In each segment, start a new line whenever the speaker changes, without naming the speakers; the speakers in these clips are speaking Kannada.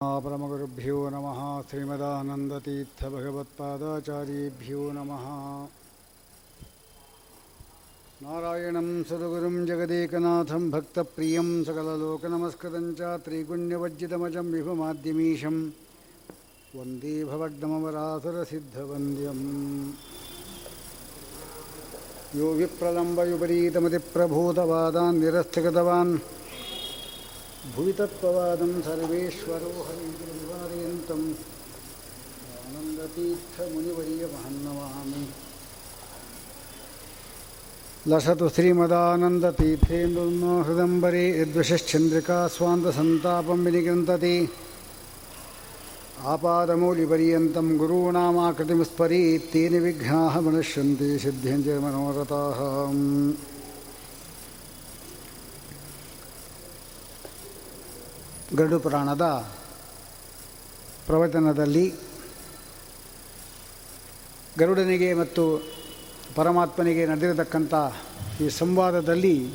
परमगुरुभ्यो नमः। श्रीमदानन्दतीर्थभगवत्पादाचार्येभ्यो नमः। नारायणं सद्गुरुं जगदेकनाथं भक्तप्रियं सकललोकनमस्कृतं च त्रिगुण्यवज्जितमजं विभुमाद्यमीशं वन्दे भवग्नमवरासुरसिद्धवन्द्यम् यो विप्रलम्बयुपरीतमतिप्रभूतवादान् निरस्तगतवान् भुवितत्त्ववादं आनन्दतीर्थमुनिवर्यमहन्नमामि। लसतु श्रीमदानन्दतीर्थेन्दु हृदम्बरे यद्वशश्चन्द्रिका स्वान्तसन्तापं विनिगृन्तति। आपादमौलिपर्यन्तं गुरूणामाकृतिं गुरूणामाकृतिमुस्परीत्ये निविघ्नाः मनुष्यन्ते सिद्ध्यञ्जयमनोरथाः ಗರುಡು ಪುರಾಣದ ಪ್ರವಚನದಲ್ಲಿ ಗರುಡನಿಗೆ ಮತ್ತು ಪರಮಾತ್ಮನಿಗೆ ನಡೆದಿರತಕ್ಕಂಥ ಈ ಸಂವಾದದಲ್ಲಿ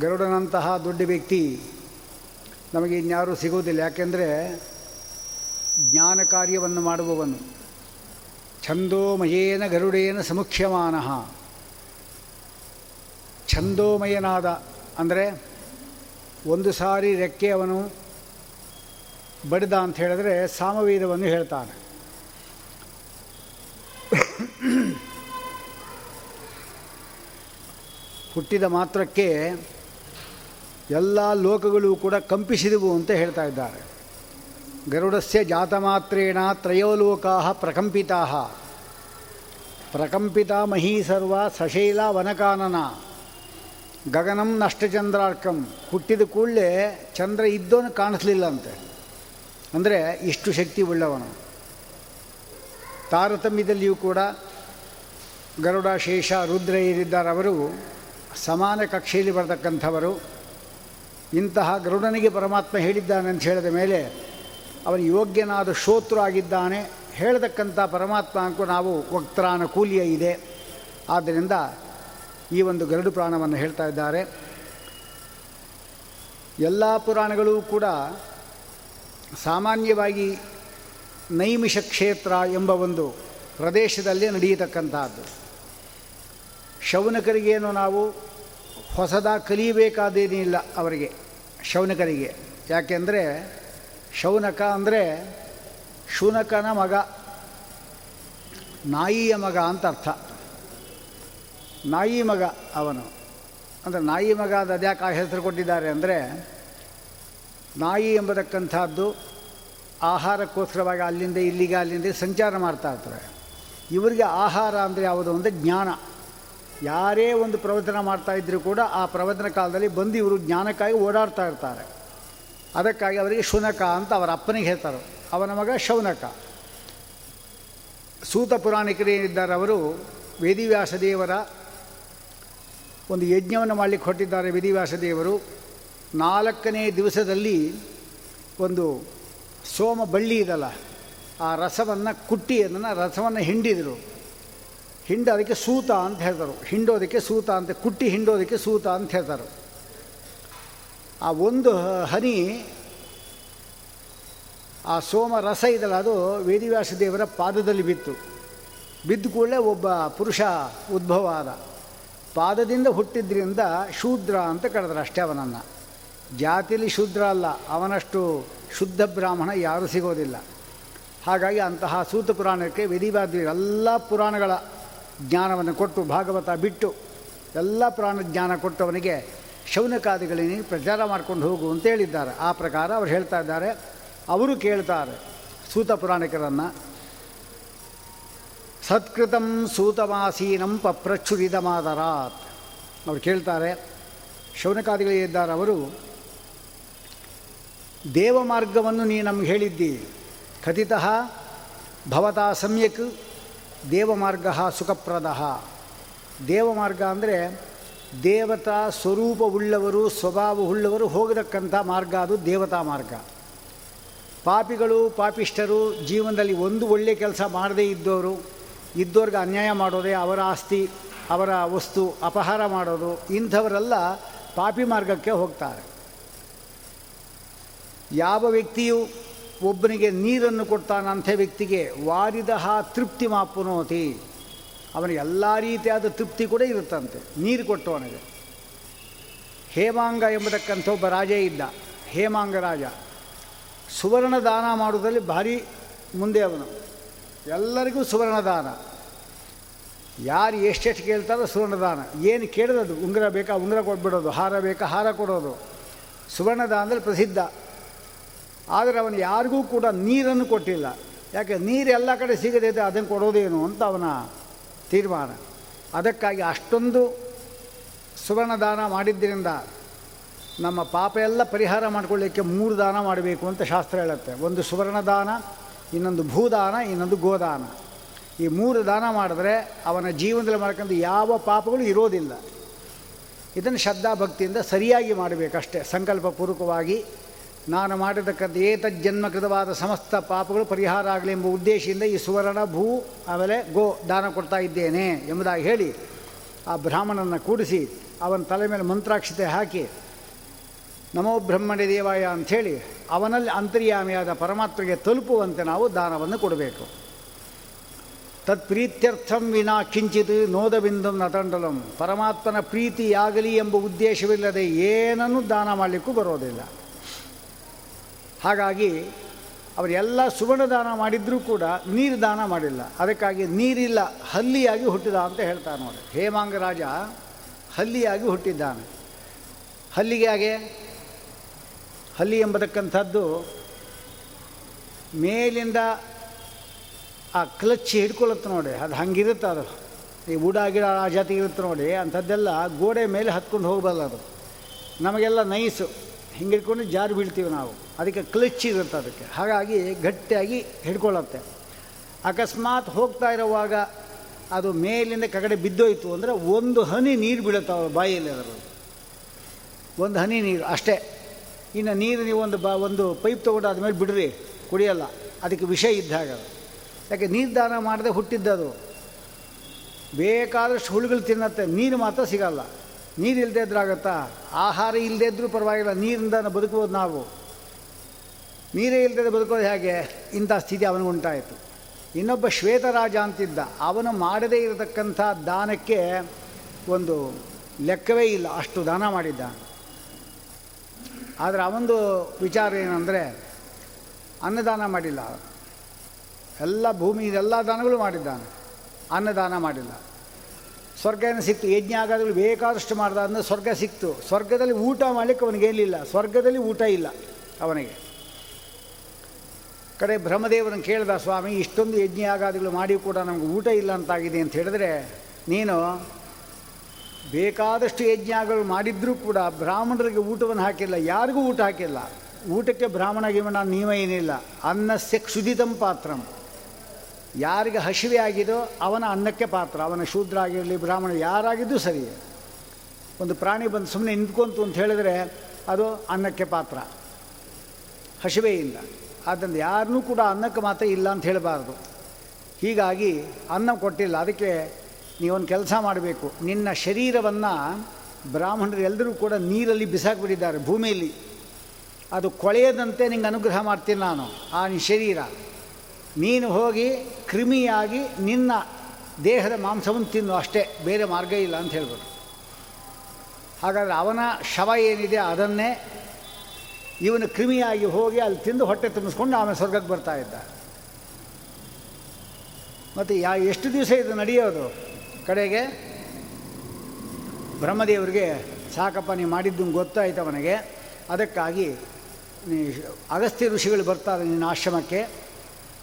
ಗರುಡನಂತಹ ದೊಡ್ಡ ವ್ಯಕ್ತಿ ನಮಗೆ ಇನ್ಯಾರೂ ಸಿಗುವುದಿಲ್ಲ. ಯಾಕೆಂದರೆ ಕಾರ್ಯವನ್ನು ಮಾಡುವವನು. ಛಂದೋಮಯೇನ ಗರುಡೇನ ಸಮುಖ್ಯಮಾನ. ಛಂದೋಮಯನಾದ, ಅಂದರೆ ಒಂದು ಸಾರಿ ರೆಕ್ಕೆ ಅವನು ಬಡಿದ ಅಂತ ಹೇಳಿದ್ರೆ ಸಾಮವೇದವನ್ನು ಹೇಳ್ತಾನೆ. ಹುಟ್ಟಿದ ಮಾತ್ರಕ್ಕೆ ಎಲ್ಲ ಲೋಕಗಳು ಕೂಡ ಕಂಪಿಸಿದವು ಅಂತ ಹೇಳ್ತಾ ಇದ್ದಾರೆ. ಗರುಡಸ್ಯ ಜಾತಮಾತ್ರೇಣ ತ್ರಯೋಲೋಕಾ ಪ್ರಕಂಪಿತಾ ಪ್ರಕಂಪಿತ ಮಹೀ ಸರ್ವ ಸಶೈಲ ವನಕಾನನ ಗಗನಂ ನಷ್ಟಚಂದ್ರಾರ್ಕಂ ಹುಟ್ಟಿದ ಕೂಡಲೇ ಚಂದ್ರ ಇದ್ದೋನು ಕಾಣಿಸ್ಲಿಲ್ಲಂತೆ। ಅಂದರೆ ಇಷ್ಟು ಶಕ್ತಿ ಉಳ್ಳವನು ತಾರತಮ್ಯದಲ್ಲಿಯೂ ಕೂಡ ಗರುಡ ಶೇಷ ರುದ್ರ ಏರಿದ್ದಾರೆ ಅವರು। ಸಮಾನ ಕಕ್ಷೆಯಲ್ಲಿ ಬರತಕ್ಕಂಥವರು। ಇಂತಹ ಗರುಡನಿಗೆ ಪರಮಾತ್ಮ ಹೇಳಿದ್ದಾನೆ ಅಂತ ಹೇಳಿದ ಮೇಲೆ ಅವನು ಯೋಗ್ಯನಾದ ಶೋತ್ರು ಆಗಿದ್ದಾನೆ ಹೇಳತಕ್ಕಂಥ ಪರಮಾತ್ಮ ಅಂಕು ನಾವು ಕೂಲಿಯ ಇದೆ. ಆದ್ದರಿಂದ ಈ ಒಂದು ಗರುಡು ಪ್ರಾಣವನ್ನು ಹೇಳ್ತಾ ಇದ್ದಾರೆ. ಎಲ್ಲ ಪುರಾಣಗಳು ಕೂಡ ಸಾಮಾನ್ಯವಾಗಿ ನೈಮಿಷ ಕ್ಷೇತ್ರ ಎಂಬ ಒಂದು ಪ್ರದೇಶದಲ್ಲಿ ನಡೆಯತಕ್ಕಂಥದ್ದು. ಶೌನಕರಿಗೇನು ನಾವು ಹೊಸದಾಗಿ ಕಲಿಯಬೇಕಾದೇನಿಲ್ಲ ಅವರಿಗೆ, ಶೌನಕರಿಗೆ. ಯಾಕೆಂದರೆ ಶೌನಕ ಅಂದರೆ ಶುನಕನ ಮಗ, ನಾಯಿಯ ಮಗ ಅಂತ ಅರ್ಥ. ನಾಯಿ ಮಗ ಅವನು. ಅಂದರೆ ನಾಯಿ ಮಗ ಅದು ಅದ್ಯಾಕೆ ಆ ಹೆಸರು ಕೊಟ್ಟಿದ್ದಾರೆ ಅಂದರೆ ನಾಯಿ ಎಂಬತಕ್ಕಂಥದ್ದು ಆಹಾರಕ್ಕೋಸ್ಕರವಾಗಿ ಅಲ್ಲಿಂದ ಇಲ್ಲಿಗೆ ಅಲ್ಲಿಂದ ಸಂಚಾರ ಮಾಡ್ತಾ ಇರ್ತಾರೆ. ಇವರಿಗೆ ಆಹಾರ ಅಂದರೆ ಯಾವುದು ಅಂದರೆ ಜ್ಞಾನ. ಯಾರೇ ಒಂದು ಪ್ರವಚನ ಮಾಡ್ತಾ ಇದ್ದರೂ ಕೂಡ ಆ ಪ್ರವಚನ ಕಾಲದಲ್ಲಿ ಬಂದು ಇವರು ಜ್ಞಾನಕ್ಕಾಗಿ ಓಡಾಡ್ತಾ ಇರ್ತಾರೆ. ಅದಕ್ಕಾಗಿ ಅವರಿಗೆ ಶುನಕ ಅಂತ ಅವರ ಅಪ್ಪನಿಗೆ ಹೇಳ್ತಾರೆ. ಅವನ ಮಗ ಶೌನಕ. ಸೂತ ಪುರಾಣಿಕರು ಏನಿದ್ದಾರೆ ಅವರು? ವೇದಿವ್ಯಾಸ ದೇವರ ಒಂದು ಯಜ್ಞವನ್ನು ಮಾಡಲಿಕ್ಕೆ ಹೊರಟಿದ್ದಾರೆ ವೇದಿವ್ಯಾಸ ದೇವರು. ನಾಲ್ಕನೇ ದಿವಸದಲ್ಲಿ ಒಂದು ಸೋಮ ಬಳ್ಳಿ ಇದಲ್ಲ, ಆ ರಸವನ್ನು ಕುಟ್ಟಿ, ಅದನ್ನು ರಸವನ್ನು ಹಿಂಡಿದರು. ಹಿಂಡ ಅದಕ್ಕೆ ಸೂತ ಅಂತ ಹೇಳ್ತಾರೆ. ಹಿಂಡೋದಕ್ಕೆ ಸೂತ ಅಂತ, ಕುಟ್ಟಿ ಹಿಂಡೋದಕ್ಕೆ ಸೂತ ಅಂತ ಹೇಳ್ತಾರೆ. ಆ ಒಂದು ಹನಿ, ಆ ಸೋಮ ರಸ ಇದಲ್ಲ ಅದು ವೇದಿವ್ಯಾಸ ದೇವರ ಪಾದದಲ್ಲಿ ಬಿತ್ತು. ಬಿದ್ದ ಕೂಡಲೇ ಒಬ್ಬ ಪುರುಷ ಉದ್ಭವ ಆದ ಪಾದದಿಂದ ಹುಟ್ಟಿದ್ರಿಂದ ಶೂದ್ರ ಅಂತ ಕರೆದ್ರು ಅಷ್ಟೇ ಅವನನ್ನು. ಜಾತಿಯಲ್ಲಿ ಶೂದ್ರ ಅಲ್ಲ, ಅವನಷ್ಟು ಶುದ್ಧ ಬ್ರಾಹ್ಮಣ ಯಾರೂ ಸಿಗೋದಿಲ್ಲ. ಹಾಗಾಗಿ ಅಂತಹ ಸೂತ ಪುರಾಣಕ್ಕೆ ವೇದಿವಾದ ಎಲ್ಲ ಪುರಾಣಗಳ ಜ್ಞಾನವನ್ನು ಕೊಟ್ಟು ಭಾಗವತ ಬಿಟ್ಟು ಎಲ್ಲ ಪುರಾಣ ಜ್ಞಾನ ಕೊಟ್ಟವನಿಗೆ ಶೌನಕಾದಿಗಳೇನು ಪ್ರಚಾರ ಮಾಡ್ಕೊಂಡು ಹೋಗು ಅಂತ ಹೇಳಿದ್ದಾರೆ. ಆ ಪ್ರಕಾರ ಅವ್ರು ಹೇಳ್ತಾ ಇದ್ದಾರೆ. ಅವರು ಕೇಳ್ತಾರೆ ಸೂತ ಪುರಾಣಿಕರನ್ನು, ಸತ್ಕೃತಂ ಸೂತವಾಸೀನಂ ಪಪ್ರಚುರಿದ ಮಾದರಾತ್ ಅವ್ರು ಕೇಳ್ತಾರೆ ಶೌನಕಾದಿಗಳಿದ್ದಾರೆ ಅವರು, ದೇವಮಾರ್ಗವನ್ನು ನೀ ನಮ್ಗೆ ಹೇಳಿದ್ದಿ. ಕಥಿತಃ ಭವತಾ ಸಮ್ಯಕ್ ದೇವಮಾರ್ಗ ಸುಖಪ್ರದ. ದೇವಮಾರ್ಗ ಅಂದರೆ ದೇವತಾ ಸ್ವರೂಪವುಳ್ಳವರು, ಸ್ವಭಾವವುಳ್ಳವರು ಹೋಗತಕ್ಕಂಥ ಮಾರ್ಗ ಅದು ದೇವತಾ ಮಾರ್ಗ. ಪಾಪಿಗಳು, ಪಾಪಿಷ್ಠರು ಜೀವನದಲ್ಲಿ ಒಂದು ಒಳ್ಳೆಯ ಕೆಲಸ ಮಾಡದೇ ಇದ್ದವರು, ಇದ್ದವ್ರಿಗೆ ಅನ್ಯಾಯ ಮಾಡೋದೇ ಅವರ ಆಸ್ತಿ, ಅವರ ವಸ್ತು, ಅಪಹಾರ ಮಾಡೋದು, ಇಂಥವರೆಲ್ಲ ಪಾಪಿ ಮಾರ್ಗಕ್ಕೆ ಹೋಗ್ತಾರೆ. ಯಾವ ವ್ಯಕ್ತಿಯು ಒಬ್ಬನಿಗೆ ನೀರನ್ನು ಕೊಡ್ತಾನಂಥ ವ್ಯಕ್ತಿಗೆ ವಾರಿದಹ ತೃಪ್ತಿ ಮಾಪುನೋತಿ ಅವನಿಗೆ ಎಲ್ಲ ರೀತಿಯಾದ ತೃಪ್ತಿ ಕೂಡ ಇರುತ್ತಂತೆ. ನೀರು ಕೊಟ್ಟವನಿಗೆ ಹೇಮಾಂಗ ಎಂಬತಕ್ಕಂಥ ಒಬ್ಬ ರಾಜ ಇದ್ದ ಹೇಮಾಂಗ ರಾಜ. ಸುವರ್ಣ ದಾನ ಮಾಡುವುದರಲ್ಲಿ ಭಾರಿ ಮುಂದೆ ಅವನು. ಎಲ್ಲರಿಗೂ ಸುವರ್ಣ ದಾನ. ಯಾರು ಎಷ್ಟೆಷ್ಟು ಕೇಳ್ತಾರೋ ಸುವರ್ಣ ದಾನ. ಏನು ಕೇಳಿದದು ಉಂಗುರ ಬೇಕಾ? ಉಂಗುರ ಕೊಟ್ಬಿಡೋದು. ಹಾರ ಬೇಕಾ? ಹಾರ ಕೊಡೋದು. ಸುವರ್ಣ ದಾನದಲ್ಲಿ ಪ್ರಸಿದ್ಧ. ಆದರೆ ಅವನು ಯಾರಿಗೂ ಕೂಡ ನೀರನ್ನು ಕೊಟ್ಟಿಲ್ಲ. ಯಾಕೆ? ನೀರು ಎಲ್ಲ ಕಡೆ ಸಿಗದೈತೆ ಅದನ್ನು ಕೊಡೋದೇನು ಅಂತ ಅವನ ತೀರ್ಮಾನ. ಅದಕ್ಕಾಗಿ ಅಷ್ಟೊಂದು ಸುವರ್ಣದಾನ ಮಾಡಿದ್ದರಿಂದ ನಮ್ಮ ಪಾಪ ಎಲ್ಲ ಪರಿಹಾರ ಮಾಡಿಕೊಳ್ಳಿಕ್ಕೆ ಮೂರು ದಾನ ಮಾಡಬೇಕು ಅಂತ ಶಾಸ್ತ್ರ ಹೇಳುತ್ತೆ. ಒಂದು ಸುವರ್ಣದಾನ, ಇನ್ನೊಂದು ಭೂದಾನ, ಇನ್ನೊಂದು ಗೋದಾನ. ಈ ಮೂರು ದಾನ ಮಾಡಿದ್ರೆ ಅವನ ಜೀವನದಲ್ಲಿ ಮಾಡ್ಕೊಂಡು ಯಾವ ಪಾಪಗಳು ಇರೋದಿಲ್ಲ. ಇದನ್ನು ಶ್ರದ್ಧಾ ಭಕ್ತಿಯಿಂದ ಸರಿಯಾಗಿ ಮಾಡಬೇಕಷ್ಟೇ. ಸಂಕಲ್ಪಪೂರ್ವಕವಾಗಿ ನಾನು ಮಾಡಿರ್ತಕ್ಕಂಥ ಏತಜ್ಜನ್ಮಕೃತವಾದ ಸಮಸ್ತ ಪಾಪಗಳು ಪರಿಹಾರ ಆಗಲಿ ಎಂಬ ಉದ್ದೇಶದಿಂದ ಈ ಸುವರ್ಣ ಭೂ ಆಮೇಲೆ ಗೋ ದಾನ ಕೊಡ್ತಾ ಇದ್ದೇನೆ ಎಂಬುದಾಗಿ ಹೇಳಿ ಆ ಬ್ರಾಹ್ಮಣನನ್ನು ಕೂಡಿಸಿ ಅವನ ತಲೆ ಮೇಲೆ ಮಂತ್ರಾಕ್ಷತೆ ಹಾಕಿ, ನಮೋ ಬ್ರಹ್ಮಣ್ಯ ದೇವಾಯ ಅಂಥೇಳಿ ಅವನಲ್ಲಿ ಅಂತರ್ಯಾಮಿಯಾದ ಪರಮಾತ್ಮಗೆ ತಲುಪುವಂತೆ ನಾವು ದಾನವನ್ನು ಕೊಡಬೇಕು. ತತ್ಪ್ರೀತ್ಯರ್ಥಂ ವಿನಾ ಕಿಂಚಿತ್ ನೋದಬಿಂದು ನತಂಡಲಂ ಪರಮಾತ್ಮನ ಪ್ರೀತಿಯಾಗಲಿ ಎಂಬ ಉದ್ದೇಶವಿಲ್ಲದೆ ಏನನ್ನೂ ದಾನ ಮಾಡಲಿಕ್ಕೂ ಬರೋದಿಲ್ಲ. ಹಾಗಾಗಿ ಅವರೆಲ್ಲ ಸುವರ್ಣ ದಾನ ಮಾಡಿದ್ರೂ ಕೂಡ ನೀರು ದಾನ ಮಾಡಿಲ್ಲ. ಅದಕ್ಕಾಗಿ ನೀರಿಲ್ಲ, ಹಲ್ಲಿಯಾಗಿ ಹುಟ್ಟಿದ ಅಂತ ಹೇಳ್ತಾರೆ ನೋಡಿ ಹೇಮಾಂಗ ರಾಜ ಹಲ್ಲಿಯಾಗಿ ಹುಟ್ಟಿದ್ದಾನೆ. ಹಲ್ಲಿಗೆ ಹಾಗೆ, ಹಲ್ಲಿ ಎಂಬತಕ್ಕಂಥದ್ದು ಮೇಲಿಂದ ಆ ಕ್ಲಚ್ ಹಿಡ್ಕೊಳ್ಳುತ್ತೆ ನೋಡಿ, ಅದು ಹಂಗಿರುತ್ತೆ ಅದು. ಈ ಉಡ ಗಿಡ ಆ ಜಾತಿ ಇರುತ್ತೆ ನೋಡಿ, ಅಂಥದ್ದೆಲ್ಲ ಗೋಡೆ ಮೇಲೆ ಹತ್ಕೊಂಡು ಹೋಗಬಲ್ಲ ಅದು. ನಮಗೆಲ್ಲ ನೈಸು. ಹಿಂಗೆ ಹಿಡ್ಕೊಂಡು ಜಾರು ಬೀಳ್ತೀವಿ ನಾವು. ಅದಕ್ಕೆ ಕ್ಲಚ್ ಇರುತ್ತೆ ಅದಕ್ಕೆ. ಹಾಗಾಗಿ ಗಟ್ಟಿಯಾಗಿ ಹಿಡ್ಕೊಳ್ಳುತ್ತೆ ಅಕಸ್ಮಾತ್ ಹೋಗ್ತಾ ಇರುವಾಗ ಅದು ಮೇಲಿಂದ ಕಗಡೆ ಬಿದ್ದೋಯ್ತು ಅಂದರೆ ಒಂದು ಹನಿ ನೀರು ಬೀಳುತ್ತೆ ಅವ್ರ ಬಾಯಲ್ಲಿ ಅದರ ಒಂದು ಹನಿ ನೀರು ಅಷ್ಟೇ. ಇನ್ನು ನೀರು ನೀವು ಒಂದು ಬಾ, ಒಂದು ಪೈಪ್ ತೊಗೊಂಡು ಆದಮೇಲೆ ಬಿಡ್ರಿ, ಕುಡಿಯಲ್ಲ. ಅದಕ್ಕೆ ವಿಷ ಇದ್ದಾಗ ಯಾಕೆ ನೀರು ದಾನ ಮಾಡದೆ ಹುಟ್ಟಿದ್ದದು? ಬೇಕಾದಷ್ಟು ಹುಳುಗಳು ತಿನ್ನತ್ತೆ. ನೀರು ಮಾತ್ರ ಸಿಗಲ್ಲ. ನೀರು ಇಲ್ಲದೆ ಇದ್ರಾಗತ್ತಾ ಆಹಾರ ಇಲ್ಲದೆ ಇದ್ದರೂ ಪರವಾಗಿಲ್ಲ, ನೀರಿಂದ ಬದುಕ್ಬೋದು ನಾವು. ನೀರೇ ಇಲ್ಲದೆ ಬದುಕೋದು ಹೇಗೆ? ಇಂಥ ಸ್ಥಿತಿ ಅವನಿಗೆ ಉಂಟಾಯಿತು. ಇನ್ನೊಬ್ಬ ಶ್ವೇತರಾಜ ಅಂತಿದ್ದ. ಅವನು ಮಾಡದೇ ಇರತಕ್ಕಂಥ ದಾನಕ್ಕೆ ಒಂದು ಲೆಕ್ಕವೇ ಇಲ್ಲ. ಅಷ್ಟು ದಾನ ಮಾಡಿದ್ದ. ಆದರೆ ಅವನದು ವಿಚಾರ ಏನಂದರೆ, ಅನ್ನದಾನ ಮಾಡಿಲ್ಲ. ಎಲ್ಲ ಭೂಮಿ, ಎಲ್ಲ ದಾನಗಳು ಮಾಡಿದ್ದಾನೆ. ಅನ್ನದಾನ ಮಾಡಿಲ್ಲ. ಸ್ವರ್ಗ ಏನು ಸಿಕ್ತು. ಯಜ್ಞ ಆಗೋದ್ರಲ್ಲಿ ಬೇಕಾದಷ್ಟು ಮಾಡ್ದ. ಅಂದರೆ ಸ್ವರ್ಗ ಸಿಕ್ತು. ಸ್ವರ್ಗದಲ್ಲಿ ಊಟ ಮಾಡಲಿಕ್ಕೆ ಅವನಿಗೇನಿಲ್ಲ ಸ್ವರ್ಗದಲ್ಲಿ ಊಟ ಇಲ್ಲ ಅವನಿಗೆ. ಕಡೆ ಬ್ರಹ್ಮದೇವರನ್ನು ಕೇಳಿದ, ಸ್ವಾಮಿ, ಇಷ್ಟೊಂದು ಯಜ್ಞ ಆಗಾದಿಗಳು ಮಾಡಿ ಕೂಡ ನಮಗೆ ಊಟ ಇಲ್ಲ ಅಂತಾಗಿದೆ ಅಂತ ಹೇಳಿದ್ರೆ, ನೀನು ಬೇಕಾದಷ್ಟು ಯಜ್ಞಗಳು ಮಾಡಿದ್ರೂ ಕೂಡ ಬ್ರಾಹ್ಮಣರಿಗೆ ಊಟವನ್ನು ಹಾಕಿಲ್ಲ. ಯಾರಿಗೂ ಊಟ ಹಾಕಿಲ್ಲ. ಊಟಕ್ಕೆ ಬ್ರಾಹ್ಮಣ ಗಿಮಣ ಏನಿಲ್ಲ. ಅನ್ನಸ್ಯ ಕ್ಷುದಿತಂ ಪಾತ್ರಂ. ಯಾರಿಗೆ ಹಸಿವೆ ಆಗಿದೋ ಅವನ ಅನ್ನಕ್ಕೆ ಪಾತ್ರ, ಅವನ ಶೂದ್ರ ಆಗಿರಲಿ ಬ್ರಾಹ್ಮಣ ಯಾರಾಗಿದ್ದು ಸರಿ. ಒಂದು ಪ್ರಾಣಿ ಬಂದು ಸುಮ್ಮನೆ ನಿಂತ್ಕೊಂತು ಅಂತ ಹೇಳಿದ್ರೆ ಅದು ಅನ್ನಕ್ಕೆ ಪಾತ್ರ. ಹಸಿವೆಯಿಂದ ಆದ್ದರಿಂದ ಯಾರನ್ನೂ ಕೂಡ ಅನ್ನಕ್ಕೆ ಮಾತ್ರ ಇಲ್ಲ ಅಂತ ಹೇಳಬಾರ್ದು. ಹೀಗಾಗಿ ಅನ್ನ ಕೊಟ್ಟಿಲ್ಲ. ಅದಕ್ಕೆ ನೀವೊಂದು ಕೆಲಸ ಮಾಡಬೇಕು. ನಿನ್ನ ಶರೀರವನ್ನು ಬ್ರಾಹ್ಮಣರು ಎಲ್ಲರೂ ಕೂಡ ನೀರಲ್ಲಿ ಬಿಸಾಕಿಬಿಟ್ಟಿದ್ದಾರೆ ಭೂಮಿಯಲ್ಲಿ. ಅದು ಕೊಳೆಯದಂತೆ ನಿಂಗೆ ಅನುಗ್ರಹ ಮಾಡ್ತೀನಿ ನಾನು. ಆ ನಿನ್ನ ಶರೀರ. ನೀನು ಹೋಗಿ ಕ್ರಿಮಿಯಾಗಿ ನಿನ್ನ ದೇಹದ ಮಾಂಸವನ್ನು ತಿನ್ನು, ಅಷ್ಟೇ, ಬೇರೆ ಮಾರ್ಗ ಇಲ್ಲ ಅಂತ ಹೇಳ್ಬೋದು. ಹಾಗಾದರೆ ಅವನ ಶವ ಏನಿದೆ ಅದನ್ನೇ ಇವನು ಕ್ರಿಮಿಯಾಗಿ ಹೋಗಿ ಅಲ್ಲಿ ತಿಂದು ಹೊಟ್ಟೆ ತುಂಬಿಸ್ಕೊಂಡು ಆಮೇಲೆ ಸ್ವರ್ಗಕ್ಕೆ ಬರ್ತಾ ಇದ್ದ. ಮತ್ತು ಯಾ, ಎಷ್ಟು ದಿವಸ ಇದು ನಡೆಯೋದು? ಕಡೆಗೆ ಬ್ರಹ್ಮದೇವರಿಗೆ, ಸಾಕಪ್ಪ ನೀವು ಮಾಡಿದ್ದು ಗೊತ್ತಾಯ್ತು ಅವನಿಗೆ. ಅದಕ್ಕಾಗಿ ಅಗಸ್ತ್ಯ ಋಷಿಗಳು ಬರ್ತಾರೆ ನಿನ್ನ ಆಶ್ರಮಕ್ಕೆ.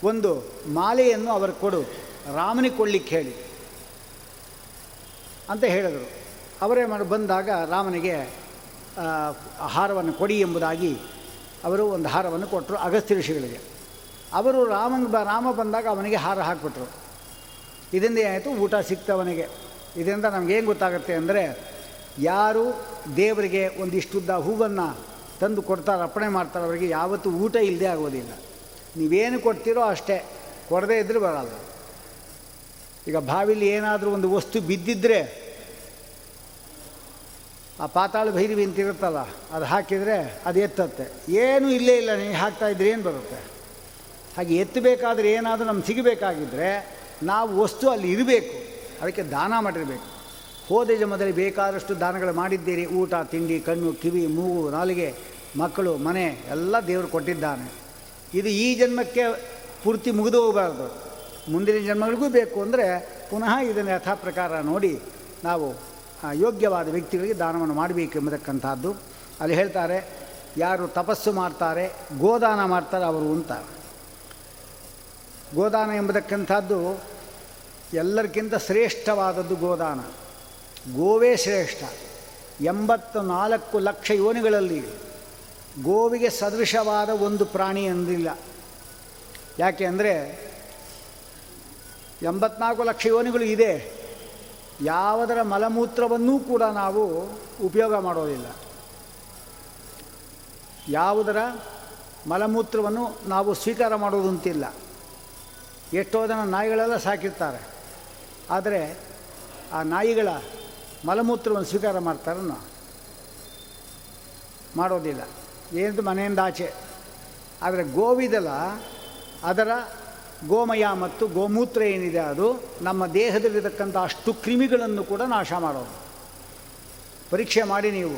ಒಂದು ಮಾಲೆಯನ್ನು ಅವರು ಕೊಡು, ರಾಮನಿಗೆ ಕೊಡ್ಲಿಕ್ಕೆ ಹೇಳಿ ಅಂತ ಹೇಳಿದರು. ಅವರೇ ಮಾಡಿ ಬಂದಾಗ ರಾಮನಿಗೆ ಹಾರವನ್ನು ಕೊಡಿ ಎಂಬುದಾಗಿ ಅವರು ಒಂದು ಹಾರವನ್ನು ಕೊಟ್ಟರು ಅಗಸ್ತ್ಯ ಋಷಿಗಳಿಗೆ. ಅವರು ರಾಮನ ಬ, ರಾಮ ಬಂದಾಗ ಅವನಿಗೆ ಹಾರ ಹಾಕಿಬಿಟ್ರು. ಇದರಿಂದ ಏನಾಯಿತು? ಊಟ ಸಿಕ್ತವನಿಗೆ ಇದರಿಂದ ನಮಗೇನು ಗೊತ್ತಾಗುತ್ತೆ ಅಂದರೆ, ಯಾರು ದೇವರಿಗೆ ಒಂದಿಷ್ಟುದ್ದ ಹೂವನ್ನು ತಂದು ಕೊಡ್ತಾರೆ, ಅರ್ಪಣೆ ಮಾಡ್ತಾರೆ, ಅವರಿಗೆ ಯಾವತ್ತೂ ಊಟ ಇಲ್ಲದೆ ಆಗೋದಿಲ್ಲ. ನೀವೇನು ಕೊಡ್ತೀರೋ ಅಷ್ಟೇ. ಕೊಡದೇ ಇದ್ದರೆ ಬರಲ್ಲ. ಈಗ ಬಾವಿಲಿ ಏನಾದರೂ ಒಂದು ವಸ್ತು ಬಿದ್ದಿದ್ರೆ, ಆ ಪಾತಾಳ ಭೈರವಿ ಅಂತಿರುತ್ತಲ್ಲ, ಅದು ಹಾಕಿದರೆ ಅದು ಎತ್ತತ್ತೆ. ಏನೂ ಇಲ್ಲೇ ಇಲ್ಲ ನೀವು ಹಾಕ್ತಾ ಇದ್ರೆ ಏನು ಬರುತ್ತೆ? ಹಾಗೆ ಎತ್ತಬೇಕಾದ್ರೆ ಏನಾದರೂ ನಮ್ಗೆ ಸಿಗಬೇಕಾಗಿದ್ದರೆ ನಾವು ವಸ್ತು ಅಲ್ಲಿ ಇರಬೇಕು. ಅದಕ್ಕೆ ದಾನ ಮಾಡಿರಬೇಕು. ಹೋದ ಜಮದಲ್ಲಿ ಬೇಕಾದಷ್ಟು ದಾನಗಳು ಮಾಡಿದ್ದೀರಿ. ಊಟ, ತಿಂಡಿ, ಕಣ್ಣು, ಕಿವಿ, ಮೂಗು, ನಾಲಿಗೆ, ಮಕ್ಕಳು, ಮನೆ, ಎಲ್ಲ ದೇವರು ಕೊಟ್ಟಿದ್ದಾನೆ. ಇದು ಈ ಜನ್ಮಕ್ಕೆ ಪೂರ್ತಿ ಮುಗಿದು ಹೋಗಬಾರ್ದು. ಮುಂದಿನ ಜನ್ಮಗಳಿಗೂ ಬೇಕು ಅಂದರೆ ಪುನಃ ಇದನ್ನು ಯಥಾ ಪ್ರಕಾರ ನೋಡಿ ನಾವು ಯೋಗ್ಯವಾದ ವ್ಯಕ್ತಿಗಳಿಗೆ ದಾನವನ್ನು ಮಾಡಬೇಕು ಎಂಬತಕ್ಕಂಥದ್ದು ಅಲ್ಲಿ ಹೇಳ್ತಾರೆ, ಯಾರು ತಪಸ್ಸು ಮಾಡ್ತಾರೆ, ಗೋದಾನ ಮಾಡ್ತಾರೆ ಅವರು ಅಂತ. ಗೋದಾನ ಎಂಬತಕ್ಕಂಥದ್ದು ಎಲ್ಲರಿಗಿಂತ ಶ್ರೇಷ್ಠವಾದದ್ದು ಗೋದಾನ. ಗೋವೇ ಶ್ರೇಷ್ಠ. ಎಂಬತ್ತು ನಾಲ್ಕು ಲಕ್ಷ ಯೋನಿಗಳಲ್ಲಿ ಗೋವಿಗೆ ಸದೃಶವಾದ ಒಂದು ಪ್ರಾಣಿ ಅಂದಿಲ್ಲ. ಯಾಕೆ ಅಂದರೆ ಎಂಬತ್ನಾಲ್ಕು ಲಕ್ಷ ಯೋನಿಗಳು ಇದೆ. ಯಾವುದರ ಮಲಮೂತ್ರವನ್ನೂ ಕೂಡ ನಾವು ಉಪಯೋಗ ಮಾಡೋದಿಲ್ಲ. ಯಾವುದರ ಮಲಮೂತ್ರವನ್ನು ನಾವು ಸ್ವೀಕಾರ ಮಾಡೋದಂತಿಲ್ಲ. ಎಷ್ಟೋ ಜನ ನಾಯಿಗಳೆಲ್ಲ ಸಾಕಿರ್ತಾರೆ. ಆದರೆ ಆ ನಾಯಿಗಳ ಮಲಮೂತ್ರವನ್ನು ಸ್ವೀಕಾರ ಮಾಡ್ತಾರನ್ನು ಮಾಡೋದಿಲ್ಲ. ಏನದು ಮನೆಯಿಂದ ಆಚೆ. ಆದರೆ ಗೋವಿದಲ, ಅದರ ಗೋಮಯ ಮತ್ತು ಗೋಮೂತ್ರ ಏನಿದೆ ಅದು, ನಮ್ಮ ದೇಹದಲ್ಲಿರತಕ್ಕಂಥ ಅಷ್ಟು ಕ್ರಿಮಿಗಳನ್ನು ಕೂಡ ನಾಶ ಮಾಡೋದು. ಪರೀಕ್ಷೆ ಮಾಡಿ ನೀವು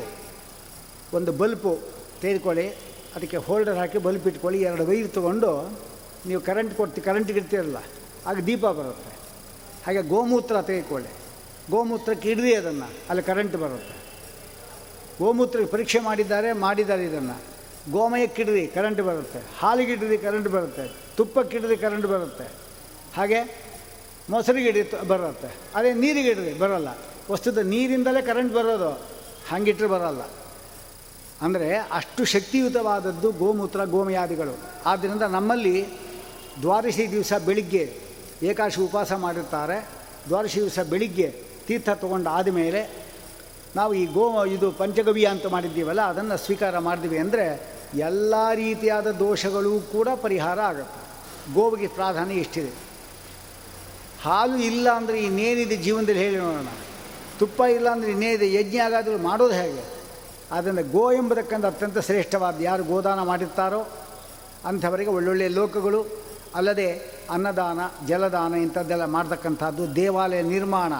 ಒಂದು ಬಲ್ಪು ತೆಗೆದುಕೊಳ್ಳಿ, ಅದಕ್ಕೆ ಹೋಲ್ಡರ್ ಹಾಕಿ ಬಲ್ಪ್ ಇಟ್ಕೊಳ್ಳಿ, ಎರಡು ವೈರ್ ತೊಗೊಂಡು ನೀವು ಕರೆಂಟ್ ಕೊಡ್ತೀವಿ ಕರೆಂಟ್ ಇಡ್ತೀರಲ್ಲ, ಆಗ ದೀಪ ಬರುತ್ತೆ. ಹಾಗೆ ಗೋಮೂತ್ರ ತೆಗೆದುಕೊಳ್ಳಿ. ಗೋಮೂತ್ರಕ್ಕೆ ಇಡ್ರಿ ಅದನ್ನು, ಅಲ್ಲಿ ಕರೆಂಟ್ ಬರುತ್ತೆ. ಗೋಮೂತ್ರ ಪರೀಕ್ಷೆ ಮಾಡಿದ್ದಾರೆ ಮಾಡಿದ್ದಾರೆ ಇದನ್ನು. ಗೋಮಯಕ್ಕಿಡ್ರಿ ಕರೆಂಟ್ ಬರುತ್ತೆ. ಹಾಲಿಗಿಡ್ರಿ ಕರೆಂಟ್ ಬರುತ್ತೆ. ತುಪ್ಪಕ್ಕಿಡ್ರಿ ಕರೆಂಟ್ ಬರುತ್ತೆ. ಹಾಗೆ ಮೊಸರಿಗಿಡಿ ಬರುತ್ತೆ. ಅದೇ ನೀರಿಗಿಡ್ರಿ, ಬರೋಲ್ಲ. ವಸ್ತುದ ನೀರಿಂದಲೇ ಕರೆಂಟ್ ಬರೋದು. ಹಂಗಿಟ್ಟರೆ ಬರೋಲ್ಲ. ಅಂದರೆ ಅಷ್ಟು ಶಕ್ತಿಯುತವಾದದ್ದು ಗೋಮೂತ್ರ, ಗೋಮಯಾದಿಗಳು. ಆದ್ದರಿಂದ ನಮ್ಮಲ್ಲಿ ದ್ವಾದಶಿ ದಿವಸ ಬೆಳಿಗ್ಗೆ ಏಕಾಶಿ ಉಪವಾಸ ಮಾಡಿರ್ತಾರೆ. ದ್ವಾದಶಿ ದಿವಸ ಬೆಳಿಗ್ಗೆ ತೀರ್ಥ ತೊಗೊಂಡು ಆದಮೇಲೆ ನಾವು ಈ ಗೋ, ಇದು ಪಂಚಗವ್ಯ ಅಂತ ಮಾಡಿದ್ದೀವಲ್ಲ, ಅದನ್ನು ಸ್ವೀಕಾರ ಮಾಡಿದ್ವಿ ಅಂದರೆ ಎಲ್ಲ ರೀತಿಯಾದ ದೋಷಗಳೂ ಕೂಡ ಪರಿಹಾರ ಆಗುತ್ತೆ. ಗೋವಿಗೆ ಪ್ರಾಧಾನ್ಯ ಎಷ್ಟಿದೆ ಹಾಲು ಇಲ್ಲ ಅಂದರೆ ಇನ್ನೇನಿದೆ ಜೀವನದಲ್ಲಿ ಹೇಳಿ ನೋಡೋಣ. ತುಪ್ಪ ಇಲ್ಲ ಅಂದರೆ ಇನ್ನೇನಿದೆ, ಯಜ್ಞ ಆಗಾದರೂ ಮಾಡೋದು ಹೇಗೆ? ಆದ್ದರಿಂದ ಗೋ ಎಂಬುದಕ್ಕಂತ ಅತ್ಯಂತ ಶ್ರೇಷ್ಠವಾದ ಯಾರು ಗೋದಾನ ಮಾಡಿರ್ತಾರೋ ಅಂಥವರಿಗೆ ಒಳ್ಳೊಳ್ಳೆಯ ಲೋಕಗಳು, ಅಲ್ಲದೆ ಅನ್ನದಾನ, ಜಲದಾನ ಇಂಥದ್ದೆಲ್ಲ ಮಾಡ್ತಕ್ಕಂಥದ್ದು ದೇವಾಲಯ ನಿರ್ಮಾಣ.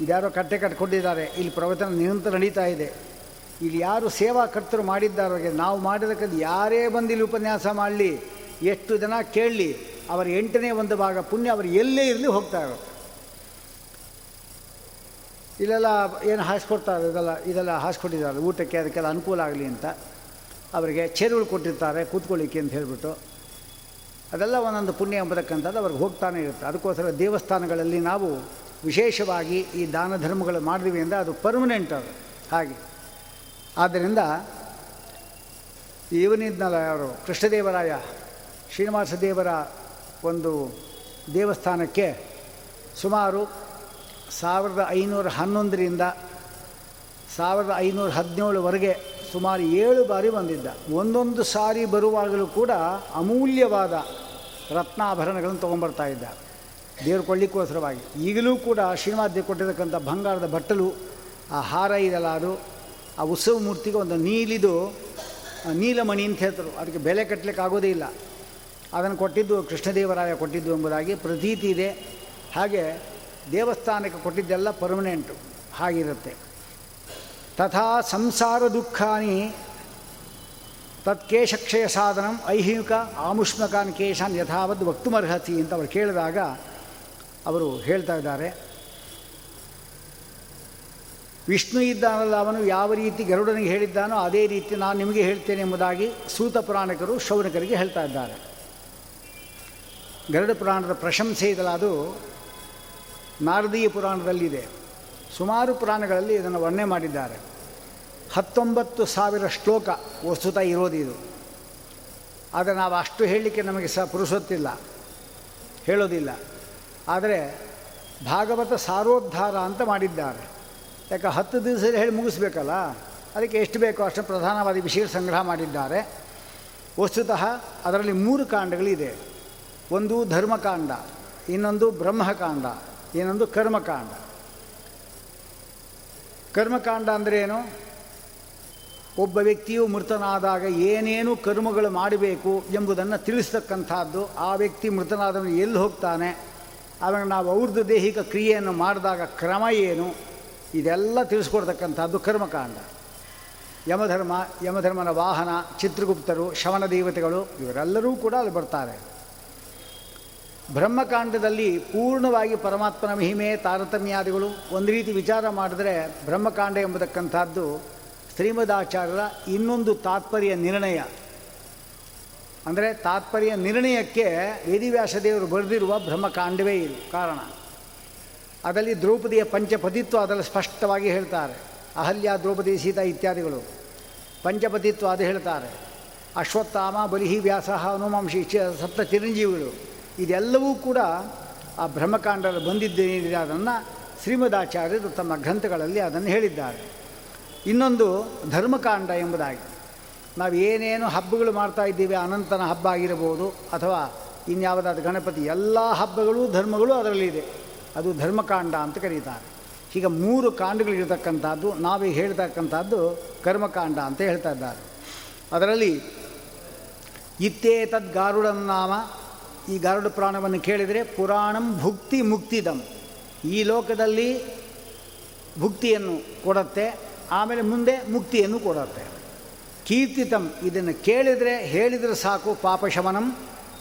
ಇದ್ಯಾರೋ ಕಟ್ಟೆ ಕಟ್ಕೊಂಡಿದ್ದಾರೆ. ಇಲ್ಲಿ ಪ್ರವಚನ ನಿರಂತರ ನಡೀತಾ ಇದೆ. ಇಲ್ಲಿ ಯಾರು ಸೇವಾ ಕರ್ತರು ಮಾಡಿದ್ದಾರೋಗೆ ನಾವು ಮಾಡಿದಕ್ಕೆ ಯಾರೇ ಬಂದು ಉಪನ್ಯಾಸ ಮಾಡಲಿ, ಎಷ್ಟು ಜನ ಕೇಳಲಿ, ಅವರ ಎಂಟನೇ ಒಂದು ಭಾಗ ಪುಣ್ಯ ಅವರು ಎಲ್ಲೇ ಇರಲಿ ಹೋಗ್ತಾ ಇರೋ ಇಲ್ಲೆಲ್ಲ ಏನು ಹಾಸ್ಕೊಡ್ತಾರೆ ಇದೆಲ್ಲ ಇದೆಲ್ಲ ಹಾಸ್ಕೊಟ್ಟಿದ್ದಾರೆ ಊಟಕ್ಕೆ ಅದಕ್ಕೆಲ್ಲ ಅನುಕೂಲ ಆಗಲಿ ಅಂತ ಅವರಿಗೆ ಚೇರುಗಳು ಕೊಟ್ಟಿರ್ತಾರೆ, ಕೂತ್ಕೊಳ್ಳಿಕ್ಕೆ ಅಂತ ಹೇಳಿಬಿಟ್ಟು. ಅದೆಲ್ಲ ಒಂದೊಂದು ಪುಣ್ಯ ಎಂಬತಕ್ಕಂಥದ್ದು ಅವ್ರಿಗೆ ಹೋಗ್ತಾನೆ ಇರುತ್ತೆ. ಅದಕ್ಕೋಸ್ಕರ ದೇವಸ್ಥಾನಗಳಲ್ಲಿ ನಾವು ವಿಶೇಷವಾಗಿ ಈ ದಾನ ಧರ್ಮಗಳು ಮಾಡಿದ್ವಿ ಅಂದರೆ ಅದು ಪರ್ಮನೆಂಟ್ ಅದು. ಹಾಗೆ. ಆದ್ದರಿಂದ ಇವನಿದ್ನಲ್ಲ ಯಾರು? ಕೃಷ್ಣದೇವರಾಯ, ಶ್ರೀನಿವಾಸ ದೇವರ ಒಂದು ದೇವಸ್ಥಾನಕ್ಕೆ ಸುಮಾರು ಸಾವಿರದ ಐನೂರ ಹನ್ನೊಂದರಿಂದ ಸಾವಿರದ ಐನೂರ ಹದಿನೇಳವರೆಗೆ ಸುಮಾರು ಏಳು ಬಾರಿ ಬಂದಿದ್ದ. ಒಂದೊಂದು ಸಾರಿ ಬರುವಾಗಲೂ ಕೂಡ ಅಮೂಲ್ಯವಾದ ರತ್ನಾಭರಣಗಳನ್ನು ತೊಗೊಂಬರ್ತಾ ಇದ್ದ. ದೇವ್ರು ಕೊಡಲಿಕ್ಕೋಸ್ಕರವಾಗಿ ಈಗಲೂ ಕೂಡ ಶ್ರೀನಿವಾಸ ಕೊಟ್ಟಿರತಕ್ಕಂಥ ಬಂಗಾರದ ಬಟ್ಟಲು, ಆ ಹಾರ ಇದೆಲ್ಲ ಅದು, ಆ ಉತ್ಸವ ಮೂರ್ತಿಗೆ ಒಂದು ನೀಲಿದು ನೀಲಮಣಿ ಅಂತ ಹೇಳ್ತಾರೆ. ಅದಕ್ಕೆ ಬೆಲೆ ಕಟ್ಟಲಿಕ್ಕೆ ಆಗೋದೇ ಇಲ್ಲ. ಅದನ್ನು ಕೊಟ್ಟಿದ್ದು ಕೃಷ್ಣದೇವರಾಯ ಕೊಟ್ಟಿದ್ದು ಎಂಬುದಾಗಿ ಪ್ರತೀತಿ ಇದೆ. ಹಾಗೆ ದೇವಸ್ಥಾನಕ್ಕೆ ಕೊಟ್ಟಿದ್ದೆಲ್ಲ ಪರ್ಮನೆಂಟು ಹಾಗಿರುತ್ತೆ. ತಥಾ ಸಂಸಾರ ದುಃಖಾನಿ ತತ್ಕೇಶಕ್ಷಯ ಸಾಧನಂ ಐಹಿಕ ಆಮುಷ್ಮಕಾನ್ ಕೇಶಾನ್ ಯಥಾವತ್ ವಕ್ತುಮರ್ಹತಿ ಅಂತ ಅವ್ರು ಕೇಳಿದಾಗ ಅವರು ಹೇಳ್ತಾ ಇದ್ದಾರೆ. ವಿಷ್ಣು ಇದ್ದಾನಲ್ಲ, ಅವನು ಯಾವ ರೀತಿ ಗರುಡನಿಗೆ ಹೇಳಿದ್ದಾನೋ ಅದೇ ರೀತಿ ನಾನು ನಿಮಗೆ ಹೇಳ್ತೇನೆ ಎಂಬುದಾಗಿ ಸೂತ ಪುರಾಣಿಕರು ಶೌನಕರಿಗೆ ಹೇಳ್ತಾ ಇದ್ದಾರೆ. ಗರುಡ ಪುರಾಣದ ಪ್ರಶಂಸೆ ಇದಲ್ಲ, ಅದು ನಾರದೀಯ ಪುರಾಣದಲ್ಲಿದೆ. ಸುಮಾರು ಪುರಾಣಗಳಲ್ಲಿ ಇದನ್ನು ವರ್ಣನೆ ಮಾಡಿದ್ದಾರೆ. ಹತ್ತೊಂಬತ್ತು ಸಾವಿರ ಶ್ಲೋಕ ವಸ್ತುತ ಇರೋದು ಇದು ಆದರೆ ನಾವು ಅಷ್ಟು ಹೇಳಲಿಕ್ಕೆ ನಮಗೆ ಸಹ ಪುರುಸೊತ್ತಿಲ್ಲ ಹೇಳೋದಿಲ್ಲ. ಆದರೆ ಭಾಗವತ ಸಾರೋದ್ಧಾರ ಅಂತ ಮಾಡಿದ್ದಾರೆ. ಯಾಕೆ ಹತ್ತು ದಿವಸ ಹೇಳಿ ಮುಗಿಸ್ಬೇಕಲ್ಲ? ಅದಕ್ಕೆ ಎಷ್ಟು ಬೇಕೋ ಅಷ್ಟು ಪ್ರಧಾನವಾದ ವಿಷಯ ಸಂಗ್ರಹ ಮಾಡಿದ್ದಾರೆ. ವಸ್ತುತಃ ಅದರಲ್ಲಿ ಮೂರು ಕಾಂಡಗಳಿದೆ. ಒಂದು ಧರ್ಮಕಾಂಡ, ಇನ್ನೊಂದು ಬ್ರಹ್ಮಕಾಂಡ, ಇನ್ನೊಂದು ಕರ್ಮಕಾಂಡ. ಕರ್ಮಕಾಂಡ ಅಂದ್ರೇನು ಒಬ್ಬ ವ್ಯಕ್ತಿಯು ಮೃತನಾದಾಗ ಏನೇನು ಕರ್ಮಗಳು ಮಾಡಬೇಕು ಎಂಬುದನ್ನು ತಿಳಿಸ್ತಕ್ಕಂಥದ್ದು. ಆ ವ್ಯಕ್ತಿ ಮೃತನಾದವನು ಎಲ್ಲಿ ಹೋಗ್ತಾನೆ? ಆವಾಗ ನಾವು ಅವ್ರದ್ದು ದೈಹಿಕ ಕ್ರಿಯೆಯನ್ನು ಮಾಡಿದಾಗ ಕ್ರಮ ಏನು? ಇದೆಲ್ಲ ತಿಳಿಸ್ಕೊಡ್ತಕ್ಕಂಥದ್ದು ಕರ್ಮಕಾಂಡ. ಯಮಧರ್ಮ, ಯಮಧರ್ಮನ ವಾಹನ, ಚಿತ್ರಗುಪ್ತರು, ಶವನ ದೇವತೆಗಳು, ಇವರೆಲ್ಲರೂ ಕೂಡ ಅಲ್ಲಿ ಬರ್ತಾರೆ. ಬ್ರಹ್ಮಕಾಂಡದಲ್ಲಿ ಪೂರ್ಣವಾಗಿ ಪರಮಾತ್ಮನ ಮಹಿಮೆ, ತಾರತಮ್ಯಾದಿಗಳು ಒಂದು ರೀತಿ ವಿಚಾರ ಮಾಡಿದ್ರೆ ಬ್ರಹ್ಮಕಾಂಡ ಎಂಬತಕ್ಕಂಥದ್ದು ಶ್ರೀಮದಾಚಾರ್ಯರ ಇನ್ನೊಂದು ತಾತ್ಪರ್ಯ ನಿರ್ಣಯ. ಅಂದರೆ ತಾತ್ಪರ್ಯ ನಿರ್ಣಯಕ್ಕೆ ವೇದಿವ್ಯಾಸದೇವರು ಬರೆದಿರುವ ಬ್ರಹ್ಮಕಾಂಡವೇ ಇದು ಕಾರಣ. ಅದರಲ್ಲಿ ದ್ರೌಪದಿಯ ಪಂಚಪತಿತ್ವ ಅದರಲ್ಲಿ ಸ್ಪಷ್ಟವಾಗಿ ಹೇಳ್ತಾರೆ. ಅಹಲ್ಯ, ದ್ರೌಪದಿ, ಸೀತಾ ಇತ್ಯಾದಿಗಳು. ಪಂಚಪತಿತ್ವ ಅದು ಹೇಳ್ತಾರೆ. ಅಶ್ವತ್ಥಾಮ, ಬಲಿಹಿ, ವ್ಯಾಸ, ಹನುಮಾಂಶಿ ಸಪ್ತ ಚಿರಂಜೀವಿಗಳು. ಇದೆಲ್ಲವೂ ಕೂಡ ಆ ಬ್ರಹ್ಮಕಾಂಡದಲ್ಲಿ ಬಂದಿದ್ದೇನಿದೆ ಅದನ್ನು ಶ್ರೀಮದಾಚಾರ್ಯರು ತಮ್ಮ ಗ್ರಂಥಗಳಲ್ಲಿ ಅದನ್ನು ಹೇಳಿದ್ದಾರೆ. ಇನ್ನೊಂದು ಧರ್ಮಕಾಂಡ ಎಂಬುದಾಗಿ. ನಾವು ಏನೇನು ಹಬ್ಬಗಳು ಮಾಡ್ತಾ ಇದ್ದೀವಿ, ಅನಂತನ ಹಬ್ಬ ಆಗಿರಬಹುದು ಅಥವಾ ಇನ್ಯಾವುದಾದ ಗಣಪತಿ, ಎಲ್ಲ ಹಬ್ಬಗಳು ಧರ್ಮಗಳು ಅದರಲ್ಲಿದೆ ಅದು ಧರ್ಮಕಾಂಡ ಅಂತ ಕರೀತಾರೆ. ಈಗ ಮೂರು ಕಾಂಡಗಳಿರ್ತಕ್ಕಂಥದ್ದು, ನಾವೇ ಹೇಳ್ತಕ್ಕಂಥದ್ದು ಕರ್ಮಕಾಂಡ ಅಂತ ಹೇಳ್ತಾ ಇದ್ದಾರೆ. ಅದರಲ್ಲಿ ಇತ್ತೇ ತದ್ ಗಾರುಡನ್ನಾಮ ಈ ಗಾರುಡ ಪ್ರಾಣವನ್ನು ಕೇಳಿದರೆ ಪುರಾಣಂ ಭುಕ್ತಿ ಮುಕ್ತಿದಂ. ಈ ಲೋಕದಲ್ಲಿ ಭುಕ್ತಿಯನ್ನು ಕೊಡುತ್ತೆ, ಆಮೇಲೆ ಮುಂದೆ ಮುಕ್ತಿಯನ್ನು ಕೊಡುತ್ತೆ. ಕೀರ್ತಿತಂ, ಇದನ್ನು ಕೇಳಿದರೆ ಹೇಳಿದರೆ ಸಾಕು, ಪಾಪಶಮನಂ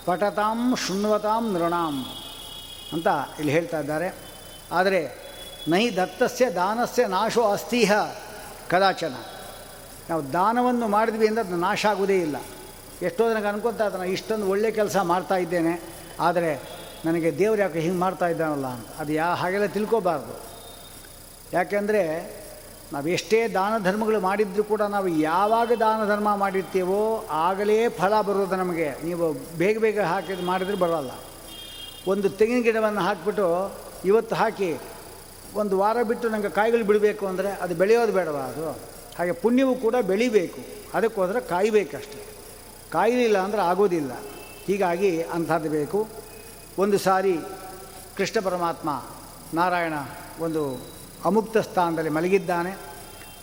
ಪಠತಾಂ ಶೃಣ್ವತಾಂ ನೃಣಾಂ ಅಂತ ಇಲ್ಲಿ ಹೇಳ್ತಾ ಇದ್ದಾರೆ. ಆದರೆ ನೈ ದತ್ತಸ್ಯ ದಾನಸ್ಯ ನಾಶೋ ಅಸ್ತಿಹ ಕದಾಚನ. ನಾವು ದಾನವನ್ನು ಮಾಡಿದ್ವಿ ಅಂದರೆ ಅದು ನಾಶ ಆಗುವುದೇ ಇಲ್ಲ. ಎಷ್ಟೋ ನನಗೆ ಅನ್ಕೊತಾ ಇದ್ದಾನೆ ಇಷ್ಟೊಂದು ಒಳ್ಳೆ ಕೆಲಸ ಮಾಡ್ತಾ ಇದ್ದೇನೆ, ಆದರೆ ನನಗೆ ದೇವ್ರು ಯಾಕೆ ಹಿಂಗೆ ಮಾಡ್ತಾ ಇದ್ದಾನಲ್ಲ ಅಂತ. ಅದು ಯಾ ಹಾಗೆಲ್ಲ ತಿಳ್ಕೊಬಾರ್ದು. ಯಾಕೆಂದರೆ ನಾವು ಎಷ್ಟೇ ದಾನ ಧರ್ಮಗಳು ಮಾಡಿದರೂ ಕೂಡ ನಾವು ಯಾವಾಗ ದಾನ ಧರ್ಮ ಮಾಡಿರ್ತೀವೋ ಆಗಲೇ ಫಲ ಬರೋದು ನಮಗೆ. ನೀವು ಬೇಗ ಬೇಗ ಹಾಕಿದ್ರೆ ಮಾಡಿದ್ರೆ ಬರೋಲ್ಲ. ಒಂದು ತೆಂಗಿನ ಗಿಡವನ್ನು ಹಾಕಿಬಿಟ್ಟು ಇವತ್ತು ಹಾಕಿ ಒಂದು ವಾರ ಬಿಟ್ಟು ನನಗೆ ಕಾಯಿಗಳು ಬಿಡಬೇಕು ಅಂದರೆ ಅದು ಬೆಳೆಯೋದು ಬೇಡವಾ ಅದು? ಹಾಗೆ ಪುಣ್ಯವು ಕೂಡ ಬೆಳಿಬೇಕು. ಅದಕ್ಕೋದ್ರೆ ಕಾಯಬೇಕಷ್ಟೆ. ಕಾಯಲಿಲ್ಲ ಅಂದರೆ ಆಗೋದಿಲ್ಲ. ಹೀಗಾಗಿ ಅಂಥದ್ದು ಬೇಕು. ಒಂದು ಸಾರಿ ಕೃಷ್ಣ ಪರಮಾತ್ಮ ನಾರಾಯಣ ಒಂದು ಅಮುಕ್ತ ಸ್ಥಾನದಲ್ಲಿ ಮಲಗಿದ್ದಾನೆ,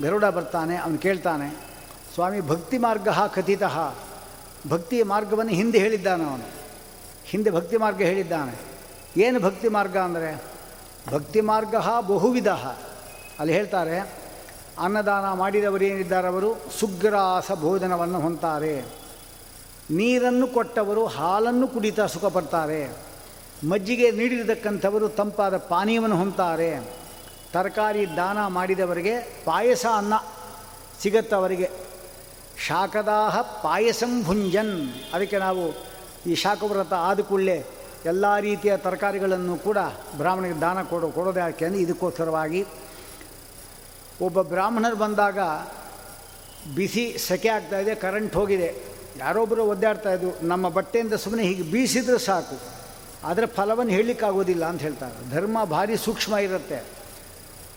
ಗರುಡ ಬರ್ತಾನೆ, ಅವನು ಕೇಳ್ತಾನೆ, ಸ್ವಾಮಿ, ಭಕ್ತಿ ಮಾರ್ಗ ಕಥಿತ ಭಕ್ತಿಯ ಮಾರ್ಗವನ್ನು ಹಿಂದೆ ಹೇಳಿದ್ದಾನೆ ಅವನು. ಹಿಂದೆ ಭಕ್ತಿ ಮಾರ್ಗ ಹೇಳಿದ್ದಾನೆ. ಏನು ಭಕ್ತಿ ಮಾರ್ಗ ಅಂದರೆ? ಭಕ್ತಿ ಮಾರ್ಗ ಬಹುವಿಧ ಅಲ್ಲಿ ಹೇಳ್ತಾರೆ, ಅನ್ನದಾನ ಮಾಡಿದವರೇನಿದ್ದಾರೆ ಅವರು? ಸುಗ್ರಾಸ ಭೋಜನವನ್ನು ಹೊಂತಾರೆ. ನೀರನ್ನು ಕೊಟ್ಟವರು, ಹಾಲನ್ನು ಕುಡಿತಾ ಸುಖ ಪಡ್ತಾರೆ ಮಜ್ಜಿಗೆ ನೀಡಿರತಕ್ಕಂಥವರು ತಂಪಾದ ಪಾನೀಯವನ್ನು ಹೊಂತಾರೆ. ತರಕಾರಿ ದಾನ ಮಾಡಿದವರಿಗೆ ಪಾಯಸ ಅನ್ನ ಸಿಗತ್ತವರಿಗೆ. ಶಾಖದಾಹ ಪಾಯಸಂ ಭುಂಜನ್. ಅದಕ್ಕೆ ನಾವು ಈ ಶಾಖವ್ರತ ಆದ ಕೂಡಲೇ ಎಲ್ಲ ರೀತಿಯ ತರಕಾರಿಗಳನ್ನು ಕೂಡ ಬ್ರಾಹ್ಮಣಿಗೆ ದಾನ ಕೊಡೋ, ಕೊಡೋದು ಯಾಕೆ ಅಂದರೆ ಇದಕ್ಕೋಸ್ಕರವಾಗಿ. ಒಬ್ಬ ಬ್ರಾಹ್ಮಣರು ಬಂದಾಗ ಬಿಸಿ ಸೆಕೆ ಇದೆ ಕರೆಂಟ್ ಹೋಗಿದೆ. ಯಾರೊಬ್ಬರು ಒದ್ದಾಡ್ತಾ ಇದ್ದು ನಮ್ಮ ಬಟ್ಟೆಯಿಂದ ಸುಮ್ಮನೆ ಹೀಗೆ ಬೀಸಿದ್ರೆ ಸಾಕು. ಅದರ ಫಲವನ್ನು ಹೇಳಲಿಕ್ಕಾಗೋದಿಲ್ಲ ಅಂತ ಹೇಳ್ತಾರೆ. ಧರ್ಮ ಭಾರಿ ಸೂಕ್ಷ್ಮ ಇರುತ್ತೆ.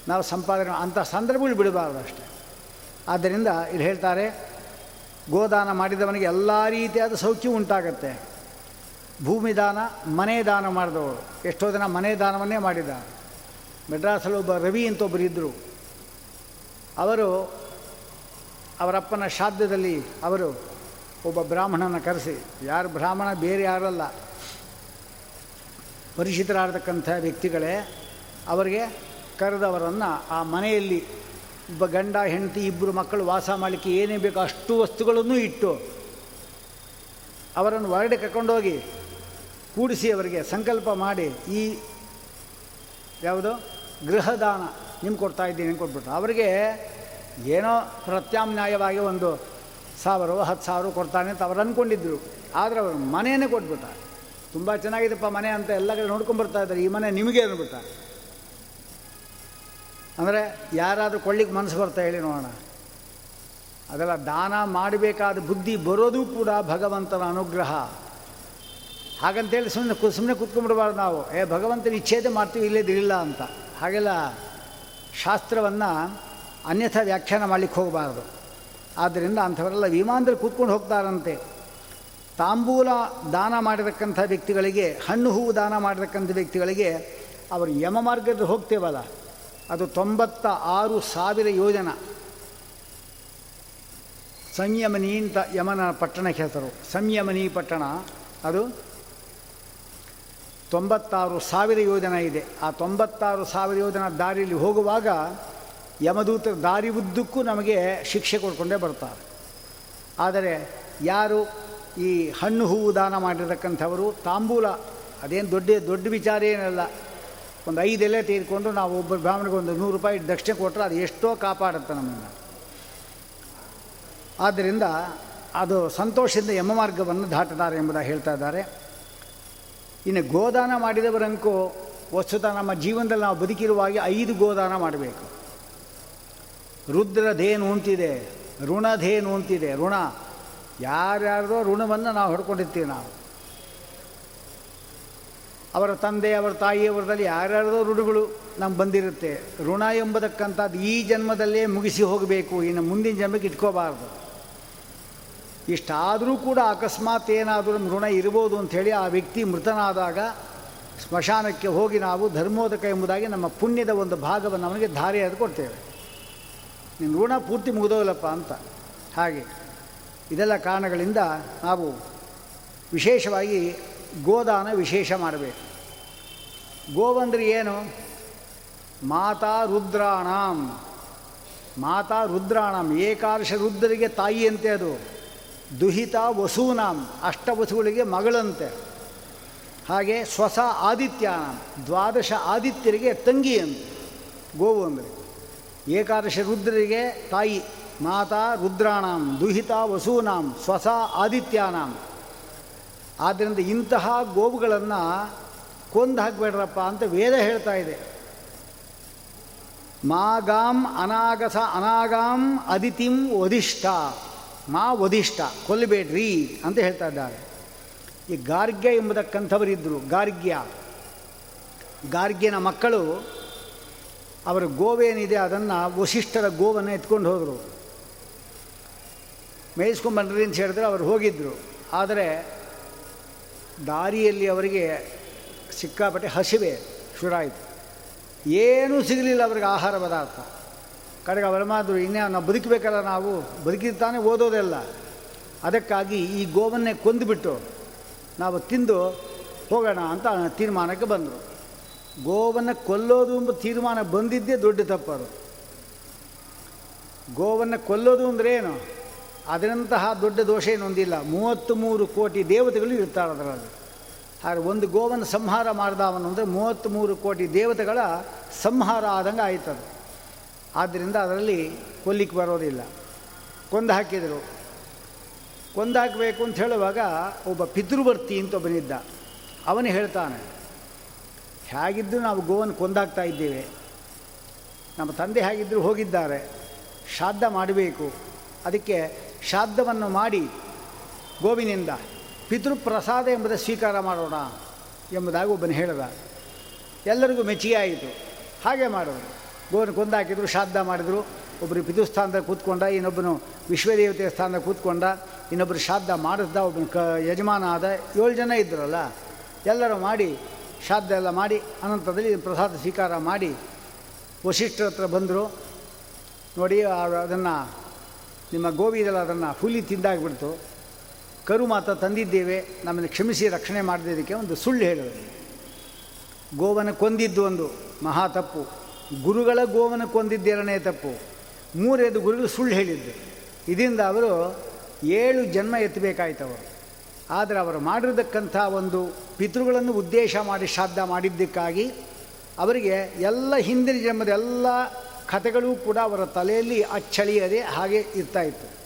ನಾವು ಸಂಪಾದನೆ ಅಂಥ ಸಂದರ್ಭಗಳು ಬಿಡಬಾರ್ದು ಅಷ್ಟೆ. ಆದ್ದರಿಂದ ಇಲ್ಲಿ ಹೇಳ್ತಾರೆ, ಗೋದಾನ ಮಾಡಿದವನಿಗೆ ಎಲ್ಲ ರೀತಿಯಾದ ಸೌಖ್ಯ ಉಂಟಾಗತ್ತೆ. ಭೂಮಿ ದಾನ, ಮನೆ ದಾನ ಮಾಡಿದವರು ಎಷ್ಟೋ ಜನ ಮನೆ ದಾನವನ್ನೇ ಮಾಡಿದ. ಮೆಡ್ರಾಸಲ್ಲಿ ಒಬ್ಬ ರವಿ ಅಂತ ಒಬ್ಬರು ಇದ್ದರು ಅವರು ಅವರಪ್ಪನ ಶ್ರಾದ್ದದಲ್ಲಿ ಅವರು ಒಬ್ಬ ಬ್ರಾಹ್ಮಣನ ಕರೆಸಿ, ಯಾರು ಬ್ರಾಹ್ಮಣ ಬೇರೆ ಯಾರಲ್ಲ, ಪರಿಚಿತರಾಗತಕ್ಕಂಥ ವ್ಯಕ್ತಿಗಳೇ, ಅವರಿಗೆ ಕರೆದವರನ್ನು ಆ ಮನೆಯಲ್ಲಿ ಒಬ್ಬ ಗಂಡ, ಹೆಂಡತಿ ಇಬ್ಬರು ಮಕ್ಕಳು ವಾಸ ಮಾಡಲಿಕ್ಕೆ ಏನೇ ಬೇಕೋ ಅಷ್ಟು ವಸ್ತುಗಳನ್ನು ಇಟ್ಟು ಅವರನ್ನು ಹೊರಗಡೆ ಕರ್ಕೊಂಡೋಗಿ ಕೂಡಿಸಿ ಅವರಿಗೆ ಸಂಕಲ್ಪ ಮಾಡಿ ಈ ಯಾವುದು ಗೃಹದಾನ ನಿಮ್ಗೆ ಕೊಡ್ತಾ ಇದ್ದೀನಿ ಕೊಟ್ಬಿಟ್ಟು ಅವರಿಗೆ ಏನೋ ಪ್ರತ್ಯಾಮ್ನಾಯವಾಗಿ ಒಂದು ಸಾವಿರ, ಹತ್ತು ಸಾವಿರ ಕೊಡ್ತಾನೆ ಅಂತ ಅವ್ರು ಅಂದ್ಕೊಂಡಿದ್ರು ಆದರೆ ಅವರು ಮನೆಯೇ ಕೊಟ್ಬಿಟ್ಟ. ತುಂಬ ಚೆನ್ನಾಗಿದೆಪ್ಪ ಮನೆ ಅಂತ ಎಲ್ಲ ಕಡೆ ನೋಡ್ಕೊಂಬರ್ತಾ ಇದ್ದಾರೆ. ಈ ಮನೆ ನಿಮಗೆ ಅಂದ್ಬಿಟ್ಟ. ಅಂದರೆ ಯಾರಾದರೂ ಕೊಳ್ಳಿಕ್ಕೆ ಮನಸ್ಸು ಬರ್ತಾ ಹೇಳಿ ನೋಡೋಣ. ಅದೆಲ್ಲ ದಾನ ಮಾಡಬೇಕಾದ ಬುದ್ಧಿ ಬರೋದು ಕೂಡ ಭಗವಂತನ ಅನುಗ್ರಹ. ಹಾಗಂತೇಳಿ ಸುಮ್ಮನೆ ಕು ಸುಮ್ಮನೆ ಕೂತ್ಕೊಂಡ್ಬಿಡ್ಬಾರ್ದು ನಾವು. ಏ, ಭಗವಂತನ ಇಚ್ಛೇದೆ ಮಾಡ್ತೀವಿ ಇಲ್ಲೇದಿಲ್ಲ ಅಂತ. ಹಾಗೆಲ್ಲ ಶಾಸ್ತ್ರವನ್ನು ಅನ್ಯಥಾ ವ್ಯಾಖ್ಯಾನ ಮಾಡಲಿಕ್ಕೆ ಹೋಗಬಾರ್ದು. ಆದ್ದರಿಂದ ಅಂಥವರೆಲ್ಲ ವಿಮಾನದಲ್ಲಿ ಕೂತ್ಕೊಂಡು ಹೋಗ್ತಾರಂತೆ. ತಾಂಬೂಲ ದಾನ ಮಾಡಿರತಕ್ಕಂಥ ವ್ಯಕ್ತಿಗಳಿಗೆ, ಹಣ್ಣು ಹೂವು ದಾನ ಮಾಡಿರತಕ್ಕಂಥ ವ್ಯಕ್ತಿಗಳಿಗೆ, ಅವರು ಯಮ ಮಾರ್ಗದಲ್ಲಿ ಹೋಗ್ತೇವಲ್ಲ. ಅದು ತೊಂಬತ್ತ ಆರು ಸಾವಿರ ಯೋಜನ. ಸಂಯಮನಿ ಅಂತ ಯಮನ ಪಟ್ಟಣಕ್ಕೆ ಹೆಸರು ಸಂಯಮನಿ ಪಟ್ಟಣ, ಅದು ತೊಂಬತ್ತಾರು ಸಾವಿರ ಯೋಜನ ಇದೆ. ಆ ತೊಂಬತ್ತಾರು ಸಾವಿರ ಯೋಜನ ದಾರಿಯಲ್ಲಿ ಹೋಗುವಾಗ ಯಮದೂತ ದಾರಿ ಉದ್ದಕ್ಕೂ ನಮಗೆ ಶಿಕ್ಷೆ ಕೊಡ್ಕೊಂಡೇ ಬರ್ತಾರೆ. ಆದರೆ ಯಾರು ಈ ಹಣ್ಣು ಹೂವು ದಾನ ಮಾಡಿರತಕ್ಕಂಥವರು ತಾಂಬೂಲ, ಅದೇನು ದೊಡ್ಡ ದೊಡ್ಡ ವಿಚಾರ ಏನಲ್ಲ. ಒಂದು ಐದು ಎಲೆ ತೆಗೆದುಕೊಂಡು ನಾವು ಒಬ್ಬ ಬ್ರಾಹ್ಮಣಿಗೆ ಒಂದು ನೂರು ರೂಪಾಯಿ ದಕ್ಷಿಣೆ ಕೊಟ್ಟರೆ ಅದು ಎಷ್ಟೋ ಕಾಪಾಡುತ್ತೆ ನಮ್ಮನ್ನು ಆದ್ದರಿಂದ ಅದು ಸಂತೋಷದಿಂದ ಯಮ ಮಾರ್ಗವನ್ನು ದಾಟುತ್ತಾರೆ ಎಂಬುದಾಗಿ ಹೇಳ್ತಾ ಇದ್ದಾರೆ. ಇನ್ನು ಗೋದಾನ ಮಾಡಿದವರಂಕೂ ವಸ್ತುತ ನಮ್ಮ ಜೀವನದಲ್ಲಿ ನಾವು ಬದುಕಿರುವಾಗ ಐದು ಗೋದಾನ ಮಾಡಬೇಕು. ರುದ್ರಧೇನು ಅಂತಿದೆ, ಋಣಧೇನು ಅಂತಿದೆ, ಋಣ. ಯಾರ್ಯಾರದೋ ಋಣವನ್ನು ನಾವು ಹೊಡ್ಕೊಂಡಿರ್ತೀವಿ ನಾವು. ಅವರ ತಂದೆ, ಅವರ ತಾಯಿಯವರದಲ್ಲಿ ಯಾರ್ಯಾರದೋ ಋಣಗಳು ನಮ್ಗೆ ಬಂದಿರುತ್ತೆ. ಋಣ ಎಂಬುದಕ್ಕಂಥದ್ದು ಈ ಜನ್ಮದಲ್ಲೇ ಮುಗಿಸಿ ಹೋಗಬೇಕು. ಇನ್ನು ಮುಂದಿನ ಜನ್ಮಕ್ಕೆ ಇಟ್ಕೋಬಾರ್ದು. ಇಷ್ಟಾದರೂ ಕೂಡ ಅಕಸ್ಮಾತ್ ಏನಾದರೂ ಋಣ ಇರ್ಬೋದು ಅಂಥೇಳಿ ಆ ವ್ಯಕ್ತಿ ಮೃತನಾದಾಗ ಸ್ಮಶಾನಕ್ಕೆ ಹೋಗಿ ನಾವು ಧರ್ಮೋದಕ ಎಂಬುದಾಗಿ ನಮ್ಮ ಪುಣ್ಯದ ಒಂದು ಭಾಗವನ್ನು ಅವನಿಗೆ ಧಾರೆಯಾದ ಕೊಡ್ತೇವೆ. ನಿನ್ನ ಋಣ ಪೂರ್ತಿ ಮುಗಿದೋಗಲಪ್ಪ ಅಂತ. ಹಾಗೆ ಇದೆಲ್ಲ ಕಾರಣಗಳಿಂದ ನಾವು ವಿಶೇಷವಾಗಿ ಗೋದಾನ ವಿಶೇಷ ಮಾಡಬೇಕು. ಗೋವಂದ್ರೆ ಏನು? ಮಾತಾ ರುದ್ರಾಣಂ. ಮಾತಾ ರುದ್ರಾಣಂ. ಏಕಾದಶ ರುದ್ರರಿಗೆ ತಾಯಿಯಂತೆ ಅದು. ದುಹಿತ ವಸೂನಾಂ. ಅಷ್ಟವಸುಗಳಿಗೆ ಮಗಳಂತೆ. ಹಾಗೆ ಸ್ವಸ ಆದಿತ್ಯಾನಾಂ ದ್ವಾದಶ ಆದಿತ್ಯರಿಗೆ ತಂಗಿಯಂತೆ ಗೋವು ಅಂದರೆ ಏಕಾದಶ ರುದ್ರರಿಗೆ ತಾಯಿ. ಮಾತಾ ರುದ್ರಾಣಂ. ದುಹಿತ ವಸೂನಾಂ. ಸ್ವಸ ಆದಿತ್ಯಾನಾಂ. ಆದ್ದರಿಂದ ಇಂತಹ ಗೋವುಗಳನ್ನು ಕೊಂದು ಹಾಕಬೇಡ್ರಪ್ಪ ಅಂತ ವೇದ ಹೇಳ್ತಾ ಇದೆ. ಮಾಗಾಂ ಅನಾಗಸ ಅನಾಗಾಂ ಅದಿತಿಂ ವಧಿಷ್ಠ ಮಾ ವಧಿಷ್ಠ ಕೊಲ್ಲಬೇಡ್ರಿ ಅಂತ ಹೇಳ್ತಾ ಇದ್ದಾರೆ. ಈ ಗಾರ್ಗ್ಯ ಎಂಬತಕ್ಕಂಥವರಿದ್ದರು ಗಾರ್ಗ್ಯ. ಗಾರ್ಗ್ಯನ ಮಕ್ಕಳು ಅವರ ಗೋವೇನಿದೆ ಅದನ್ನು ವಶಿಷ್ಠರ ಗೋವನ್ನು ಎತ್ಕೊಂಡು ಹೋದರು. ಮೇಯಿಸ್ಕೊಂಡ್ಬನ್ರಿ ಅಂತ ಹೇಳಿದ್ರೆ ಅವರು ಹೋಗಿದ್ದರು ಆದರೆ ದಾರಿಯಲ್ಲಿ ಅವರಿಗೆ ಸಿಕ್ಕಾಪಟ್ಟೆ ಹಸಿವೆ, ಶುರಾಯಿತು. ಏನೂ ಸಿಗಲಿಲ್ಲ ಅವ್ರಿಗೆ ಆಹಾರ ಪದಾರ್ಥ. ಕಡೆಗೆ ಅವರಮಾದ್ರು ಇನ್ನೇ ನಾವು ಬದುಕಬೇಕಲ್ಲ ನಾವು ಬದುಕಿರ್ತಾನೆ ಓದೋದೆಲ್ಲ ಅದಕ್ಕಾಗಿ ಈ ಗೋವನ್ನೇ ಕೊಂದುಬಿಟ್ಟು ನಾವು ತಿಂದು ಹೋಗೋಣ ಅಂತ ತೀರ್ಮಾನಕ್ಕೆ ಬಂದರು. ಗೋವನ್ನು ಕೊಲ್ಲೋದು ಎಂಬ ತೀರ್ಮಾನ ಬಂದಿದ್ದೇ ದೊಡ್ಡ ತಪ್ಪದು. ಗೋವನ್ನು ಕೊಲ್ಲೋದು ಅಂದರೆ ಏನು? ಅದರಂತಹ ದೊಡ್ಡ ದೋಷ ಏನೊಂದಿಲ್ಲ ಮೂವತ್ತು ಮೂರು ಕೋಟಿ ದೇವತೆಗಳು ಇರ್ತಾರೆ ಅದರಲ್ಲಿ ಹಾಗೆ ಒಂದು ಗೋವನ್ನು ಸಂಹಾರ ಮಾಡಿದವನು ಅಂದರೆ ಮೂವತ್ತ್ಮೂರು ಕೋಟಿ ದೇವತೆಗಳ ಸಂಹಾರ ಆದಂಗೆ ಆಯ್ತದು. ಆದ್ದರಿಂದ ಅದರಲ್ಲಿ ಕೊಲ್ಲಿಕ್ಕೆ ಬರೋದಿಲ್ಲ. ಕೊಂದು ಹಾಕಿದರು. ಕೊಂದು ಹಾಕಬೇಕು ಅಂತ ಹೇಳುವಾಗ ಒಬ್ಬ ಪಿತೃವರ್ತಿ ಅಂತ ಒಬ್ಬನಿದ್ದ. ಅವನು ಹೇಳ್ತಾನೆ ಹೇಗಿದ್ದು ನಾವು ಗೋವನ್ನು ಕೊಂದಾಗ್ತಾ ಇದ್ದೇವೆ. ನಮ್ಮ ತಂದೆ ಹೇಗಿದ್ದರೂ ಹೋಗಿದ್ದಾರೆ. ಶ್ರಾದ್ದ ಮಾಡಬೇಕು. ಅದಕ್ಕೆ ಶ್ರಾದ್ದವನ್ನು ಮಾಡಿ ಗೋವಿನಿಂದ ಪಿತೃಪ್ರಸಾದ ಎಂಬುದೇ ಸ್ವೀಕಾರ ಮಾಡೋಣ ಎಂಬುದಾಗಿ ಒಬ್ಬನು ಹೇಳಿದ. ಎಲ್ಲರಿಗೂ ಮೆಚ್ಚುಗೆ ಆಯಿತು. ಹಾಗೆ ಮಾಡೋರು ಗೋವನ್ನು ಕೊಂದಾಕಿದ್ರು, ಶ್ರಾದ್ದ ಮಾಡಿದರು. ಒಬ್ಬರು ಪಿತೃಸ್ಥಾನದಲ್ಲಿ ಕೂತ್ಕೊಂಡ, ಇನ್ನೊಬ್ಬನು ವಿಶ್ವದೇವತೆ ಸ್ಥಾನದಲ್ಲಿ ಕೂತ್ಕೊಂಡ ಇನ್ನೊಬ್ಬರು ಶ್ರಾದ್ದ ಮಾಡಿಸ್ದ, ಒಬ್ಬನ ಕ ಯಜಮಾನ ಆದ. ಏಳು ಜನ ಇದ್ದರಲ್ಲ ಎಲ್ಲರೂ ಮಾಡಿ, ಶ್ರಾದ್ದ ಎಲ್ಲ ಮಾಡಿ ಅನಂತರದಲ್ಲಿ ಪ್ರಸಾದ ಸ್ವೀಕಾರ ಮಾಡಿ ವಶಿಷ್ಠರ ಹತ್ರ ಬಂದರು. ನೋಡಿ ಅದನ್ನು, ನಿಮ್ಮ ಗೋವಿದೆಲ್ಲ ಅದನ್ನು ಹುಲಿ ತಿಂದಾಗ್ಬಿಡ್ತು. ಕರು ಮಾತ್ರ ತಂದಿದ್ದೇವೆ, ನಮ್ಮನ್ನು ಕ್ಷಮಿಸಿ, ರಕ್ಷಣೆ ಮಾಡಿದ್ದಕ್ಕೆ ಒಂದು ಸುಳ್ಳು ಹೇಳೋದು. ಗೋವನ್ನು ಕೊಂದಿದ್ದು ಒಂದು ಮಹಾ ತಪ್ಪು. ಗುರುಗಳ ಗೋವನ್ನು ಕೊಂದಿದ್ದೆರಡನೇ ತಪ್ಪು. ಮೂರನೇದು ಗುರುಗಳು ಸುಳ್ಳು ಹೇಳಿದ್ದು. ಇದರಿಂದ ಅವರು ಏಳು ಜನ್ಮ ಎತ್ತಬೇಕಾಯ್ತು ಆದರೆ ಅವರು ಮಾಡಿರತಕ್ಕಂಥ ಒಂದು ಪಿತೃಗಳನ್ನು ಉದ್ದೇಶ ಮಾಡಿ, ಶ್ರಾದ್ದ ಮಾಡಿದ್ದಕ್ಕಾಗಿ ಅವರಿಗೆ ಎಲ್ಲ ಹಿಂದಿನ ಜನ್ಮದ ಎಲ್ಲ ಕಥೆಗಳೂ ಕೂಡ ಅವರ ತಲೆಯಲ್ಲಿ ಅಚ್ಚಳಿಯದೆ ಹಾಗೆ ಇರ್ತಾಯಿತ್ತು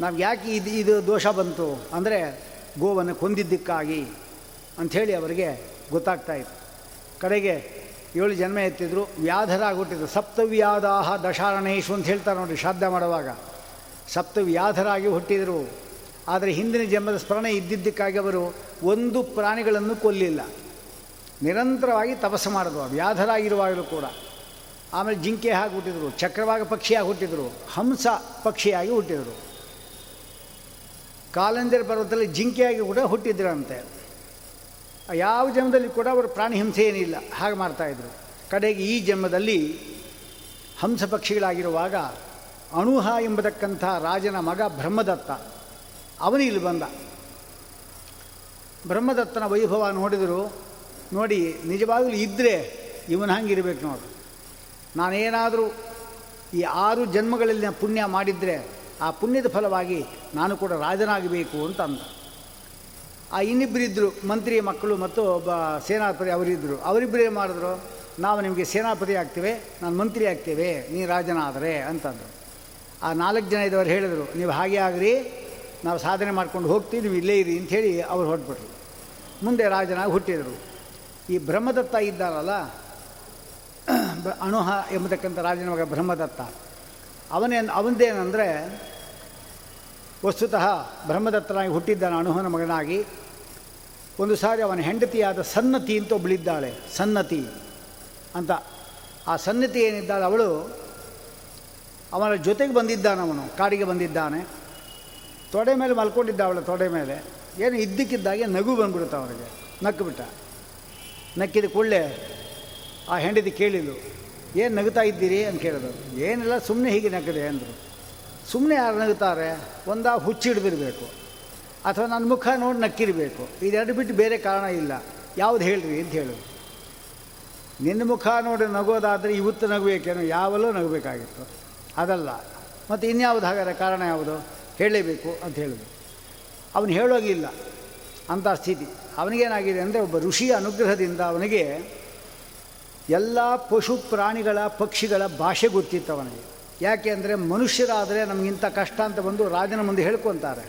ನಮ್ಗೆ ಯಾಕೆ ಇದು ಇದು ದೋಷ ಬಂತು ಅಂದರೆ ಗೋವನ್ನು ಕೊಂದಿದ್ದಕ್ಕಾಗಿ ಅಂಥೇಳಿ ಅವರಿಗೆ ಗೊತ್ತಾಗ್ತಾಯಿತ್ತು ಕಡೆಗೆ ಏಳು ಜನ್ಮ ಎತ್ತಿದ್ರು, ವ್ಯಾಧರಾಗ್ಬಿಟ್ಟಿದ್ರು. ಸಪ್ತವ್ಯಾಧಾಹ ದಶಾರಣೇಶು ಅಂತ ಹೇಳ್ತಾರೆ ನೋಡಿ ಶ್ರಾದ್ದ ಮಾಡುವಾಗ. ಸಪ್ತವ್ಯಾಧರಾಗಿ ಹುಟ್ಟಿದರು. ಆದರೆ ಹಿಂದಿನ ಜನ್ಮದ ಸ್ಮರಣೆ ಇದ್ದಿದ್ದಕ್ಕಾಗಿ ಅವರು ಒಂದು ಪ್ರಾಣಿಗಳನ್ನು ಕೊಲ್ಲಿಲ್ಲ. ನಿರಂತರವಾಗಿ ತಪಸ್ಸು ಮಾಡಿದ್ರು. ವ್ಯಾಧರಾಗಿರುವಾಗಲೂ ಕೂಡ. ಆಮೇಲೆ ಜಿಂಕೆ ಆಗಿ ಹುಟ್ಟಿದರು ಚಕ್ರವಾಗ ಪಕ್ಷಿಯಾಗಿ ಹುಟ್ಟಿದರು, ಹಂಸ ಪಕ್ಷಿಯಾಗಿ ಹುಟ್ಟಿದರು. ಕಾಲಂಜರ ಪರ್ವತದಲ್ಲಿ ಜಿಂಕೆಯಾಗಿ ಕೂಡ ಹುಟ್ಟಿದ್ರಂತೆ. ಯಾವ ಜನ್ಮದಲ್ಲಿ ಕೂಡ ಅವರು ಪ್ರಾಣಿ ಹಿಂಸೆ ಏನಿಲ್ಲ, ಹಾಗೆ ಮಾಡ್ತಾಯಿದ್ರು ಕಡೆಗೆ ಈ ಜನ್ಮದಲ್ಲಿ ಹಂಸ ಪಕ್ಷಿಗಳಾಗಿರುವಾಗ ಅಣುಹ ಎಂಬತಕ್ಕಂಥ ರಾಜನ ಮಗ ಬ್ರಹ್ಮದತ್ತ, ಅವನು ಇಲ್ಲಿ ಬಂದ. ಬ್ರಹ್ಮದತ್ತನ ವೈಭವ ನೋಡಿದರು, ನೋಡಿ ನಿಜವಾಗಲೂ ಇದ್ದರೆ ಇವನು ಹಂಗಿರ್ಬೇಕು ನೋಡು. ನಾನೇನಾದರೂ ಈ ಆರು ಜನ್ಮಗಳಲ್ಲಿ ನಾನು ಪುಣ್ಯ ಮಾಡಿದರೆ ಆ ಪುಣ್ಯದ ಫಲವಾಗಿ ನಾನು ಕೂಡ ರಾಜನಾಗಬೇಕು ಅಂತ ಅಂದ ಆ ಇನ್ನಿಬ್ಬರಿದ್ದರು ಮಂತ್ರಿ ಮಕ್ಕಳು ಮತ್ತು ಒಬ್ಬ ಸೇನಾಪತಿ ಅವರಿದ್ದರು ಅವರಿಬ್ಬರು ಏನು ಮಾಡಿದ್ರು? ನಾವು ನಿಮಗೆ ಸೇನಾಪತಿ ಆಗ್ತೇವೆ, ನಾನು ಮಂತ್ರಿ ಆಗ್ತೇವೆ, ನೀ ರಾಜನಾದರೆ ಅಂತಂದರು. ಆ ನಾಲ್ಕು ಜನ ಇದ್ದವರು ಹೇಳಿದರು, ನೀವು ಹಾಗೆ ಆಗ್ರಿ, ನಾವು ಸಾಧನೆ ಮಾಡ್ಕೊಂಡು ಹೋಗ್ತೀವಿ, ನೀವು ಇಲ್ಲೇ ಇರಿ ಅಂಥೇಳಿ ಅವ್ರು ಹೊರಟ್ಬಿಟ್ರು. ಮುಂದೆ ರಾಜನಾಗಿ ಹುಟ್ಟಿದರು. ಈ ಬ್ರಹ್ಮದತ್ತ ಇದ್ದಾರಲ್ಲ ಅಣುಹ ಎಂಬತಕ್ಕಂಥ ರಾಜನ ಮಗ ಬ್ರಹ್ಮದತ್ತ. ಅವನೇ ಅವನದೇನೆಂದರೆ ವಸ್ತುತಃ ಬ್ರಹ್ಮದತ್ತನಾಗಿ ಹುಟ್ಟಿದ್ದಾನೆ ಅನುಹನ ಮಗನಾಗಿ, ಒಂದು ಸಾರಿ ಅವನ ಹೆಂಡತಿಯಾದ ಸನ್ನತಿ ಅಂತ ಒಬ್ಬಳಿದ್ದಾಳೆ ಸನ್ನತಿ ಅಂತ. ಆ ಸನ್ನತಿ ಏನಿದ್ದಾಳೆ ಅವಳು, ಅವನ ಜೊತೆಗೆ ಬಂದಿದ್ದಾನೆ ಅವನು, ಕಾಡಿಗೆ ಬಂದಿದ್ದಾನೆ. ತೊಡೆ ಮೇಲೆ ಮಲ್ಕೊಂಡಿದ್ದ ಅವಳ ತೊಡೆ ಮೇಲೆ. ಏನು ಇದ್ದಕ್ಕಿದ್ದಾಗೆ ನಗು ಬಂದ್ಬಿಡುತ್ತೆ ಅವನಿಗೆ. ನಕ್ಕಿಬಿಟ್ಟ ನಕ್ಕಿದ ಕೂಡಲೇ ಆ ಹೆಂಡತಿ ಕೇಳಿದ್ಲು, ಏನು ನಗುತ್ತಾ ಇದ್ದೀರಿ? ಅಂತ ಕೇಳಿದ್ರು. ಏನಿಲ್ಲ ಸುಮ್ಮನೆ ಹೀಗೆ ನಗದೆ, ಅಂದರು. ಸುಮ್ಮನೆ ಯಾರು ನಗುತ್ತಾರೆ ಒಂದಾ ಹುಚ್ಚಿಡ್ದಿರಬೇಕು ಅಥವಾ ನನ್ನ ಮುಖ ನೋಡಿ ನಕ್ಕಿರಬೇಕು. ಇದೆರಡು ಬಿಟ್ಟು ಬೇರೆ ಕಾರಣ ಇಲ್ಲ. ಯಾವ್ದು ಹೇಳ್ರಿ ಅಂತ ಹೇಳೋದು ನಿನ್ನ ಮುಖ ನೋಡಿ ನಗೋದಾದರೆ ಇವತ್ತು ನಗಬೇಕೇನೋ? ಯಾವಲ್ಲೂ ನಗಬೇಕಾಗಿತ್ತು. ಅದಲ್ಲ. ಮತ್ತು ಇನ್ಯಾವುದು ಹಾಗಾದ್ರೆ ಕಾರಣ ಯಾವುದು? ಹೇಳಲೇಬೇಕು ಅಂತ ಹೇಳಿದ್ರು ಅವನು ಹೇಳೋಗಿಲ್ಲ. ಅಂಥ ಸ್ಥಿತಿ. ಅವನಿಗೇನಾಗಿದೆ ಅಂದರೆ ಒಬ್ಬ ಋಷಿಯ ಅನುಗ್ರಹದಿಂದ ಅವನಿಗೆ ಎಲ್ಲ ಪಶು ಪ್ರಾಣಿಗಳ ಪಕ್ಷಿಗಳ ಭಾಷೆ ಗೊತ್ತಿತ್ತು ಅವನಿಗೆ. ಯಾಕೆ ಅಂದರೆ ಮನುಷ್ಯರಾದರೆ ನಮಗಿಂತ ಕಷ್ಟ ಅಂತ ಬಂದು ರಾಜನ ಮುಂದೆ ಹೇಳ್ಕೊತಾರೆ.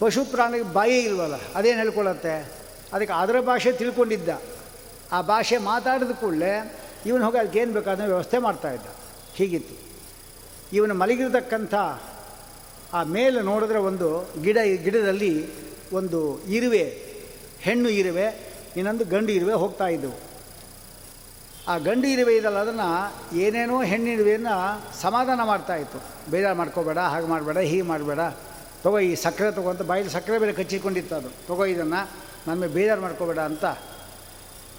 ಪಶು ಪ್ರಾಣಿಗೆ ಬಾಯಿ ಇಲ್ವಲ್ಲ, ಅದೇನು ಹೇಳ್ಕೊಳ್ಳುತ್ತೆ ಅದಕ್ಕೆ ಅದರ ಭಾಷೆ ತಿಳ್ಕೊಂಡಿದ್ದ. ಆ ಭಾಷೆ ಮಾತಾಡಿದ ಕೂಡಲೇ ಇವನು ಹೋಗಿ ಅದಕ್ಕೆ ಏನು ಬೇಕಾದ ವ್ಯವಸ್ಥೆ ಮಾಡ್ತಾಯಿದ್ದ ಹೀಗಿತ್ತು. ಇವನು ಮಲಗಿರ್ತಕ್ಕಂಥ ಆ ಮೇಲೆ ನೋಡಿದ್ರೆ ಒಂದು ಗಿಡ, ಗಿಡದಲ್ಲಿ ಒಂದು ಇರುವೆ, ಹೆಣ್ಣು ಇರುವೆ, ಇನ್ನೊಂದು ಗಂಡು ಇರುವೆ ಹೋಗ್ತಾ ಇದ್ದವು. ಆ ಗಂಡು ಇರುವೆ ಇದಲ್ಲ, ಅದನ್ನು ಏನೇನೋ ಹೆಣ್ಣಿರುವೆಯನ್ನು ಸಮಾಧಾನ ಮಾಡ್ತಾಯಿತ್ತು ಬೇಜಾರು ಮಾಡ್ಕೋಬೇಡ, ಹಾಗೆ ಮಾಡಬೇಡ, ಹೀಗೆ ಮಾಡಬೇಡ. ತಗೋ ಈ ಸಕ್ಕರೆ ತಗೋ ಅಂತ ಬಾಯಲ್ಲಿ ಸಕ್ಕರೆ ಬೇರೆ ಕಚ್ಚಿಕೊಂಡಿತ್ತು ಅದು. ತಗೋ ಇದನ್ನು ನನ್ನ ಬೇಜಾರು ಮಾಡ್ಕೋಬೇಡ ಅಂತ.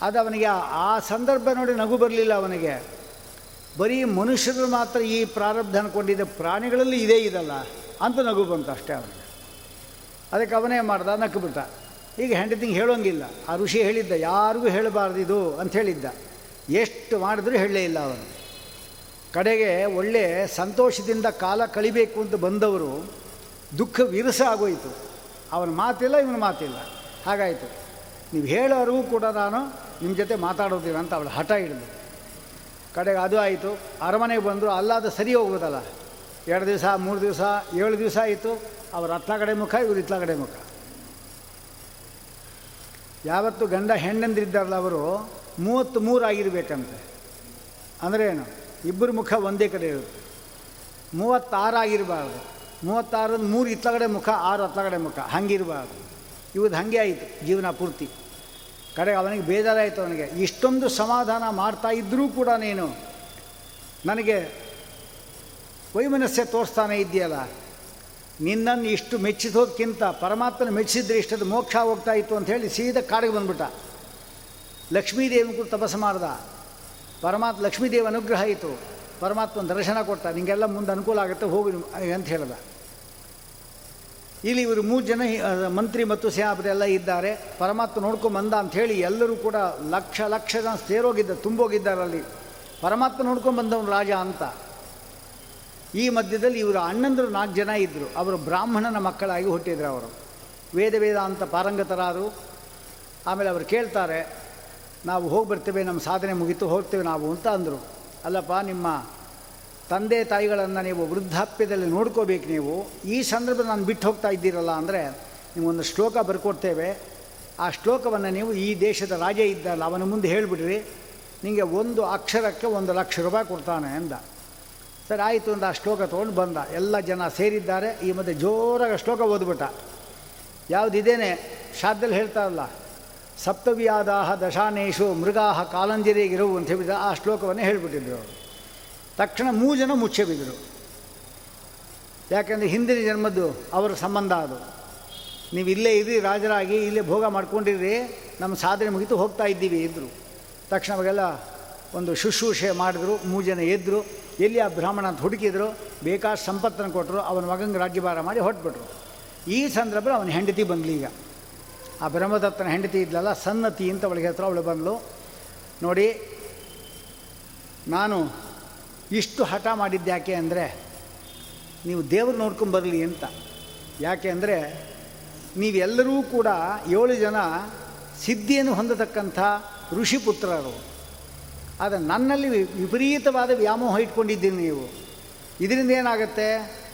ಅದು ಅವನಿಗೆ ಆ- ಸಂದರ್ಭ ನೋಡಿ ನಗು ಬರಲಿಲ್ಲ ಅವನಿಗೆ. ಬರೀ ಮನುಷ್ಯರು ಮಾತ್ರ ಈ ಪ್ರಾರಬ್ಧ ಅಂದ್ಕೊಂಡಿದ್ದ ಪ್ರಾಣಿಗಳಲ್ಲಿ ಇದೇ ಇದಲ್ಲ ಅಂತ ನಗು ಬಂತು ಅಷ್ಟೇ ಅವನಿಗೆ. ಅದಕ್ಕೆ ಅವನೇ ಮಾಡ್ದ ನಕ್ಕು ಈಗ ಹೆಂಡತಿಂಗ್ ಹೇಳೋಂಗಿಲ್ಲ. ಆ ಋಷಿ ಹೇಳಿದ್ದ, ಯಾರಿಗೂ ಹೇಳಬಾರ್ದು ಇದು ಅಂತ ಹೇಳಿದ್ದ. ಎಷ್ಟು ಮಾಡಿದ್ರೂ ಹೇಳಲೇ ಇಲ್ಲ ಅವನು. ಕಡೆಗೆ ಒಳ್ಳೆ ಸಂತೋಷದಿಂದ ಕಾಲ ಕಳಿಬೇಕು ಅಂತ ಬಂದವರು ದುಃಖ ವಿರಸ ಆಗೋಯಿತು. ಅವನ ಮಾತಿಲ್ಲ, ಇವನ ಮಾತಿಲ್ಲ. ಹಾಗಾಯಿತು. ನೀವು ಹೇಳೋರಿಗೂ ಕೂಡ ನಾನು ನಿಮ್ಮ ಜೊತೆ ಮಾತಾಡೋದಿಲ್ಲ ಅಂತ ಅವಳು ಹಠ ಹಿಡಿದು. ಕಡೆಗೆ ಅದು ಆಯಿತು. ಅರಮನೆಗೆ ಬಂದರು. ಅಲ್ಲಾದ ಸರಿ ಹೋಗೋದಲ್ಲ ಎರಡು ದಿವಸ, ಮೂರು ದಿವಸ, ಏಳು ದಿವಸ ಆಯಿತು. ಅವ್ರ ಹತ್ತ ಕಡೆ ಮುಖ, ಇವ್ರು ಇತ್ಲ ಕಡೆ ಮುಖ. ಯಾವತ್ತು ಗಂಡ ಹೆಣ್ಣಂದಿರಿದ್ದಾರಲ್ಲ ಅವರು ಮೂವತ್ತು ಮೂರು ಆಗಿರಬೇಕಂತೆ. ಅಂದರೆ ಏನು? ಇಬ್ಬರು ಮುಖ ಒಂದೇ ಕಡೆ ಇರುತ್ತೆ. ಮೂವತ್ತಾರು ಆಗಿರಬಾರ್ದು. ಮೂರು ಇತ್ತಗಡೆ ಮುಖ, ಆರು ಹತ್ತಗಡೆ ಮುಖ. ಹಂಗಿರಬಾರ್ದು. ಇವತ್ತು ಹಾಗೆ ಆಯಿತು, ಜೀವನ ಪೂರ್ತಿ. ಕಡೆ ಅವನಿಗೆ ಬೇಜಾರಾಯಿತು ಅವನಿಗೆ. ಇಷ್ಟೊಂದು ಸಮಾಧಾನ ಮಾಡ್ತಾ ಇದ್ದರೂ ಕೂಡ ನೀನು ನನಗೆ ವೈಮನಸ್ಸೆ ತೋರಿಸ್ತಾನೆ ಇದೆಯಲ್ಲ ನಿನ್ನನ್ನು ಇಷ್ಟು ಮೆಚ್ಚಿಸೋದಕ್ಕಿಂತ ಪರಮಾತ್ಮನ ಮೆಚ್ಚಿಸಿದ್ರೆ ಇಷ್ಟದ ಮೋಕ್ಷ ಹೋಗ್ತಾ ಅಂತ ಹೇಳಿ ಸೀದಾ ಕಾಡಿಗೆ ಬಂದ್ಬಿಟ್ಟ. ಲಕ್ಷ್ಮೀದೇವಿ ಕೂಡ ತಪಸ್ಸು ಮಾಡ್ದ. ಪರಮಾತ್ಮ ಲಕ್ಷ್ಮೀದೇವ ಅನುಗ್ರಹ ಆಯಿತು ಪರಮಾತ್ಮ ದರ್ಶನ ಕೊಡ್ತಾ ನಿಂಗೆಲ್ಲ ಮುಂದೆ ಅನುಕೂಲ ಆಗುತ್ತೆ, ಹೋಗಿ ಅಂತ ಹೇಳ್ದ. ಇಲ್ಲಿ ಇವರು ಮೂರು ಜನ ಮಂತ್ರಿ ಮತ್ತು ಎಲ್ಲ ಇದ್ದಾರೆ. ಪರಮಾತ್ಮ ನೋಡ್ಕೊಂಡು ಬಂದ ಅಂಥೇಳಿ ಎಲ್ಲರೂ ಕೂಡ ಲಕ್ಷ ಲಕ್ಷ ಜನ ಸೇರೋಗಿದ್ದ, ತುಂಬೋಗಿದ್ದಾರೆ ಅಲ್ಲಿ. ಪರಮಾತ್ಮ ನೋಡ್ಕೊಂಡು ಬಂದವನು ರಾಜ ಅಂತ. ಈ ಮಧ್ಯದಲ್ಲಿ ಇವರು ಅಣ್ಣಂದರು ನಾಲ್ಕು ಜನ ಇದ್ದರು ಅವರು ಬ್ರಾಹ್ಮಣನ ಮಕ್ಕಳಾಗಿ ಹುಟ್ಟಿದ್ರು ಅವರು. ವೇದ ವೇದಾಂತ ಪಾರಂಗತರಾದರು. ಆಮೇಲೆ ಅವರು ಕೇಳ್ತಾರೆ ನಾವು ಹೋಗಿ ಬರ್ತೇವೆ ನಮ್ಮ ಸಾಧನೆ ಮುಗಿತು, ಹೋಗ್ತೇವೆ ನಾವು ಅಂತ ಅಂದರು. ಅಲ್ಲಪ್ಪ, ನಿಮ್ಮ ತಂದೆ ತಾಯಿಗಳನ್ನು ನೀವು ವೃದ್ಧಾಪ್ಯದಲ್ಲಿ ನೋಡ್ಕೋಬೇಕು ನೀವು. ಈ ಸಂದರ್ಭ ನಾನು ಬಿಟ್ಟು ಹೋಗ್ತಾ ಇದ್ದೀರಲ್ಲ ಅಂದರೆ ನಿಮಗೊಂದು ಶ್ಲೋಕ ಬರ್ಕೊಡ್ತೇವೆ. ಆ ಶ್ಲೋಕವನ್ನು ನೀವು ಈ ದೇಶದ ರಾಜ ಇದ್ದಲ್ಲ ಅವನ ಮುಂದೆ ಹೇಳಿಬಿಡ್ರಿ. ನಿಮಗೆ ಒಂದು ಅಕ್ಷರಕ್ಕೆ ಒಂದು ಲಕ್ಷ ರೂಪಾಯಿ ಕೊಡ್ತಾನೆ ಅಂದ. ಸರಿ, ಆಯಿತು ಅಂತ ಆ ಶ್ಲೋಕ ತೊಗೊಂಡು ಬಂದ. ಎಲ್ಲ ಜನ ಸೇರಿದ್ದಾರೆ. ಈ ಮಧ್ಯೆ ಜೋರಾಗಿ ಶ್ಲೋಕ ಓದ್ಬಿಟ್ಟ. ಯಾವುದಿದೇನೆ ಶಾದ್ದಲ್ಲಿ ಹೇಳ್ತಾರಲ್ಲ ಸಪ್ತವ್ಯಾದಾಹ ದಶಾನೇಶು ಮೃಗಾಹ ಕಾಲಂಜರಿಗಿರು ಅಂತ ಹೇಳಿದ ಆ ಶ್ಲೋಕವನ್ನೇ ಹೇಳಿಬಿಟ್ಟಿದ್ರು ಅವರು. ತಕ್ಷಣ ಮೂರು ಜನ ಮುಚ್ಚೆ ಬಿದ್ದರು ಯಾಕೆಂದರೆ ಹಿಂದಿನ ಜನ್ಮದ್ದು ಅವರ ಸಂಬಂಧ ಅದು. ನೀವು ಇಲ್ಲೇ ಇರಿ, ರಾಜರಾಗಿ ಇಲ್ಲೇ ಭೋಗ ಮಾಡ್ಕೊಂಡಿರಿ, ನಮ್ಮ ಸಾಧನೆ ಮುಗಿತು ಹೋಗ್ತಾ ಇದ್ದೀವಿ ಇದ್ದರು ತಕ್ಷಣ ಅವಾಗೆಲ್ಲ ಒಂದು ಶುಶ್ರೂಷೆ ಮಾಡಿದ್ರು ಮೂರು ಜನ ಎದ್ದರು ಎಲ್ಲಿ ಆ ಬ್ರಾಹ್ಮಣ ಅಂತ ಹುಡುಕಿದ್ರು, ಬೇಕಾದ ಸಂಪತ್ತನ್ನು ಕೊಟ್ಟರು, ಅವನ ಮಗಂಗೆ ರಾಜ್ಯಭಾರ ಮಾಡಿ ಹೊಟ್ಬಿಟ್ರು ಈ ಸಂದರ್ಭದಲ್ಲಿ ಅವನ ಹೆಂಡತಿ ಬಂದ್ಲಿ ಈಗ. ಆ ಬ್ರಹ್ಮದತ್ತನ ಹೆಂಡತಿ ಇದ್ಲಲ್ಲ, ಸನ್ನತಿ ಅಂತ ಅವಳಿಗೆ ಹತ್ರ ಅವಳು ಬಂದಳು ನೋಡಿ, ನಾನು ಇಷ್ಟು ಹಠ ಮಾಡಿದ್ದು ಯಾಕೆ ಅಂದರೆ, ನೀವು ದೇವರು ನೋಡ್ಕೊಂಬರಲಿ ಅಂತ. ಯಾಕೆ ಅಂದರೆ, ನೀವೆಲ್ಲರೂ ಕೂಡ ಏಳು ಜನ ಸಿದ್ಧಿಯನ್ನು ಹೊಂದತಕ್ಕಂಥ ಋಷಿಪುತ್ರರು. ಆದರೆ ನನ್ನಲ್ಲಿ ವಿಪರೀತವಾದ ವ್ಯಾಮೋಹ ಇಟ್ಕೊಂಡಿದ್ದೀನಿ ನೀವು. ಇದರಿಂದ ಏನಾಗುತ್ತೆ?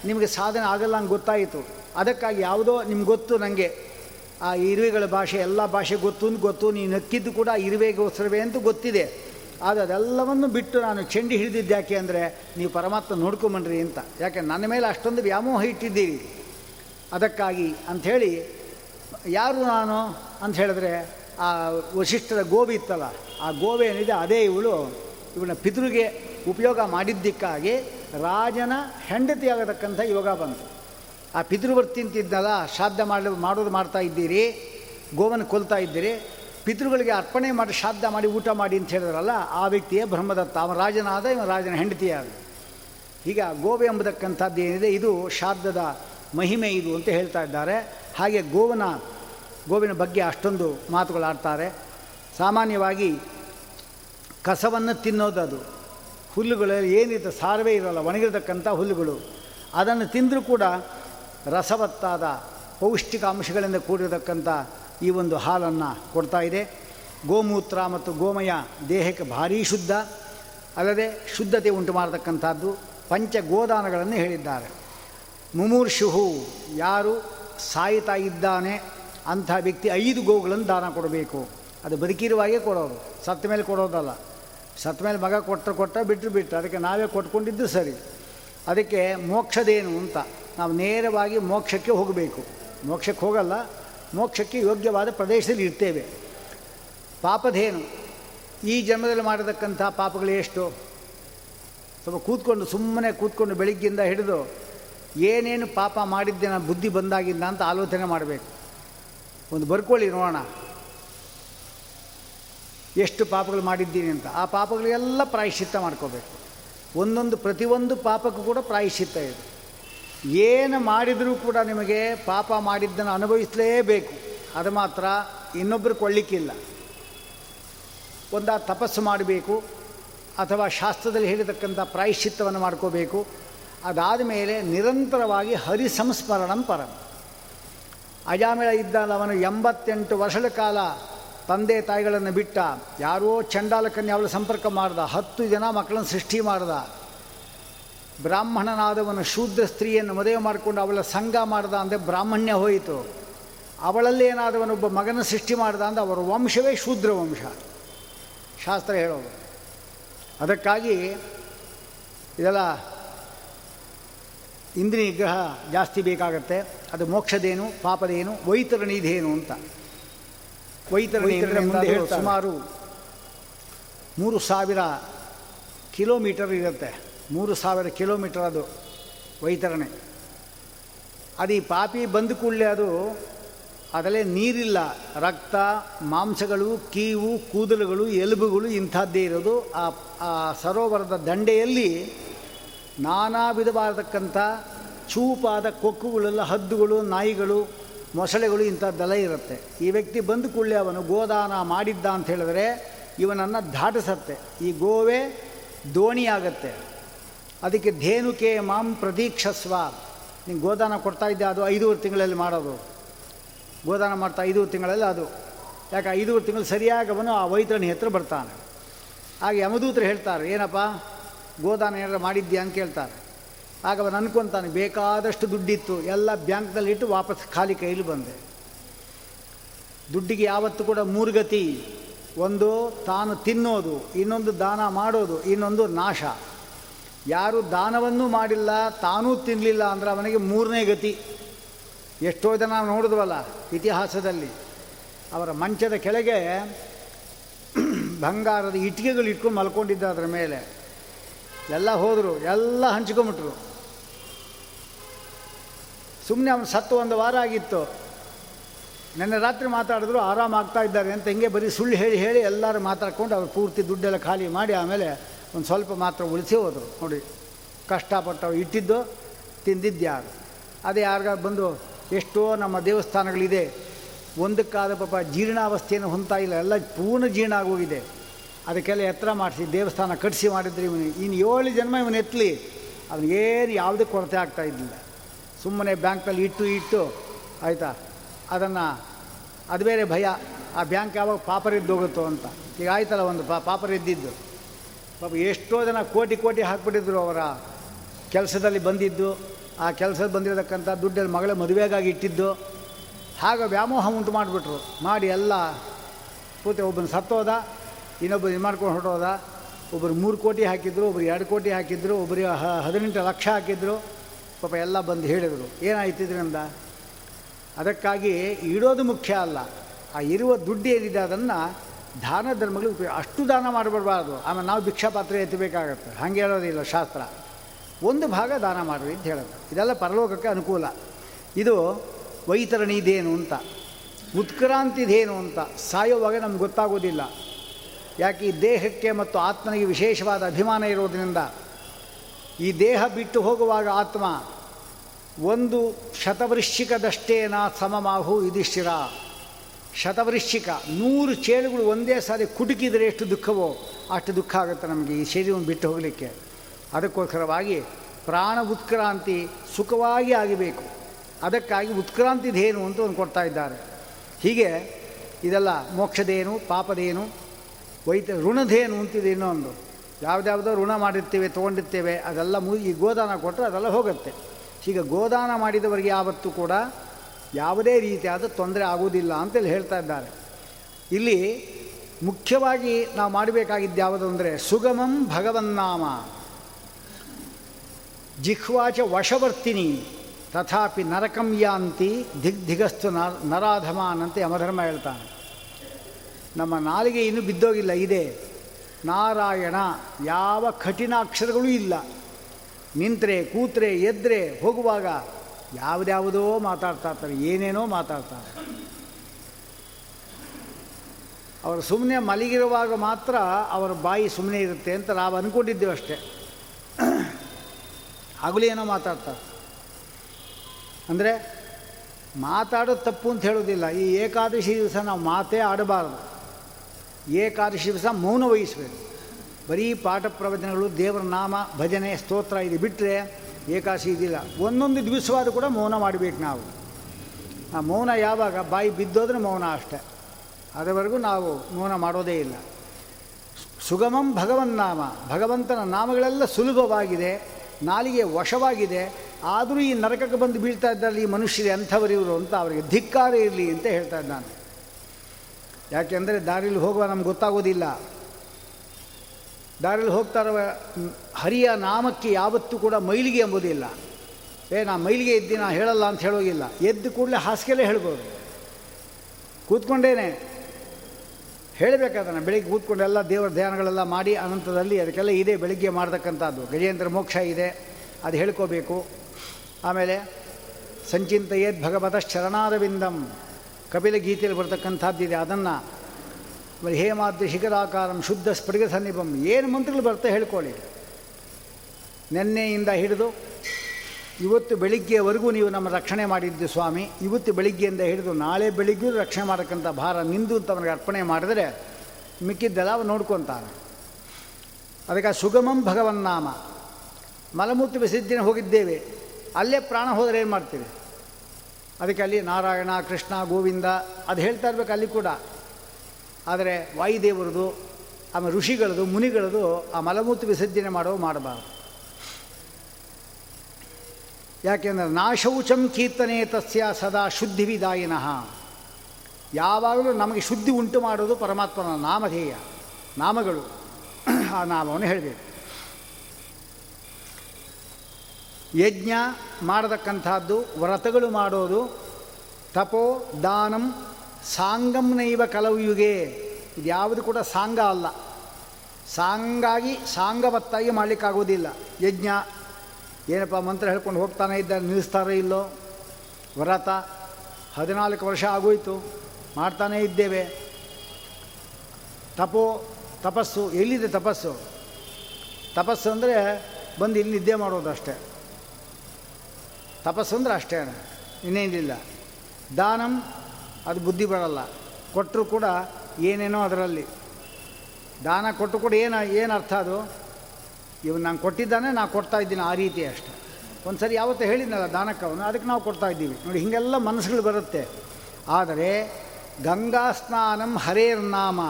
ನಿಮಗೆ ಸಾಧನೆ ಆಗಲ್ಲ ಅಂತ ಗೊತ್ತಾಯಿತು. ಅದಕ್ಕಾಗಿ ಯಾವುದೋ ನಿಮ್ಗೆ ಗೊತ್ತು ನನಗೆ ಆ ಇರುವೆಗಳ ಭಾಷೆ, ಎಲ್ಲ ಭಾಷೆ ಗೊತ್ತು ಅಂತ ಗೊತ್ತು, ನೀನು ನಕ್ಕಿದ್ದು ಕೂಡ ಇರುವೆಗೋಸ್ಕರವೇ ಅಂತ ಗೊತ್ತಿದೆ. ಆದರೆ ಅದೆಲ್ಲವನ್ನು ಬಿಟ್ಟು ನಾನು ಚೆಂಡಿ ಹಿಡಿದಿದ್ದು ಯಾಕೆ ಅಂದರೆ, ನೀವು ಪರಮಾತ್ಮ ನೋಡ್ಕೊಂಬನ್ರಿ ಅಂತ. ಯಾಕೆ, ನನ್ನ ಮೇಲೆ ಅಷ್ಟೊಂದು ವ್ಯಾಮೋಹ ಇಟ್ಟಿದ್ದೀರಿ. ಅದಕ್ಕಾಗಿ ಅಂಥೇಳಿ, ಯಾರು ನಾನು ಅಂತ ಹೇಳಿದ್ರೆ, ಆ ವಶಿಷ್ಠರ ಗೋವಿ ಇತ್ತಲ್ಲ, ಆ ಗೋವೆ ಏನಿದೆ, ಅದೇ ಇವಳು. ಇವನ ಪಿತೃಗೆ ಉಪಯೋಗ ಮಾಡಿದ್ದಕ್ಕಾಗಿ ರಾಜನ ಹೆಂಡತಿಯಾಗತಕ್ಕಂಥ ಯೋಗ ಬಂತು. ಆ ಪಿತೃವರ್ತಿ ಅಂತಿದ್ನಲ್ಲ ಶ್ರಾದ್ದ ಮಾಡಿ ಮಾಡೋದು ಮಾಡ್ತಾ ಇದ್ದೀರಿ, ಗೋವನ್ನು ಕೊಲ್ತಾ ಇದ್ದೀರಿ, ಪಿತೃಗಳಿಗೆ ಅರ್ಪಣೆ ಮಾಡಿ, ಶ್ರಾದ್ದ ಮಾಡಿ, ಊಟ ಮಾಡಿ ಅಂತ ಹೇಳಿದ್ರಲ್ಲ, ಆ ವ್ಯಕ್ತಿಯೇ ಬ್ರಹ್ಮದತ್ತ. ಅವನ ರಾಜನಾದ, ಇವನ ರಾಜನ ಹೆಂಡತಿಯಾದ ಈಗ ಗೋವೆ ಎಂಬತಕ್ಕಂಥದ್ದು ಏನಿದೆ, ಇದು ಶ್ರಾದ್ದದ ಮಹಿಮೆ ಇದು ಅಂತ ಹೇಳ್ತಾ ಇದ್ದಾರೆ. ಹಾಗೆ ಗೋವನ, ಗೋವಿನ ಬಗ್ಗೆ ಅಷ್ಟೊಂದು ಮಾತುಗಳಾಡ್ತಾರೆ ಸಾಮಾನ್ಯವಾಗಿ ಕಸವನ್ನು ತಿನ್ನೋದದು ಹುಲ್ಲುಗಳಲ್ಲಿ ಏನಿದೆ, ಸಾರವೇ ಇರಲ್ಲ, ಒಣಗಿರತಕ್ಕಂಥ ಹುಲ್ಲುಗಳು. ಅದನ್ನು ತಿಂದರೂ ಕೂಡ ರಸವತ್ತಾದ ಪೌಷ್ಟಿಕಾಂಶಗಳಿಂದ ಕೂಡಿರತಕ್ಕಂಥ ಈ ಒಂದು ಹಾಲನ್ನು ಕೊಡ್ತಾ ಇದೆ. ಗೋಮೂತ್ರ ಮತ್ತು ಗೋಮಯ ದೇಹಕ್ಕೆ ಭಾರೀ ಶುದ್ಧ, ಅಲ್ಲದೆ ಶುದ್ಧತೆ ಉಂಟು ಮಾಡತಕ್ಕಂಥದ್ದು ಪಂಚ ಗೋದಾನಗಳನ್ನು ಹೇಳಿದ್ದಾರೆ. ಮುಮೂರ್ಷುಹು ಯಾರು ಸಾಯ್ತಾ ಇದ್ದಾನೆ ಅಂಥ ವ್ಯಕ್ತಿ ಐದು ಗೋಗಳನ್ನು ದಾನ ಕೊಡಬೇಕು. ಅದು ಬದುಕಿರುವಾಗೆ ಕೊಡೋದು, ಸತ್ತ ಮೇಲೆ ಕೊಡೋದಲ್ಲ. ಸತ್ತ ಮೇಲೆ ಮಗ ಕೊಟ್ಟರೆ ಕೊಟ್ಟ ಬಿಟ್ಟರು ಬಿಟ್ಟು ಅದಕ್ಕೆ ನಾವೇ ಕೊಟ್ಕೊಂಡಿದ್ದು ಸರಿ. ಅದಕ್ಕೆ ಮೋಕ್ಷದೇನು ಅಂತ. ನಾವು ನೇರವಾಗಿ ಮೋಕ್ಷಕ್ಕೆ ಹೋಗಬೇಕು. ಮೋಕ್ಷಕ್ಕೆ ಹೋಗಲ್ಲ, ಮೋಕ್ಷಕ್ಕೆ ಯೋಗ್ಯವಾದ ಪ್ರದೇಶದಲ್ಲಿ ಇರ್ತೇವೆ. ಪಾಪಧೇನು, ಈ ಜನ್ಮದಲ್ಲಿ ಮಾಡತಕ್ಕಂಥ ಪಾಪಗಳು ಎಷ್ಟು? ಸ್ವಲ್ಪ ಕೂತ್ಕೊಂಡು, ಸುಮ್ಮನೆ ಕೂತ್ಕೊಂಡು ಬೆಳಿಗ್ಗೆಯಿಂದ ಹಿಡಿದು ಏನೇನು ಪಾಪ ಮಾಡಿದ್ದೆ ನಾನು ಬುದ್ಧಿ ಬಂದಾಗಿಂದ ಅಂತ ಆಲೋಚನೆ ಮಾಡಬೇಕು. ಒಂದು ಬರ್ಕೊಳ್ಳಿ ನೋಡೋಣ. ಎಷ್ಟು ಪಾಪಗಳು ಮಾಡಿದ್ದೀನಿ ಅಂತ. ಆ ಪಾಪಗಳಿಗೆಲ್ಲ ಪ್ರಾಯಶ್ಚಿತ್ತ ಮಾಡ್ಕೋಬೇಕು. ಒಂದೊಂದು, ಪ್ರತಿಯೊಂದು ಪಾಪಕ್ಕೂ ಕೂಡ ಪ್ರಾಯಶ್ಚಿತ್ತ ಇದೆ. ಏನು ಮಾಡಿದರೂ ಕೂಡ ನಿಮಗೆ ಪಾಪ ಮಾಡಿದ್ದನ್ನು ಅನುಭವಿಸಲೇಬೇಕು. ಅದು ಮಾತ್ರ ಇನ್ನೊಬ್ಬರು ಕೊಳ್ಳಿಕ್ಕಿಲ್ಲ. ಒಂದ ತಪಸ್ಸು ಮಾಡಬೇಕು, ಅಥವಾ ಶಾಸ್ತ್ರದಲ್ಲಿ ಹೇಳಿರ್ತಕ್ಕಂಥ ಪ್ರಾಯಶ್ಚಿತ್ತವನ್ನು ಮಾಡ್ಕೋಬೇಕು. ಅದಾದ ಮೇಲೆ ನಿರಂತರವಾಗಿ ಹರಿ ಸಂಸ್ಮರಣಂ ಪರಂ. ಅಜಾಮಿಳ ಇದ್ದಾಗ ಅವನು ಎಂಬತ್ತೆಂಟು ವರ್ಷಗಳ ಕಾಲ ತಂದೆ ತಾಯಿಗಳನ್ನು ಬಿಟ್ಟ, ಯಾರೋ ಚಂಡಾಲಕನ್ನೇ ಅವಳು ಸಂಪರ್ಕ ಮಾಡ್ದ, ಹತ್ತು ಜನ ಮಕ್ಕಳನ್ನು ಸೃಷ್ಟಿ ಮಾಡ್ದ. ಬ್ರಾಹ್ಮಣನಾದವನು ಶೂದ್ರ ಸ್ತ್ರೀಯನ್ನು ಮದುವೆ ಮಾಡಿಕೊಂಡು ಅವಳ ಸಂಘ ಮಾಡ್ದ ಅಂದರೆ ಬ್ರಾಹ್ಮಣ್ಯ ಹೋಯಿತು. ಅವಳಲ್ಲಿ ಏನಾದವನೊಬ್ಬ ಮಗನ ಸೃಷ್ಟಿ ಮಾಡ್ದ ಅಂದರೆ ಅವರ ವಂಶವೇ ಶೂದ್ರ ವಂಶ. ಶಾಸ್ತ್ರ ಹೇಳೋದು. ಅದಕ್ಕಾಗಿ ಇದೆಲ್ಲ ಇಂದ್ರಿಯ ನಿಗ್ರಹ ಜಾಸ್ತಿ ಬೇಕಾಗತ್ತೆ. ಅದು ಮೋಕ್ಷದೇನು ಪಾಪದೇನು ವೈತರಣಿದೇನು ಅಂತ. ವೈತರಣಿ ಅಂದರೆ ಸುಮಾರು ಮೂರು ಸಾವಿರ ಕಿಲೋಮೀಟರ್ ಇರುತ್ತೆ. ಮೂರು ಸಾವಿರ ಕಿಲೋಮೀಟರ್ ಅದು ವೈತರಣೆ. ಅದು ಈ ಪಾಪಿ ಬಂದ ಕೂಡಲೇ ಅದು ಅದರಲ್ಲೇ ನೀರಿಲ್ಲ. ರಕ್ತ, ಮಾಂಸಗಳು, ಕೀವು, ಕೂದಲುಗಳು, ಎಲುಬುಗಳು ಇಂಥದ್ದೇ ಇರೋದು. ಆ ಆ ಸರೋವರದ ದಂಡೆಯಲ್ಲಿ ನಾನಾ ವಿಧವಾದಕ್ಕಂಥ ಚೂಪಾದ ಕೊಕ್ಕುಗಳೆಲ್ಲ ಹದ್ದುಗಳು, ನಾಯಿಗಳು, ಮೊಸಳೆಗಳು ಇಂಥದ್ದೆಲ್ಲ ಇರುತ್ತೆ. ಈ ವ್ಯಕ್ತಿ ಬಂದ ಕೂಡಲೇ ಅವನು ಗೋದಾನ ಮಾಡಿದ್ದ ಅಂತ ಹೇಳಿದ್ರೆ ಇವನನ್ನು ದಾಟಿಸತ್ತೆ. ಈ ಗೋವೆ ದೋಣಿಯಾಗತ್ತೆ. ಅದಕ್ಕೆ ಧೇನುಕೆ ಮಾಂ ಪ್ರದೀಕ್ಷಸ್ವ. ನೀನು ಗೋದಾನ ಕೊಡ್ತಾ ಇದ್ದೆ ಅದು ಐದೂವರೆ ತಿಂಗಳಲ್ಲಿ ಮಾಡೋದು. ಗೋದಾನ ಮಾಡ್ತಾ ಐದೂರು ತಿಂಗಳಲ್ಲಿ ಅದು. ಯಾಕೆ ಐದೂರು ತಿಂಗಳು ಸರಿಯಾಗಿ ಅವನು ಆ ವೈತರಣಿ ಹೆತ್ರ ಬರ್ತಾನೆ. ಆಗ ಯಮದೂತರು ಹೇಳ್ತಾರೆ, ಏನಪ್ಪ? ಗೋದಾನ ಏನಾರು ಮಾಡಿದ್ಯಾ ಅಂತ ಕೇಳ್ತಾರೆ. ಆಗ ಅವನು ಅನ್ಕೊತಾನೆ, ಬೇಕಾದಷ್ಟು ದುಡ್ಡಿತ್ತು, ಎಲ್ಲ ಬ್ಯಾಂಕ್ನಲ್ಲಿ ಇಟ್ಟು ವಾಪಸ್ ಖಾಲಿ ಕೈಲಿ ಬಂದೆ. ದುಡ್ಡಿಗೆ ಯಾವತ್ತು ಕೂಡ ಮೂರು ಗತಿ. ಒಂದು ತಾನು ತಿನ್ನೋದು, ಇನ್ನೊಂದು ದಾನ ಮಾಡೋದು, ಇನ್ನೊಂದು ನಾಶ. ಯಾರು ದಾನವನ್ನು ಮಾಡಿಲ್ಲ, ತಾನೂ ತಿನ್ನಲಿಲ್ಲ ಅಂದರೆ ಅವನಿಗೆ ಮೂರನೇ ಗತಿ. ಎಷ್ಟೋ ಜನ ನೋಡಿದ್ವಲ್ಲ ಇತಿಹಾಸದಲ್ಲಿ. ಅವರ ಮಂಚದ ಕೆಳಗೆ ಬಂಗಾರದ ಇಟ್ಟಿಗೆಗಳು ಇಟ್ಕೊಂಡು ಮಲ್ಕೊಂಡಿದ್ದ ಅದರ ಮೇಲೆ. ಎಲ್ಲ ಹೋದರು, ಎಲ್ಲ ಹಂಚ್ಕೊಂಬಿಟ್ರು. ಸುಮ್ಮನೆ ಅವನು ಸತ್ತು ಒಂದು ವಾರ ಆಗಿತ್ತು. ನಿನ್ನೆ ರಾತ್ರಿ ಮಾತಾಡಿದ್ರು, ಆರಾಮಾಗ್ತಾ ಇದ್ದಾರೆ ಅಂತ ಹಿಂಗೆ ಬರೀ ಸುಳ್ಳು ಹೇಳಿ ಹೇಳಿ ಎಲ್ಲರೂ ಮಾತಾಡ್ಕೊಂಡು ಅವ್ರು ಪೂರ್ತಿ ದುಡ್ಡೆಲ್ಲ ಖಾಲಿ ಮಾಡಿ ಆಮೇಲೆ ಒಂದು ಸ್ವಲ್ಪ ಮಾತ್ರ ಉಳಿಸಿ ಹೋದರು. ನೋಡಿ ಕಷ್ಟಪಟ್ಟು ಅವ್ರು ಇಟ್ಟಿದ್ದು ತಿಂದಿದ್ದ್ಯಾರು ಅದೇ ಯಾರಿಗ ಬಂದು ಎಷ್ಟೋ ನಮ್ಮ ದೇವಸ್ಥಾನಗಳಿದೆ. ಒಂದಕ್ಕಾದ ಪಾಪ ಜೀರ್ಣಾವಸ್ಥೆಯನ್ನು ಹೊಂತಾ ಇಲ್ಲ. ಎಲ್ಲ ಪೂರ್ಣ ಜೀರ್ಣ ಆಗೋಗಿದೆ. ಅದಕ್ಕೆಲ್ಲ ಎತ್ತರ ಮಾಡಿಸಿ, ದೇವಸ್ಥಾನ ಕಟ್ಟಿಸಿ ಮಾಡಿದ್ರು ಇವನು, ಇನ್ನು ಏಳು ಜನ್ಮ ಇವನು ಎತ್ತಲಿ ಅವನಿಗೇನು ಯಾವುದೇ ಕೊರತೆ ಆಗ್ತಾ ಇದ್ದಿಲ್ಲ. ಸುಮ್ಮನೆ ಬ್ಯಾಂಕ್ನಲ್ಲಿ ಇಟ್ಟು ಇಟ್ಟು, ಆಯಿತಾ? ಅದನ್ನು, ಅದು ಬೇರೆ ಭಯ. ಆ ಬ್ಯಾಂಕ್ ಯಾವಾಗ ಪಾಪರಿದ್ದು ಹೋಗುತ್ತೋ ಅಂತ. ಈಗ ಆಯ್ತಲ್ಲ ಒಂದು ಪಾಪರಿದ್ದಿದ್ದು. ಪಾಪ ಎಷ್ಟೋ ಜನ ಕೋಟಿ ಕೋಟಿ ಹಾಕ್ಬಿಟ್ಟಿದ್ರು ಅವರ ಕೆಲಸದಲ್ಲಿ ಬಂದಿದ್ದು. ಆ ಕೆಲಸದಲ್ಲಿ ಬಂದಿರತಕ್ಕಂಥ ದುಡ್ಡಲ್ಲಿ ಮಗಳ ಮದುವೆಗಾಗಿ ಇಟ್ಟಿದ್ದು. ಹಾಗೆ ವ್ಯಾಮೋಹ ಉಂಟು ಮಾಡಿಬಿಟ್ರು. ಮಾಡಿ ಎಲ್ಲ ಪೂರ್ತಿ ಒಬ್ಬನ ಸತ್ತೋದ, ಇನ್ನೊಬ್ಬರು ಇದು ಮಾಡ್ಕೊಂಡು ಹೊರಟೋದ. ಒಬ್ಬರು ಮೂರು ಕೋಟಿ ಹಾಕಿದ್ರು, ಒಬ್ರು ಎರಡು ಕೋಟಿ ಹಾಕಿದ್ರು ಒಬ್ಬರು ಹದಿನೆಂಟು ಲಕ್ಷ ಹಾಕಿದ್ರು. ಪಾಪ ಎಲ್ಲ ಬಂದು ಹೇಳಿದರು ಏನಾಯ್ತಿದ್ರು ಇದರಿಂದ? ಅದಕ್ಕಾಗಿ ಇಡೋದು ಮುಖ್ಯ ಅಲ್ಲ. ಆ ಇರುವ ದುಡ್ಡು ಏನಿದೆ ಅದನ್ನು ದಾನ ಧರ್ಮಗಳು ಉಪಯೋಗ ಅಷ್ಟು ದಾನ ಮಾಡಿಬಿಡಬಾರ್ದು ಆಮೇಲೆ ನಾವು ಭಿಕ್ಷಾಪಾತ್ರೆ ಎತ್ತಬೇಕಾಗತ್ತೆ. ಹಾಗೆ ಹೇಳೋದಿಲ್ಲ ಶಾಸ್ತ್ರ. ಒಂದು ಭಾಗ ದಾನ ಮಾಡಿರಿ ಅಂತ ಹೇಳೋದು. ಇದೆಲ್ಲ ಪರಲೋಕಕ್ಕೆ ಅನುಕೂಲ. ಇದು ವೈತರಣಿದೇನು ಅಂತ. ಉತ್ಕ್ರಾಂತಿದೇನು ಅಂತ. ಸಾಯೋವಾಗ ನಮ್ಗೆ ಗೊತ್ತಾಗೋದಿಲ್ಲ. ಯಾಕೆ ಈ ದೇಹಕ್ಕೆ ಮತ್ತು ಆತ್ಮನಿಗೆ ವಿಶೇಷವಾದ ಅಭಿಮಾನ ಇರೋದರಿಂದ ಈ ದೇಹ ಬಿಟ್ಟು ಹೋಗುವಾಗ ಆತ್ಮ ಒಂದು ಶತವೃಶ್ಚಿಕದಷ್ಟೇನ ಸಮಮಾಹು ಯುಧಿಷ್ಠಿರ. ಶತವೃಶ್ಚಿಕ ನೂರು ಚೇಳುಗಳು ಒಂದೇ ಸಾರಿ ಕುಟುಕಿದರೆ ಎಷ್ಟು ದುಃಖವೋ ಅಷ್ಟು ದುಃಖ ಆಗುತ್ತೆ ನಮಗೆ ಈ ಶರೀರವನ್ನು ಬಿಟ್ಟು ಹೋಗಲಿಕ್ಕೆ. ಅದಕ್ಕೋಸ್ಕರವಾಗಿ ಪ್ರಾಣ ಉತ್ಕ್ರಾಂತಿ ಸುಖವಾಗಿ ಆಗಬೇಕು. ಅದಕ್ಕಾಗಿ ಉತ್ಕ್ರಾಂತಿದೇನು ಅಂತ ಒಂದು ಕೊಡ್ತಾ ಇದ್ದಾರೆ. ಹೀಗೆ ಇದೆಲ್ಲ ಮೋಕ್ಷದೇನು ಪಾಪದೇನು ವೈತ ಋಣಧೇನು ಅಂತಿದೆ ಇನ್ನೊಂದು. ಯಾವುದ್ಯಾವುದೋ ಋಣ ಮಾಡಿರ್ತೇವೆ, ತೊಗೊಂಡಿರ್ತೇವೆ, ಅದೆಲ್ಲ ಮುಗಿ ಗೋದಾನ ಕೊಟ್ಟರೆ ಅದೆಲ್ಲ ಹೋಗುತ್ತೆ. ಈಗ ಗೋದಾನ ಮಾಡಿದವರಿಗೆ ಯಾವತ್ತೂ ಕೂಡ ಯಾವುದೇ ರೀತಿಯಾದ ತೊಂದರೆ ಆಗುವುದಿಲ್ಲ ಅಂತೇಳಿ ಹೇಳ್ತಾ ಇದ್ದಾರೆ. ಇಲ್ಲಿ ಮುಖ್ಯವಾಗಿ ನಾವು ಮಾಡಬೇಕಾಗಿದ್ದು ಯಾವುದು ಅಂದರೆ ಸುಗಮಂ ಭಗವನ್ನಾಮ ಜಿಹ್ವಾಚ ವಶವರ್ತಿನಿ ತಥಾಪಿ ನರಕಂ ಯಾಂತಿ ದಿಗ್ ದಿಗಸ್ತು ನ- ನರಾಧಮಾನ್ ಅಂತ ಯಮಧರ್ಮ ಹೇಳ್ತಾನೆ. ನಮ್ಮ ನಾಲಿಗೆ ಇನ್ನೂ ಬಿದ್ದೋಗಿಲ್ಲ, ಇದೆ. ನಾರಾಯಣ, ಯಾವ ಕಠಿಣ ಅಕ್ಷರಗಳೂ ಇಲ್ಲ. ನಿಂತರೆ, ಕೂತ್ರೆ, ಎದ್ರೆ ಹೋಗುವಾಗ ಯಾವುದ್ಯಾವುದೋ ಮಾತಾಡ್ತಾ ಇರ್ತಾರೆ ಏನೇನೋ ಮಾತಾಡ್ತಾರೆ. ಅವರು ಸುಮ್ಮನೆ ಮಲಗಿರುವಾಗ ಮಾತ್ರ ಅವರ ಬಾಯಿ ಸುಮ್ಮನೆ ಇರುತ್ತೆ ಅಂತ ನಾವು ಅಂದ್ಕೊಂಡಿದ್ದೇವೆ ಅಷ್ಟೇ. ಆಗಲೂ ಏನೋ ಮಾತಾಡ್ತಾರೆ. ಅಂದರೆ ಮಾತಾಡೋದು ತಪ್ಪು ಅಂತ ಹೇಳೋದಿಲ್ಲ. ಈ ಏಕಾದಶಿ ದಿವಸ ನಾವು ಮಾತೇ ಆಡಬಾರ್ದು. ಏಕಾದಶಿ ದಿವಸ ಮೌನ ವಹಿಸಬೇಕು. ಬರೀ ಪಾಠ ಪ್ರವಚನಗಳು, ದೇವರ ನಾಮ ಭಜನೆ, ಸ್ತೋತ್ರ ಇದು ಬಿಟ್ಟರೆ ಏಕಾದಶಿ ಇದಿಲ್ಲ. ಒಂದೊಂದು ದಿವಸವಾದ ಕೂಡ ಮೌನ ಮಾಡಬೇಕು ನಾವು. ಆ ಮೌನ ಯಾವಾಗ? ಬಾಯಿ ಬಿದ್ದೋದ್ರೆ ಮೌನ ಅಷ್ಟೆ. ಅದರವರೆಗೂ ನಾವು ಮೌನ ಮಾಡೋದೇ ಇಲ್ಲ. ಸುಗಮಂ ಭಗವನ್ನಾಮ ಭಗವಂತನ ನಾಮಗಳೆಲ್ಲ ಸುಲಭವಾಗಿದೆ, ನಾಲಿಗೆ ವಶವಾಗಿದೆ. ಆದರೂ ಈ ನರಕಕ್ಕೆ ಬಂದು ಬೀಳ್ತಾ ಇದ್ದಾರೆ ಈ ಮನುಷ್ಯರು ಅಂಥವರಿವರು ಅಂತ ಅವರಿಗೆ ಧಿಕ್ಕಾರ ಇರಲಿ ಅಂತ ಹೇಳ್ತಾ ಇದ್ದಾನೆ. ಯಾಕೆಂದರೆ ದಾರಿಲಿ ಹೋಗುವ ನಮ್ಗೆ ಗೊತ್ತಾಗೋದಿಲ್ಲ. ದಾರಿಲಿ ಹೋಗ್ತಾರ ಹರಿಯ ನಾಮಕ್ಕೆ ಯಾವತ್ತೂ ಕೂಡ ಮೈಲಿಗೆ ಎಂಬುದಿಲ್ಲ ಏ, ನಾ ಮೈಲಿಗೆ ಇದ್ದೀನಿ ನಾ ಹೇಳಲ್ಲ ಅಂತ ಹೇಳೋಗಿಲ್ಲ. ಎದ್ದು ಕೂಡಲೇ ಹಾಸಿಗೆಲ್ಲೇ ಹೇಳ್ಬೋದು. ಕೂತ್ಕೊಂಡೇನೆ. ಹೇಳಬೇಕಾದ್ರೆ ಬೆಳಿಗ್ಗೆ ಕೂತ್ಕೊಂಡು ಎಲ್ಲ ದೇವರ ಧ್ಯಾನಗಳೆಲ್ಲ ಮಾಡಿ, ಅನಂತದಲ್ಲಿ ಅದಕ್ಕೆಲ್ಲ ಇದೆ ಬೆಳಿಗ್ಗೆ ಮಾಡ್ತಕ್ಕಂಥದ್ದು. ಗಜೇಂದ್ರ ಮೋಕ್ಷ ಇದೆ, ಅದು ಹೇಳ್ಕೋಬೇಕು. ಆಮೇಲೆ ಸಂಚಿಂತೆಯೇದ್ ಭಗವತ ಶರಣಾರವಿಂದಂ. ಕಪಿಲ ಗೀತೆಯಲ್ಲಿ ಬರ್ತಕ್ಕಂಥದ್ದಿದೆ, ಅದನ್ನು ಹೇಮಾದ್ರಿ ಶಿಖರಾಕಾರಂ ಶುದ್ಧ ಸ್ಫಟಿಕ ಸನ್ನಿಭಂ. ಏನು ಮಂತ್ರಗಳು ಬರ್ತಾ ಹೇಳ್ಕೊಳ್ಳಿ. ನಿನ್ನೆಯಿಂದ ಹಿಡಿದು ಇವತ್ತು ಬೆಳಿಗ್ಗೆವರೆಗೂ ನೀವು ನಮ್ಮ ರಕ್ಷಣೆ ಮಾಡಿದ್ದು ಸ್ವಾಮಿ. ಇವತ್ತು ಬೆಳಿಗ್ಗೆಯಿಂದ ಹಿಡಿದು ನಾಳೆ ಬೆಳಿಗ್ಗೆಯೂ ರಕ್ಷಣೆ ಮಾಡಕ್ಕಂಥ ಭಾರ ನಿಂದು ಅಂತ ಅವನಿಗೆ ಅರ್ಪಣೆ ಮಾಡಿದರೆ ಮಿಕ್ಕಿದ್ದೆಲ್ಲ ಅವ ನೋಡ್ಕೊತಾನೆ. ಅದಕ್ಕೆ ಸುಗಮಂ ಭಗವನ್ನಾಮ ಮಲಮೂತ್ರ ವಿಸರ್ಜನೆ ಹೋಗಿದ್ದೇವೆ. ಅಲ್ಲೇ ಪ್ರಾಣ ಹೋದರೆ ಏನು ಮಾಡ್ತೀವಿ ಅದಕ್ಕೆ ಅಲ್ಲಿ ನಾರಾಯಣ, ಕೃಷ್ಣ, ಗೋವಿಂದ, ಅದು ಹೇಳ್ತಾ ಇರ್ಬೇಕು ಅಲ್ಲಿ ಕೂಡ. ಆದರೆ ವಾಯುದೇವರದು, ಆಮೇಲೆ ಋಷಿಗಳದು, ಮುನಿಗಳದು ಆ ಮಲಮೂತ್ರ ವಿಸರ್ಜನೆ ಮಾಡೋ ಮಾಡಬಾರ್ದು. ಯಾಕೆಂದರೆ ನಾಶೌಚಂ ಕೀರ್ತನೆ ತಸ್ಯ ಸದಾ ಶುದ್ಧಿ ವಿದಾಯಿನಃ. ಯಾವಾಗಲೂ ನಮಗೆ ಶುದ್ಧಿ ಉಂಟು ಮಾಡೋದು ಪರಮಾತ್ಮನ ನಾಮಧೇಯ, ನಾಮಗಳು. ಆ ನಾಮವನ್ನು ಹೇಳಬೇಕು. ಯಜ್ಞ ಮಾಡತಕ್ಕಂಥದ್ದು, ವ್ರತಗಳು ಮಾಡೋದು, ತಪೋ, ದಾನಂ ಸಾಂಗಂನೈವ ಕಲವುಯುಗೆ ಇದು ಯಾವುದು ಕೂಡ ಸಾಂಗ ಅಲ್ಲ. ಸಾಂಗಾಗಿ ಸಾಂಗವತ್ತಾಗಿ ಮಾಡಲಿಕ್ಕಾಗೋದಿಲ್ಲ ಯಜ್ಞ, ಏನಪ್ಪ ಮಂತ್ರ ಹೇಳ್ಕೊಂಡು ಹೋಗ್ತಾನೆ ಇದ್ದ, ನಿಲ್ಲಿಸ್ತಾರೋ ಇಲ್ಲೋ? ವ್ರತ, ಹದಿನಾಲ್ಕು ವರ್ಷ ಆಗೋಯ್ತು. ಮಾಡ್ತಾನೇ ಇದ್ದೇವೆ. ತಪೋ, ತಪಸ್ಸು, ಎಲ್ಲಿದೆ ತಪಸ್ಸು? ತಪಸ್ಸು ಅಂದರೆ ಬಂದು ಇಲ್ಲಿ ನಿದ್ದೆ ಮಾಡೋದು ಅಷ್ಟೇ. ತಪಸ್ಸು ಅಂದರೆ ಅಷ್ಟೇ ಇನ್ನೇನಿಲ್ಲ. ದಾನಂ ಅದು ಬುದ್ಧಿ ಬರಲ್ಲ. ಕೊಟ್ಟರು ಕೂಡ ಏನೇನೋ ಅದರಲ್ಲಿ. ದಾನ ಕೊಟ್ಟು ಕೂಡ ಏನು ಏನು ಅರ್ಥ ಅದು? ಇವನು ನಾನು ಕೊಟ್ಟಿದ್ದಾನೆ ನಾನು ಕೊಡ್ತಾ ಇದ್ದೀನಿ ಆ ರೀತಿ ಅಷ್ಟೆ. ಒಂದು ಸರಿ ಯಾವತ್ತೂ ಹೇಳಿದ್ನಲ್ಲ ದಾನಕ್ಕವನು ಅದಕ್ಕೆ ನಾವು ಕೊಡ್ತಾ ಇದ್ದೀವಿ. ನೋಡಿ, ಹೀಗೆಲ್ಲ ಮನಸ್ಸುಗಳು ಬರುತ್ತೆ. ಆದರೆ ಗಂಗಾ ಸ್ನಾನಂ ಹರೇರ್ನಾಮ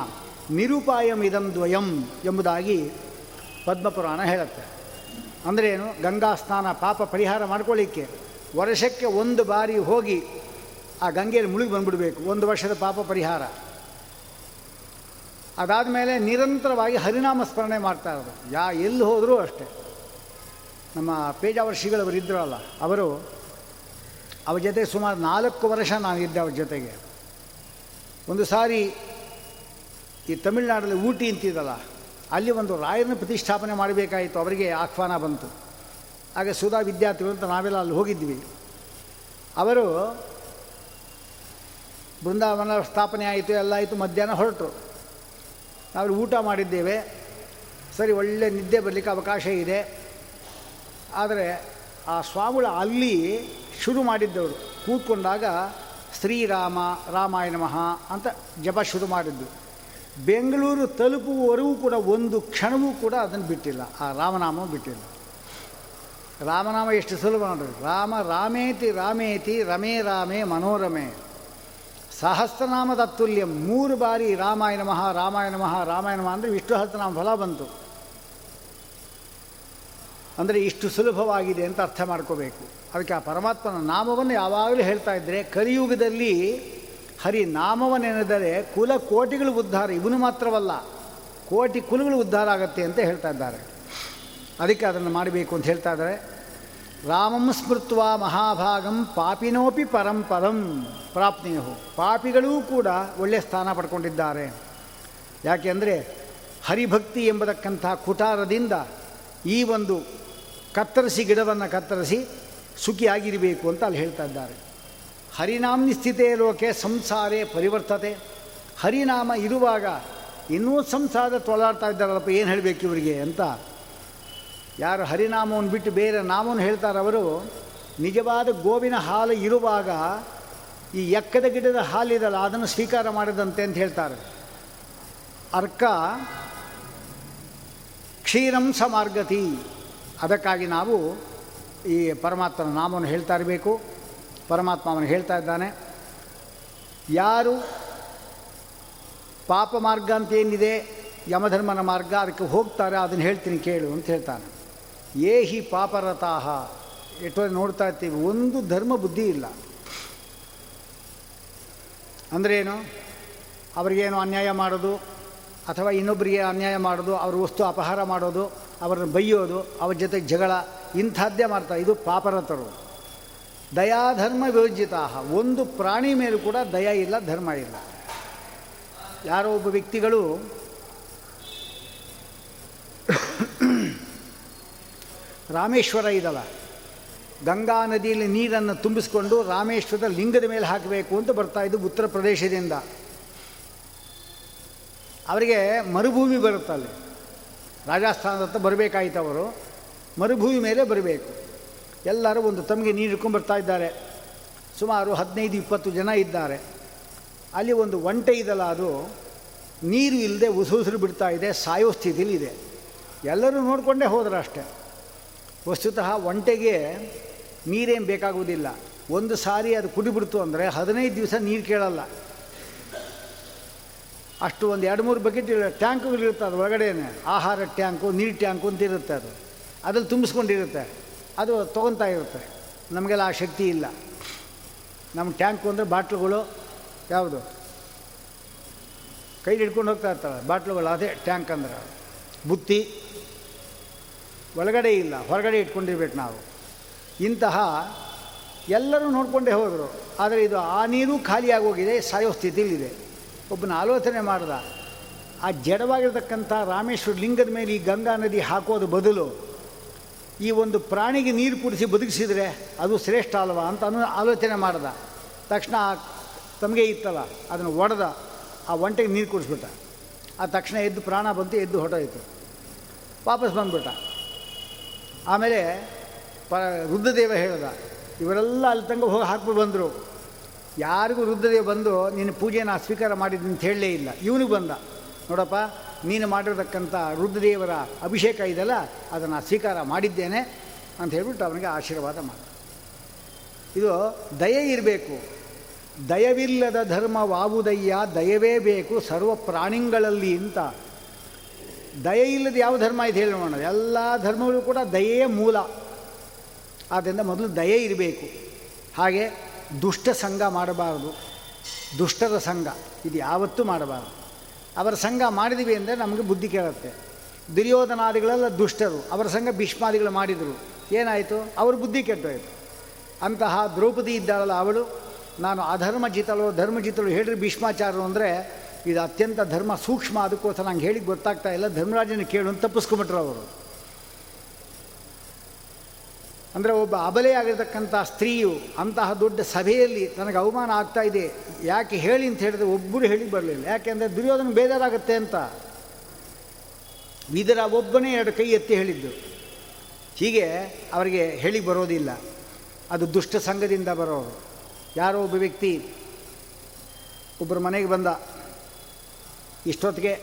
ನಿರುಪಾಯಂ ಇದಂ ದ್ವಯಂ ಎಂಬುದಾಗಿ ಪದ್ಮಪುರಾಣ ಹೇಳುತ್ತೆ. ಅಂದರೆ ಏನು? ಗಂಗಾ ಸ್ನಾನ ಪಾಪ ಪರಿಹಾರ ಮಾಡ್ಕೊಳ್ಳಿಕ್ಕೆ ವರ್ಷಕ್ಕೆ ಒಂದು ಬಾರಿ ಹೋಗಿ ಆ ಗಂಗೆಯಲ್ಲಿ ಮುಳುಗಿ ಬಂದುಬಿಡಬೇಕು. ಒಂದು ವರ್ಷದ ಪಾಪ ಪರಿಹಾರ. ಅದಾದ ಮೇಲೆ ನಿರಂತರವಾಗಿ ಹರಿನಾಮ ಸ್ಮರಣೆ ಮಾಡ್ತಾ ಇರೋದು. ಯಾ, ಎಲ್ಲಿ ಹೋದರೂ ಅಷ್ಟೆ. ನಮ್ಮ ಪೇಜಾವರ್ ಇದ್ರಲ್ಲ, ಅವರು ಅವ್ರ ಜೊತೆ ಸುಮಾರು ನಾಲ್ಕು ವರ್ಷ ನಾನಿದ್ದೆ ಅವ್ರ ಜೊತೆಗೆ. ಒಂದು ಸಾರಿ ಈ ತಮಿಳುನಾಡಲ್ಲಿ ಊಟಿ ಅಂತಿದ್ದಲ್ಲ ಅಲ್ಲಿ ಒಂದು ರಾಯರನ್ನ ಪ್ರತಿಷ್ಠಾಪನೆ ಮಾಡಬೇಕಾಯಿತು. ಅವರಿಗೆ ಆಹ್ವಾನ ಬಂತು. ಹಾಗೆ ಸುಧಾ ವಿದ್ಯಾರ್ಥಿಗಳು ಅಂತ ನಾವೆಲ್ಲ ಅಲ್ಲಿ ಹೋಗಿದ್ವಿ. ಅವರು ಬೃಂದಾವನ ಸ್ಥಾಪನೆ ಆಯಿತು, ಎಲ್ಲ ಆಯಿತು, ಮಧ್ಯಾಹ್ನ ಹೊರಟರು. ನಾವು ಊಟ ಮಾಡಿದ್ದೇವೆ. ಸರಿ, ಒಳ್ಳೆ ನಿದ್ದೆ ಬರಲಿಕ್ಕೆ ಅವಕಾಶ ಇದೆ. ಆದರೆ ಆ ಸ್ವಾಮಿಗಳು ಅಲ್ಲಿ ಶುರು ಮಾಡಿದ್ದವರು. ಕೂತ್ಕೊಂಡಾಗ ಶ್ರೀರಾಮ ರಾಮಾಯಣ ಮಹಾ ಅಂತ ಜಪ ಶುರು ಮಾಡಿದ್ದು. ಬೆಂಗಳೂರು ತಲುಪುವವರೆಗೂ ಕೂಡ ಒಂದು ಕ್ಷಣವೂ ಕೂಡ ಅದನ್ನು ಬಿಟ್ಟಿಲ್ಲ. ಆ ರಾಮನಾಮ ಬಿಟ್ಟಿಲ್ಲ. ರಾಮನಾಮ ಎಷ್ಟು ಸುಲಭ ನೋಡ್ರಿ. ರಾಮ ರಾಮೇತಿ ರಾಮೇತಿ, ರಮೇ ರಾಮೇ, ಮನೋರಮೆ. ಸಹಸ್ರನಾಮ ತುಲ್ಯ ಮೂರು ಬಾರಿ ರಾಮಾಯಣ ಮಹಾ ರಾಮಾಯಣ ಮಹಾ ರಾಮಾಯಣ ಮಹಾ ಅಂದರೆ ವಿಷ್ಣು ಸಹಸ್ರನಾಮ ಫಲ ಬಂತು. ಅಂದರೆ ಇಷ್ಟು ಸುಲಭವಾಗಿದೆ ಅಂತ ಅರ್ಥ ಮಾಡ್ಕೋಬೇಕು. ಅದಕ್ಕೆ ಆ ಪರಮಾತ್ಮನ ನಾಮವನ್ನು ಯಾವಾಗಲೂ ಹೇಳ್ತಾ ಇದ್ದರೆ ಕಲಿಯುಗದಲ್ಲಿ ಹರಿ ನಾಮವನ್ನೆನೆದರೆ ಕುಲ ಕೋಟಿಗಳು ಉದ್ಧಾರ, ಇವನು ಮಾತ್ರವಲ್ಲ, ಕೋಟಿ ಕುಲಗಳು ಉದ್ಧಾರ ಆಗುತ್ತೆ ಅಂತ ಹೇಳ್ತಾ ಇದ್ದಾರೆ. ಅದಕ್ಕೆ ಅದನ್ನು ಮಾಡಬೇಕು ಅಂತ ಹೇಳ್ತಾ ಇದ್ದಾರೆ. ರಾಮಂ ಸ್ಮೃತ್ವ ಮಹಾಭಾಗಂ ಪಾಪಿನೋಪಿ ಪರಂಪರಂ ಪ್ರಾಪ್ನೇಹು ಪಾಪಿಗಳೂ ಕೂಡ ಒಳ್ಳೆಯ ಸ್ಥಾನ ಪಡ್ಕೊಂಡಿದ್ದಾರೆ. ಯಾಕೆಂದರೆ ಹರಿಭಕ್ತಿ ಎಂಬತಕ್ಕಂಥ ಕುಟಾರದಿಂದ ಈ ಒಂದು ಕತ್ತರಿಸಿ ಗಿಡವನ್ನು ಕತ್ತರಿಸಿ ಸುಖಿಯಾಗಿರಬೇಕು ಅಂತ ಅಲ್ಲಿ ಹೇಳ್ತಾ ಇದ್ದಾರೆ. ಹರಿನಾಮ್ನಿ ಸ್ಥಿತೇ ಲೋಕೆ ಸಂಸಾರೇ ಪರಿವರ್ತತೆ. ಹರಿನಾಮ ಇರುವಾಗ ಇನ್ನೂ ಸಂಸಾರ ತೊಳಾಡ್ತಾ ಇದ್ದಾರಲ್ಲಪ್ಪ, ಏನು ಹೇಳಬೇಕು ಇವರಿಗೆ ಅಂತ ಯಾರು ಹರಿನಾಮವನ್ನು ಬಿಟ್ಟು ಬೇರೆ ನಾಮವನ್ನು ಹೇಳ್ತಾರೆ ಅವರು ನಿಜವಾದ ಗೋವಿನ ಹಾಲು ಇರುವಾಗ ಈ ಎಕ್ಕದ ಗಿಡದ ಹಾಲಿದಲ್ಲ ಅದನ್ನು ಸ್ವೀಕಾರ ಮಾಡಿದಂತೆ ಅಂತ ಹೇಳ್ತಾರೆ. ಅರ್ಕ ಕ್ಷೀರಂ ಸಮಾರ್ಗತಿ. ಅದಕ್ಕಾಗಿ ನಾವು ಈ ಪರಮಾತ್ಮನ ನಾಮವನ್ನು ಹೇಳ್ತಾ ಇರಬೇಕು. ಪರಮಾತ್ಮ ಅವನು ಹೇಳ್ತಾ ಇದ್ದಾನೆ, ಯಾರು ಪಾಪ ಮಾರ್ಗ ಅಂತ ಏನಿದೆ, ಯಮಧರ್ಮನ ಮಾರ್ಗ, ಅದಕ್ಕೆ ಹೋಗ್ತಾರೆ, ಅದನ್ನು ಹೇಳ್ತೀನಿ ಕೇಳು ಅಂತ ಹೇಳ್ತಾನೆ. ಏ ಹಿ ಪಾಪರತಾಹ. ಎಷ್ಟೋ ನೋಡ್ತಾ ಇರ್ತೀವಿ. ಒಂದು ಧರ್ಮ ಬುದ್ಧಿ ಇಲ್ಲ. ಅಂದ್ರೇನು ಅವರಿಗೇನು ಅನ್ಯಾಯ ಮಾಡೋದು? ಅಥವಾ ಇನ್ನೊಬ್ಬರಿಗೆ ಅನ್ಯಾಯ ಮಾಡೋದು? ಅವ್ರ ವಸ್ತು ಅಪಹಾರ ಮಾಡೋದು? ಅವರನ್ನು ಬೈಯೋದು? ಅವ್ರ ಜೊತೆ ಜಗಳ? ಇಂಥದ್ದೇ ಮಾಡ್ತಾ ಇದು ಪಾಪರತರು. ದಯಾಧರ್ಮ ವಿವರ್ಜಿತ ಒಂದು ಪ್ರಾಣಿ ಮೇಲೂ ಕೂಡ ದಯ ಇಲ್ಲ, ಧರ್ಮ ಇಲ್ಲ. ಯಾರೋ ಒಬ್ಬ ವ್ಯಕ್ತಿಗಳು ರಾಮೇಶ್ವರ ಇದಲ್ಲ. ಗಂಗಾ ನದಿಯಲ್ಲಿ ನೀರನ್ನು ತುಂಬಿಸಿಕೊಂಡು ರಾಮೇಶ್ವರದ ಲಿಂಗದ ಮೇಲೆ ಹಾಕಬೇಕು ಅಂತ ಬರ್ತಾ ಇದ್ದು ಉತ್ತರ ಪ್ರದೇಶದಿಂದ. ಅವರಿಗೆ ಮರುಭೂಮಿ ಬರುತ್ತಲ್ಲಿ ರಾಜಸ್ಥಾನದತ್ತ ಬರಬೇಕಾಯ್ತು ಅವರು. ಮರುಭೂಮಿ ಮೇಲೆ ಬರಬೇಕು. ಎಲ್ಲರೂ ಒಂದು ತಮಗೆ ನೀರು ಹಿಡ್ಕೊಂಡು ಬರ್ತಾ ಇದ್ದಾರೆ. ಸುಮಾರು ಹದಿನೈದು, ಇಪ್ಪತ್ತು ಜನ ಇದ್ದಾರೆ. ಅಲ್ಲಿ ಒಂದು ಒಂಟೆ ಇದಲ್ಲ ಅದು. ನೀರು ಇಲ್ಲದೆ ಉಸುರು ಬಿಡ್ತಾ ಇದೆ, ಸಾಯೋ ಸ್ಥಿತಿಲಿ ಇದೆ. ಎಲ್ಲರೂ ನೋಡಿಕೊಂಡೇ ಹೋದ್ರೆ ಅಷ್ಟೆ ವಸ್ತುತಃ ಒಂಟೆಗೆ ನೀರೇನು ಬೇಕಾಗುವುದಿಲ್ಲ. ಒಂದು ಸಾರಿ ಅದು ಕುಡಿಬಿಡ್ತು ಅಂದರೆ ಹದಿನೈದು ದಿವಸ ನೀರು ಕೇಳಲ್ಲ. ಅಷ್ಟು ಒಂದು ಎರಡು ಮೂರು ಬಕೆಟ್ ಟ್ಯಾಂಕುಗಳಿರುತ್ತೆ ಅದು ಒಳಗಡೆನೆ. ಆಹಾರ ಟ್ಯಾಂಕು, ನೀರು ಟ್ಯಾಂಕು ಅಂತ ಇರುತ್ತೆ ಅದು. ಅದ್ರಲ್ಲಿ ತುಂಬಿಸ್ಕೊಂಡಿರುತ್ತೆ. ಅದು ತೊಗೊತಾ ಇರುತ್ತೆ. ನಮಗೆಲ್ಲ ಆ ಶಕ್ತಿ ಇಲ್ಲ. ನಮ್ಮ ಟ್ಯಾಂಕು ಅಂದರೆ ಬಾಟ್ಲುಗಳು ಯಾವುದು? ಕೈಲಿ ಹಿಡ್ಕೊಂಡು ಹೋಗ್ತಾ ಇರ್ತಾವೆ ಬಾಟ್ಲುಗಳು, ಅದೇ ಟ್ಯಾಂಕ್ ಅಂದ್ರೆ. ಬುತ್ತಿ ಒಳಗಡೆ ಇಲ್ಲ, ಹೊರಗಡೆ ಇಟ್ಕೊಂಡಿರ್ಬೇಕು ನಾವು. ಇಂತಹ ಎಲ್ಲರೂ ನೋಡಿಕೊಂಡೇ ಹೋದರು. ಆದರೆ ಇದು ಆ ನೀರು ಖಾಲಿಯಾಗೋಗಿದೆ ಸಾಯೋ ಸ್ಥಿತಿಲಿದೆ ಒಬ್ಬನ ಆಲೋಚನೆ ಮಾಡ್ದ, ಆ ಜಡವಾಗಿರ್ತಕ್ಕಂಥ ರಾಮೇಶ್ವರ ಲಿಂಗದ ಮೇಲೆ ಈ ಗಂಗಾ ನದಿ ಹಾಕೋದು ಬದಲು ಈ ಒಂದು ಪ್ರಾಣಿಗೆ ನೀರು ಕುಡಿಸಿ ಬದುಕಿಸಿದರೆ ಅದು ಶ್ರೇಷ್ಠ ಅಲ್ವಾ ಅಂತ ಅನು ಆಲೋಚನೆ ಮಾಡ್ದ. ತಕ್ಷಣ ತಮಗೆ ಇತ್ತಲ್ಲ, ಅದನ್ನು ಒಡೆದ, ಆ ಒಂಟೆಗೆ ನೀರು ಕುಡಿಸ್ಬಿಟ್ಟ. ಆ ತಕ್ಷಣ ಎದ್ದು ಪ್ರಾಣ ಬಂತು, ಎದ್ದು ಹೊರಟೋಯ್ತು. ವಾಪಸ್ ಬಂದ್ಬಿಟ್ಟ. ಆಮೇಲೆ ಪ ರುದ್ರದೇವ ಹೇಳ್ದ, ಇವರೆಲ್ಲ ಅಲ್ಲಿ ತಂಗ ಹೋಗಿ ಹಾಕ್ಬಿಟ್ಟು ಬಂದರು. ಯಾರಿಗೂ ರುದ್ರದೇವ ಬಂದು ನಿನ್ನ ಪೂಜೆನ ಸ್ವೀಕಾರ ಮಾಡಿದ್ದು ಅಂತ ಹೇಳಲೇ ಇಲ್ಲ. ಇವನಿಗೆ ಬಂದ. ನೋಡಪ್ಪ, ನೀನು ಮಾಡಿರತಕ್ಕಂಥ ರುದ್ರದೇವರ ಅಭಿಷೇಕ ಇದೆಯಲ್ಲ, ಅದನ್ನು ಸ್ವೀಕಾರ ಮಾಡಿದ್ದೇನೆ ಅಂತ ಹೇಳ್ಬಿಟ್ಟು ಅವನಿಗೆ ಆಶೀರ್ವಾದ ಮಾಡ ಇದು ದಯೆ ಇರಬೇಕು. ದಯವಿಲ್ಲದ ಧರ್ಮವಾವುದಯ್ಯ, ದಯವೇ ಬೇಕು ಸರ್ವ ಪ್ರಾಣಿಗಳಲ್ಲಿ ಅಂತ ದಯೆ ಇಲ್ಲದೆ ಯಾವ ಧರ್ಮ ಇದೆ ಹೇಳಿ ನೋಡೋಣ. ಎಲ್ಲ ಧರ್ಮಗಳು ಕೂಡ ದಯೆಯೇ ಮೂಲ. ಆದ್ದರಿಂದ ಮೊದಲು ದಯೆ ಇರಬೇಕು. ಹಾಗೆ ದುಷ್ಟ ಸಂಘ ಮಾಡಬಾರದು. ದುಷ್ಟರ ಸಂಘ, ಇದು ಯಾವತ್ತೂ ಮಾಡಬಾರದು. ಅವರ ಸಂಘ ಮಾಡಿದ್ವಿ ಅಂದರೆ ನಮಗೆ ಬುದ್ಧಿ ಕೇಳುತ್ತೆ. ದುರ್ಯೋಧನಾದಿಗಳೆಲ್ಲ ದುಷ್ಟರು. ಅವರ ಸಂಘ ಭೀಷ್ಮಾದಿಗಳು ಮಾಡಿದರು. ಏನಾಯಿತು? ಅವ್ರ ಬುದ್ಧಿ ಕೆಟ್ಟೋಯ್ತು. ಅಂತಹ ದ್ರೌಪದಿ ಇದ್ದಾಳಲ್ಲ ಅವಳು. ನಾನು ಅಧರ್ಮ ಜಿತಳು ಹೇಳ್ರಿ ಭೀಷ್ಮಾಚಾರ್ಯರು ಅಂದರೆ ಇದು ಅತ್ಯಂತ ಧರ್ಮ ಸೂಕ್ಷ್ಮ ಅದಕ್ಕೋಸ್ಕರ ನಂಗೆ ಹೇಳಿ ಗೊತ್ತಾಗ್ತಾ ಇಲ್ಲ. ಧರ್ಮರಾಜನ ಕೇಳು ಅಂತ ತಪ್ಪಿಸ್ಕೊಂಬಿಟ್ರು ಅವರು. ಅಂದರೆ ಒಬ್ಬ ಅಬಲೆಯಾಗಿರ್ತಕ್ಕಂಥ ಸ್ತ್ರೀಯು ಅಂತಹ ದೊಡ್ಡ ಸಭೆಯಲ್ಲಿ ನನಗೆ ಅವಮಾನ ಆಗ್ತಾ ಇದೆ. ಯಾಕೆ ಹೇಳಿ ಅಂತ ಹೇಳಿದ್ರೆ ಒಬ್ಬರು ಹೇಳಿ ಬರಲಿಲ್ಲ. ಯಾಕೆಂದರೆ ದುರ್ಯೋಧನ ಬೇಜಾರಾಗುತ್ತೆ ಅಂತ. ವಿದರ ಒಬ್ಬನೇ ಎರಡು ಕೈ ಎತ್ತಿ ಹೇಳಿದ್ದು. ಹೀಗೆ ಅವರಿಗೆ ಹೇಳಿ ಬರೋದಿಲ್ಲ. ಅದು ದುಷ್ಟ ಸಂಘದಿಂದ ಬರೋರು. ಯಾರೋ ಒಬ್ಬ ವ್ಯಕ್ತಿ ಒಬ್ಬರು ಮನೆಗೆ ಬಂದ. ಇಷ್ಟೊತ್ತಿಗೆ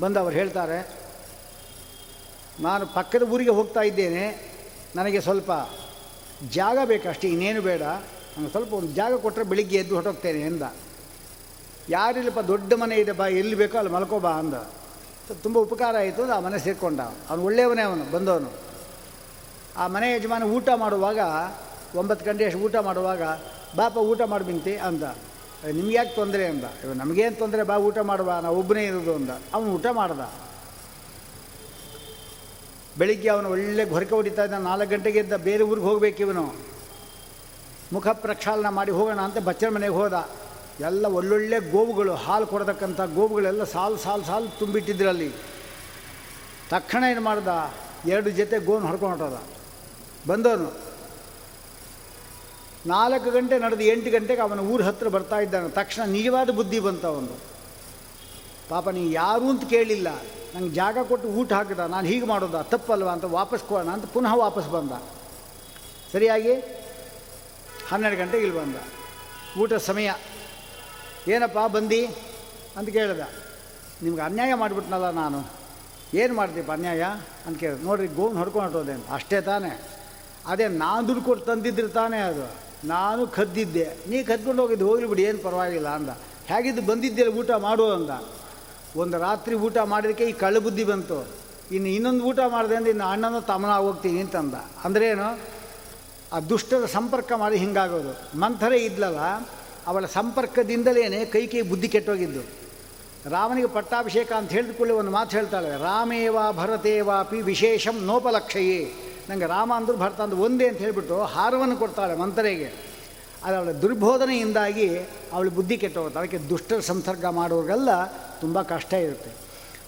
ಬಂದು ಹೇಳ್ತಾರೆ, ನಾನು ಪಕ್ಕದ ಊರಿಗೆ ಹೋಗ್ತಾ ಇದ್ದೇನೆ, ನನಗೆ ಸ್ವಲ್ಪ ಜಾಗ ಬೇಕಷ್ಟೇ, ಇನ್ನೇನು ಬೇಡ ನನಗೆ ಸ್ವಲ್ಪ ಒಂದು ಜಾಗ ಕೊಟ್ಟರೆ ಬೆಳಿಗ್ಗೆ ಎದ್ದು ಹೊರಟೋಗ್ತೇನೆ ಎಂದ. ಯಾರಿಲ್ಲಪ್ಪ, ದೊಡ್ಡ ಮನೆ ಇದೆ ಬಾ, ಎಲ್ಲಿ ಬೇಕೋ ಅಲ್ಲಿ ಮಲ್ಕೋ ಬಾ ಅಂದ. ತುಂಬ ಉಪಕಾರ ಆಯಿತು ಆ ಮನೆ ಸೇರಿಕೊಂಡ. ಅವನು ಒಳ್ಳೆಯವನೇ ಅವನು, ಬಂದವನು. ಆ ಮನೆ ಯಜಮಾನ ಊಟ ಮಾಡುವಾಗ, ಒಂಬತ್ತು ಗಂಟೆ ಅಷ್ಟು ಊಟ ಮಾಡುವಾಗ, ಬಾಪ, ಊಟ ಮಾಡಿಬಿಂತಿ ಅಂದ. ನಿಮ್ಗೆ ಯಾಕೆ ತೊಂದರೆ ಅಂದ? ಇವ ನಮಗೇನು ತೊಂದರೆ? ಬಾ, ಊಟ ಮಾಡುವ, ನಾವು ಒಬ್ಬನೇ ಇರೋದು ಅಂದ. ಅವನು ಊಟ ಮಾಡ್ದ. ಬೆಳಿಗ್ಗೆ ಅವನು ಒಳ್ಳೆ ಗೊರಕೆ ಹೊಡಿತಾ ಇದ್ದ, ನಾಲ್ಕು ಗಂಟೆಗೆ ಇದ್ದ ಬೇರೆ ಊರಿಗೆ ಹೋಗ್ಬೇಕು ಇವನು. ಮುಖ ಪ್ರಕ್ಷಾಲನ ಮಾಡಿ ಹೋಗೋಣ ಅಂತ ಬಚ್ಚನ ಮನೆಗೆ ಹೋದ. ಎಲ್ಲ ಒಳ್ಳೊಳ್ಳೆ ಗೋವುಗಳು, ಹಾಲು ಕೊಡತಕ್ಕಂಥ ಗೋವುಗಳೆಲ್ಲ ಸಾಲು ಸಾಲು ಸಾಲು ತುಂಬಿಟ್ಟಿದ್ರಲ್ಲಿ ತಕ್ಷಣ ಏನು ಮಾಡ್ದ? ಎರಡು ಜೊತೆ ಗೋನ್ ಹೊಡ್ಕೊಂಡು ಹೊಟ್ಟೋದ ಬಂದವನು. ನಾಲ್ಕು ಗಂಟೆ ನಡೆದು ಎಂಟು ಗಂಟೆಗೆ ಅವನ ಊರ ಹತ್ರ ಬರ್ತಾ ಇದ್ದಾನೆ. ತಕ್ಷಣ ನಿಜವಾದ ಬುದ್ಧಿ ಬಂತ ಅವನು ಪಾಪ ನೀ ಯಾರು ಅಂತ ಕೇಳಿಲ್ಲ. ನಂಗೆ ಜಾಗ ಕೊಟ್ಟು ಊಟ ಹಾಕಿದ. ನಾನು ಹೀಗೆ ಮಾಡೋದ? ತಪ್ಪಲ್ವಾ ಅಂತ ವಾಪಸ್ ಕೊಡೋಣ ಅಂತ ಪುನಃ ವಾಪಸ್ ಬಂದ. ಸರಿಯಾಗಿ? ಹನ್ನೆರಡು ಗಂಟೆಗೆ ಇಲ್ಲಿ ಬಂದ. ಊಟ ಸಮಯ. ಏನಪ್ಪ, ಬಂದು? ಅಂತ ಕೇಳಿದ. ನಿಮ್ಗೆ ಅನ್ಯಾಯ ಮಾಡಿಬಿಟ್ನಲ್ಲ ನಾನು. ಏನು ಮಾಡ್ತೀಪ್ಪ ಅನ್ಯಾಯ? ಅಂತ ಕೇಳಿದೆ. ನೋಡ್ರಿ ಗೋನ್ ಹೊಡ್ಕೊಂಡು ಹೊಟ್ಟೋದೆ ಅಷ್ಟೇ ತಾನೇ. ಅದೇ ನಾನು ದುಡ್ಡು ಕೊಟ್ಟು ತಂದಿದ್ರೆ ತಾನೇ ಅದು. ನಾನು ಕದ್ದಿದ್ದೆ. ನೀ ಕದ್ಕೊಂಡು ಹೋಗಿದ್ದು, ಹೋಗಲಿ ಬಿಡಿ, ಏನು ಪರವಾಗಿಲ್ಲ ಅಂದ. ಹೇಗಿದ್ದು ಬಂದಿದ್ದೆಲ್ಲ ಊಟ ಮಾಡು ಅಂದ. ಒಂದು ರಾತ್ರಿ ಊಟ ಮಾಡಿದಕ್ಕೆ ಈ ಕಳ್ಳು ಬುದ್ಧಿ ಬಂತು. ಇನ್ನು ಇನ್ನೊಂದು ಊಟ ಮಾಡಿದೆ ಅಂದ್ರೆ ಇನ್ನು ಅಣ್ಣನ ತಮ್ಮನ ಹೋಗ್ತೀನಿ ಅಂತಂದ. ಏನು? ಆ ದುಷ್ಟದ ಸಂಪರ್ಕ ಮಾಡಿ ಹಿಂಗಾಗೋದು. ಮಂಥರೇ ಇದ್ಲಲ್ಲ, ಅವಳ ಸಂಪರ್ಕದಿಂದಲೇ ಕೈ ಕೈ ಬುದ್ಧಿ ಕೆಟ್ಟೋಗಿದ್ದು. ರಾಮನಿಗೆ ಪಟ್ಟಾಭಿಷೇಕ ಅಂತ ಹೇಳಿದ ಕೂಡಲೇ ಒಂದು ಮಾತು ಹೇಳ್ತಾಳೆ, ರಾಮೇವಾ ಭರತೇವಾಪಿ ವಿಶೇಷಂ ನೋಪಲಕ್ಷಯೇ. ನನಗೆ ರಾಮ ಅಂದರು ಭರತ ಅಂದ್ರೆ ಒಂದೇ ಅಂತ ಹೇಳಿಬಿಟ್ಟು ಹಾರವನ್ನು ಕೊಡ್ತಾಳೆ ಮಂತ್ರೆಗೆ. ಆದರೆ ಅವಳ ದುರ್ಬೋಧನೆಯಿಂದಾಗಿ ಅವಳು ಬುದ್ಧಿ ಕೆಟ್ಟೋಗುತ್ತೆ. ಅದಕ್ಕೆ ದುಷ್ಟರ ಸಂಸರ್ಗ ಮಾಡೋರಿಗೆಲ್ಲ ತುಂಬ ಕಷ್ಟ ಇರುತ್ತೆ.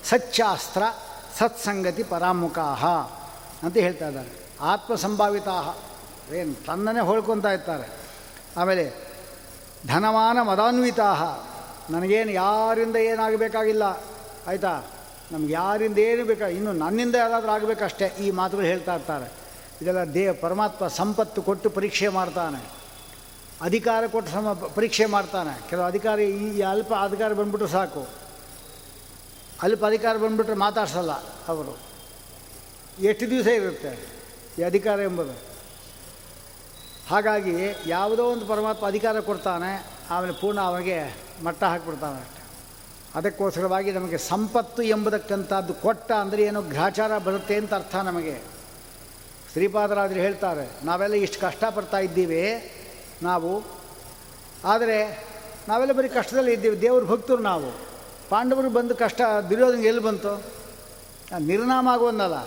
ಸಚ್ಚಾಸ್ತ್ರ ಸತ್ಸಂಗತಿ ಪರಾಮುಖಾಹ ಅಂತ ಹೇಳ್ತಾ ಇದ್ದಾರೆ. ಆತ್ಮಸಂಭಾವಿತಾ ಏನು ತನ್ನನ್ನೇ ಹೋಳ್ಕೊತಾ ಇರ್ತಾರೆ. ಆಮೇಲೆ ಧನವಾನ ಮದಾನ್ವಿತಾಹ. ನನಗೇನು ಯಾರಿಂದ ಏನಾಗಬೇಕಾಗಿಲ್ಲ. ಆಯಿತಾ? ನಮ್ಗೆ ಯಾರಿಂದ ಏನು ಬೇಕಾ? ಇನ್ನು ನನ್ನಿಂದ ಯಾರಾದರೂ ಆಗಬೇಕಷ್ಟೇ, ಈ ಮಾತುಗಳು ಹೇಳ್ತಾ ಇರ್ತಾರೆ. ಇದೆಲ್ಲ ದೇ ಪರಮಾತ್ಮ ಸಂಪತ್ತು ಕೊಟ್ಟು ಪರೀಕ್ಷೆ ಮಾಡ್ತಾನೆ. ಅಧಿಕಾರ ಕೊಟ್ಟು ಸಮ ಪರೀಕ್ಷೆ ಮಾಡ್ತಾನೆ. ಕೆಲವು ಅಧಿಕಾರ ಈ ಅಲ್ಪ ಅಧಿಕಾರ ಬಂದ್ಬಿಟ್ರೆ ಸಾಕು. ಅಲ್ಪ ಅಧಿಕಾರ ಬಂದ್ಬಿಟ್ರೆ ಮಾತಾಡ್ಸಲ್ಲ ಅವರು. ಎಷ್ಟು ದಿವಸ ಇರುತ್ತೆ ಈ ಅಧಿಕಾರ ಎಂಬುದು? ಹಾಗಾಗಿ ಯಾವುದೋ ಒಂದು ಪರಮಾತ್ಮ ಅಧಿಕಾರ ಕೊಡ್ತಾನೆ, ಆಮೇಲೆ ಪೂರ್ಣ ಅವನಿಗೆ ಮಟ್ಟ ಹಾಕಿಬಿಡ್ತಾನೆ ಅಷ್ಟೆ. ಅದಕ್ಕೋಸ್ಕರವಾಗಿ ನಮಗೆ ಸಂಪತ್ತು ಎಂಬುದಕ್ಕಂಥದ್ದು ಕೊಟ್ಟ ಅಂದರೆ ಏನೋ ಗ್ರಾಚಾರ ಬರುತ್ತೆ ಅಂತ ಅರ್ಥ ನಮಗೆ. ಶ್ರೀಪಾದರಾಜರು ಹೇಳ್ತಾರೆ, ನಾವೆಲ್ಲ ಇಷ್ಟು ಕಷ್ಟಪಡ್ತಾ ಇದ್ದೀವಿ, ನಾವು. ಆದರೆ ನಾವೆಲ್ಲ ಬರೀ ಕಷ್ಟದಲ್ಲಿ ಇದ್ದೀವಿ, ದೇವ್ರ ಭಕ್ತರು ನಾವು. ಪಾಂಡವರು ಬಂದು ಕಷ್ಟ ದುರ್ಯೋಧನ ಎಲ್ಲಿ ಬಂತು? ನಿರ್ನಾಮ ಆಗುವಂದಲ್ಲ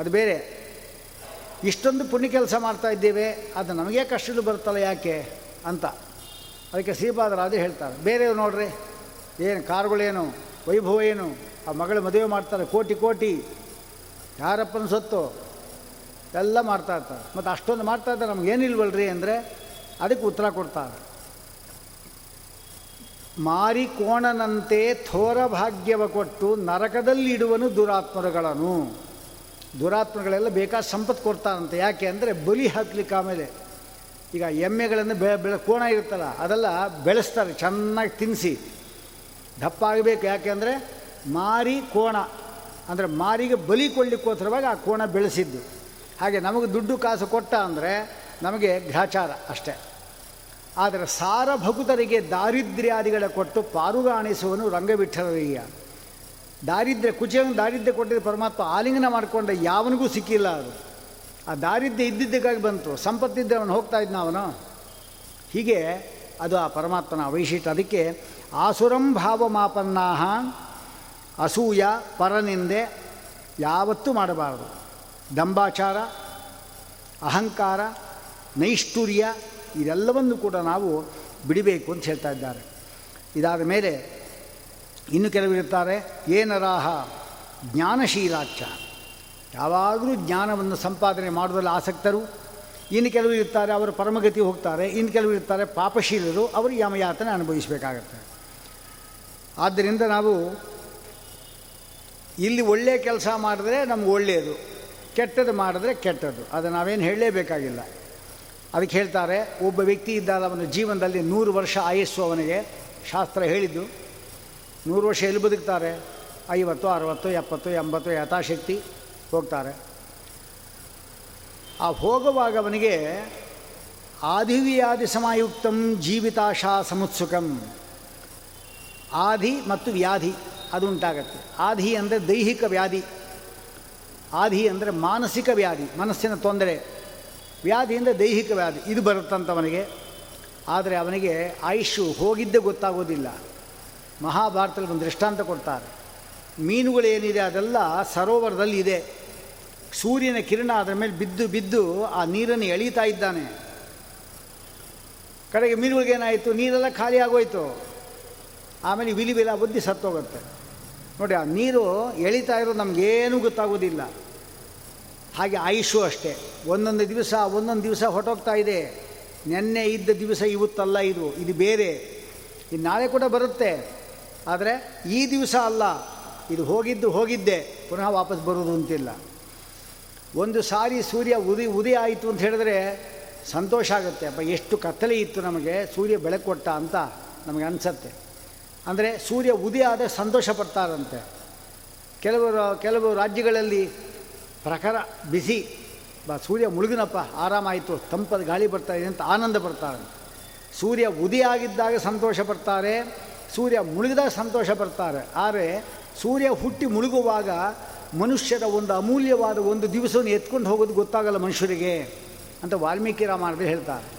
ಅದು ಬೇರೆ. ಇಷ್ಟೊಂದು ಪುಣ್ಯ ಕೆಲಸ ಮಾಡ್ತಾ ಇದ್ದೇವೆ, ಅದು ನಮಗೆ ಕಷ್ಟಗಳು ಬರುತ್ತಲ್ಲ ಯಾಕೆ ಅಂತ. ಅದಕ್ಕೆ ಶ್ರೀಪಾದರಾಜರು ಹೇಳ್ತಾರೆ, ಬೇರೆಯವ್ರು ನೋಡ್ರಿ ಏನು ಕಾರುಗಳೇನು ವೈಭವ ಏನು? ಆ ಮಗಳ ಮದುವೆ ಮಾಡ್ತಾರೆ, ಕೋಟಿ ಕೋಟಿ. ಯಾರಪ್ಪನ ಸೊತ್ತು? ಎಲ್ಲ ಮಾಡ್ತಾ ಇರ್ತಾರೆ. ಮತ್ತು ಅಷ್ಟೊಂದು ಮಾಡ್ತಾ ಇದ್ದಾರೆ ನಮಗೇನಿಲ್ವಲ್ರಿ ಅಂದರೆ ಅದಕ್ಕೆ ಉತ್ತರ ಕೊಡ್ತಾರೆ. ಮಾರಿಕೋಣನಂತೆ ಥೋರ ಭಾಗ್ಯವ ಕೊಟ್ಟು ನರಕದಲ್ಲಿ ಇಡುವನು ದುರಾತ್ಮರುಗಳನ್ನು ದುರಾತ್ಮಗಳೆಲ್ಲ ಬೇಕಾದ ಸಂಪತ್ತು ಕೊಡ್ತಾರಂತೆ. ಯಾಕೆ ಅಂದರೆ ಬಲಿ ಹಾಕ್ಲಿಕ್ಕೆ ಆಮೇಲೆ ಈಗ ಎಮ್ಮೆಗಳನ್ನು ಬೆ ಬೆಳೆ ಕೋಣ ಇರುತ್ತಲ್ಲ, ಅದೆಲ್ಲ ಬೆಳೆಸ್ತಾರೆ, ಚೆನ್ನಾಗಿ ತಿನ್ನಿಸಿ ದಪ್ಪ ಆಗಬೇಕು ಯಾಕೆಂದರೆ ಮಾರಿ ಕೋಣ, ಅಂದರೆ ಮಾರಿಗೆ ಬಲಿ ಕೊಡ್ಲಿಕ್ಕೋಸ್ಕರವಾಗಿ ಆ ಕೋಣ ಬೆಳೆಸಿದ್ದು. ಹಾಗೆ ನಮಗೆ ದುಡ್ಡು ಕಾಸು ಕೊಟ್ಟ ಅಂದರೆ ನಮಗೆ ಗ್ರಾಚಾರ ಅಷ್ಟೇ. ಆದರೆ ಸಾರ ಭಕುತರಿಗೆ ದಾರಿದ್ರ್ಯಾದಿಗಳ ಕೊಟ್ಟು ಪಾರುಗಾಣಿಸುವನು ರಂಗವಿಠಲಯ್ಯ ದಾರಿದ್ರ್ಯ ಕುಚಿಯನ್ನು ದಾರಿದ್ರ್ಯ ಕೊಟ್ಟಿದ್ದ ಪರಮಾತ್ಮ ಆಲಿಂಗನ ಮಾಡಿಕೊಂಡ ಯಾವನಿಗೂ ಸಿಕ್ಕಿಲ್ಲ ಅದು. ಆ ದಾರಿದ್ರ್ಯ ಇದ್ದಿದ್ದಕ್ಕಾಗಿ ಬಂತು, ಸಂಪತ್ತಿದ್ದ ಅವನು, ಹೋಗ್ತಾ ಇದ್ದ ಅವನು. ಹೀಗೆ ಅದು ಆ ಪರಮಾತ್ಮನ ವೈಶಿಷ್ಟ್ಯ ಅದಕ್ಕೆ ಆಸುರಂ ಭಾವಮಾಪನ್ನಾಹ, ಅಸೂಯ, ಪರನಿಂದೆ ಯಾವತ್ತೂ ಮಾಡಬಾರದು. ದಂಬಾಚಾರ ಅಹಂಕಾರ, ನೈಷ್ಠುರ್ಯ ಇದೆಲ್ಲವನ್ನು ಕೂಡ ನಾವು ಬಿಡಬೇಕು ಅಂತ ಹೇಳ್ತಾ ಇದ್ದಾರೆ. ಇದಾದ ಮೇಲೆ ಇನ್ನು ಕೆಲವರಿರ್ತಾರೆ ಏನರಾಹ ಜ್ಞಾನಶೀಲಾಚ ಯಾವಾಗಲೂ ಜ್ಞಾನವನ್ನು ಸಂಪಾದನೆ ಮಾಡುವುದರಲ್ಲಿ ಆಸಕ್ತರು. ಇನ್ನು ಕೆಲವರು ಇರ್ತಾರೆ, ಅವರು ಪರಮಗತಿ ಹೋಗ್ತಾರೆ. ಇನ್ನು ಕೆಲವರು ಇರ್ತಾರೆ, ಪಾಪಶೀಲರು. ಅವರು ಯಮಯಾತನೆ ಅನುಭವಿಸಬೇಕಾಗತ್ತೆ. ಆದ್ದರಿಂದ ನಾವು ಇಲ್ಲಿ ಒಳ್ಳೆಯ ಕೆಲಸ ಮಾಡಿದ್ರೆ ನಮ್ಗೆ ಒಳ್ಳೆಯದು, ಕೆಟ್ಟದ್ದು ಮಾಡಿದ್ರೆ ಕೆಟ್ಟದ್ದು. ಅದು ನಾವೇನು ಹೇಳಲೇಬೇಕಾಗಿಲ್ಲ. ಅದಕ್ಕೆ ಹೇಳ್ತಾರೆ, ಒಬ್ಬ ವ್ಯಕ್ತಿ ಇದ್ದಾಗ ಅವನ ಜೀವನದಲ್ಲಿ ನೂರು ವರ್ಷ ಆಯಸ್ಸು ಅವನಿಗೆ. ಶಾಸ್ತ್ರ ಹೇಳಿದ್ದು, ನೂರು ವರ್ಷ ಎಲ್ಲಿ ಬದುಕ್ತಾರೆ? ಐವತ್ತು, ಅರವತ್ತು, ಎಪ್ಪತ್ತು, ಎಂಬತ್ತು ಯಥಾಶಕ್ತಿ ಹೋಗ್ತಾರೆ. ಆ ಹೋಗುವಾಗ ಅವನಿಗೆ ಆದಿವಿಯಾದಿ ಸಮಾಯುಕ್ತಂ ಜೀವಿತಾಶಾ ಸಮುತ್ಸುಕಂ ಆದಿ ಮತ್ತು ವ್ಯಾಧಿ, ಅದು ಉಂಟಾಗತ್ತೆ. ಆದಿ ಅಂದರೆ ದೈಹಿಕ ವ್ಯಾಧಿ, ಆಧಿ ಅಂದರೆ ಮಾನಸಿಕ ವ್ಯಾಧಿ, ಮನಸ್ಸಿನ ತೊಂದರೆ. ವ್ಯಾಧಿ ಅಂದರೆ ದೈಹಿಕ ವ್ಯಾಧಿ, ಇದು ಬರುತ್ತಂತವನಿಗೆ ಆದರೆ ಅವನಿಗೆ ಆಯುಷು ಹೋಗಿದ್ದೇ ಗೊತ್ತಾಗೋದಿಲ್ಲ. ಮಹಾಭಾರತದಲ್ಲಿ ಒಂದು ದೃಷ್ಟಾಂತ ಕೊಡ್ತಾರೆ. ಮೀನುಗಳೇನಿದೆ ಅದೆಲ್ಲ ಸರೋವರದಲ್ಲಿ ಇದೆ. ಸೂರ್ಯನ ಕಿರಣ ಅದರ ಮೇಲೆ ಬಿದ್ದು ಬಿದ್ದು ಆ ನೀರನ್ನು ಎಳೀತಾ ಇದ್ದಾನೆ. ಕಡೆಗೆ ಮೀನುಗಳಿಗೇನಾಯಿತು ನೀರೆಲ್ಲ ಖಾಲಿ ಆಗೋಯ್ತು. ಆಮೇಲೆ ವಿಲಿ ವಿಲ ಬುದ್ಧಿ ಸತ್ತೋಗುತ್ತೆ. ನೋಡಿ, ಆ ನೀರು ಎಳಿತಾ ಇರೋದು ನಮಗೇನೂ ಗೊತ್ತಾಗೋದಿಲ್ಲ. ಹಾಗೆ ಆಯುಷು ಅಷ್ಟೇ. ಒಂದೊಂದು ದಿವಸ ಒಂದೊಂದು ದಿವಸ ಹೊಟ್ಟೋಗ್ತಾ ಇದೆ. ನೆನ್ನೆ ಇದ್ದ ದಿವಸ ಇವತ್ತಲ್ಲ ಇದು. ಇದು ಬೇರೆ. ಇದು ನಾಳೆ ಕೂಡ ಬರುತ್ತೆ. ಆದರೆ ಈ ದಿವಸ ಅಲ್ಲ. ಇದು ಹೋಗಿದ್ದು ಹೋಗಿದ್ದೆ. ಪುನಃ ವಾಪಸ್ ಬರೋದು ಅಂತಿಲ್ಲ. ಒಂದು ಸಾರಿ ಸೂರ್ಯ ಉದಿ ಉದಯ ಆಯಿತು ಅಂತ ಹೇಳಿದ್ರೆ ಸಂತೋಷ ಆಗುತ್ತೆ. ಅಪ್ಪ, ಎಷ್ಟು ಕತ್ತಲೆ ಇತ್ತು ನಮಗೆ. ಸೂರ್ಯ ಬೆಳಕು ಅಂತ ನಮಗೆ ಅನಿಸತ್ತೆ. ಅಂದರೆ ಸೂರ್ಯ ಉದಯ ಆದರೆ ಸಂತೋಷ ಪಡ್ತಾರಂತೆ. ಕೆಲವು ಕೆಲವು ರಾಜ್ಯಗಳಲ್ಲಿ ಪ್ರಖರ ಬಿಸಿ. ಬಾ, ಸೂರ್ಯ ಮುಳುಗಿನಪ್ಪ, ಆರಾಮಾಯಿತು, ತಂಪದ ಗಾಳಿ ಬರ್ತಾ ಇದೆ ಅಂತ ಆನಂದ ಪಡ್ತಾರಂತೆ ಸೂರ್ಯ ಉದಯ ಆಗಿದ್ದಾಗ ಸಂತೋಷ ಪಡ್ತಾರೆ, ಸೂರ್ಯ ಮುಳುಗಿದಾಗ ಸಂತೋಷ ಪಡ್ತಾರೆ. ಆದರೆ ಸೂರ್ಯ ಹುಟ್ಟಿ ಮುಳುಗುವಾಗ ಮನುಷ್ಯರ ಒಂದು ಅಮೂಲ್ಯವಾದ ಒಂದು ದಿವಸವನ್ನು ಎತ್ಕೊಂಡು ಹೋಗೋದು ಗೊತ್ತಾಗಲ್ಲ ಮನುಷ್ಯರಿಗೆ ಅಂತ ವಾಲ್ಮೀಕಿ ರಾಮಾಯಣದಲ್ಲಿ ಹೇಳ್ತಾರೆ.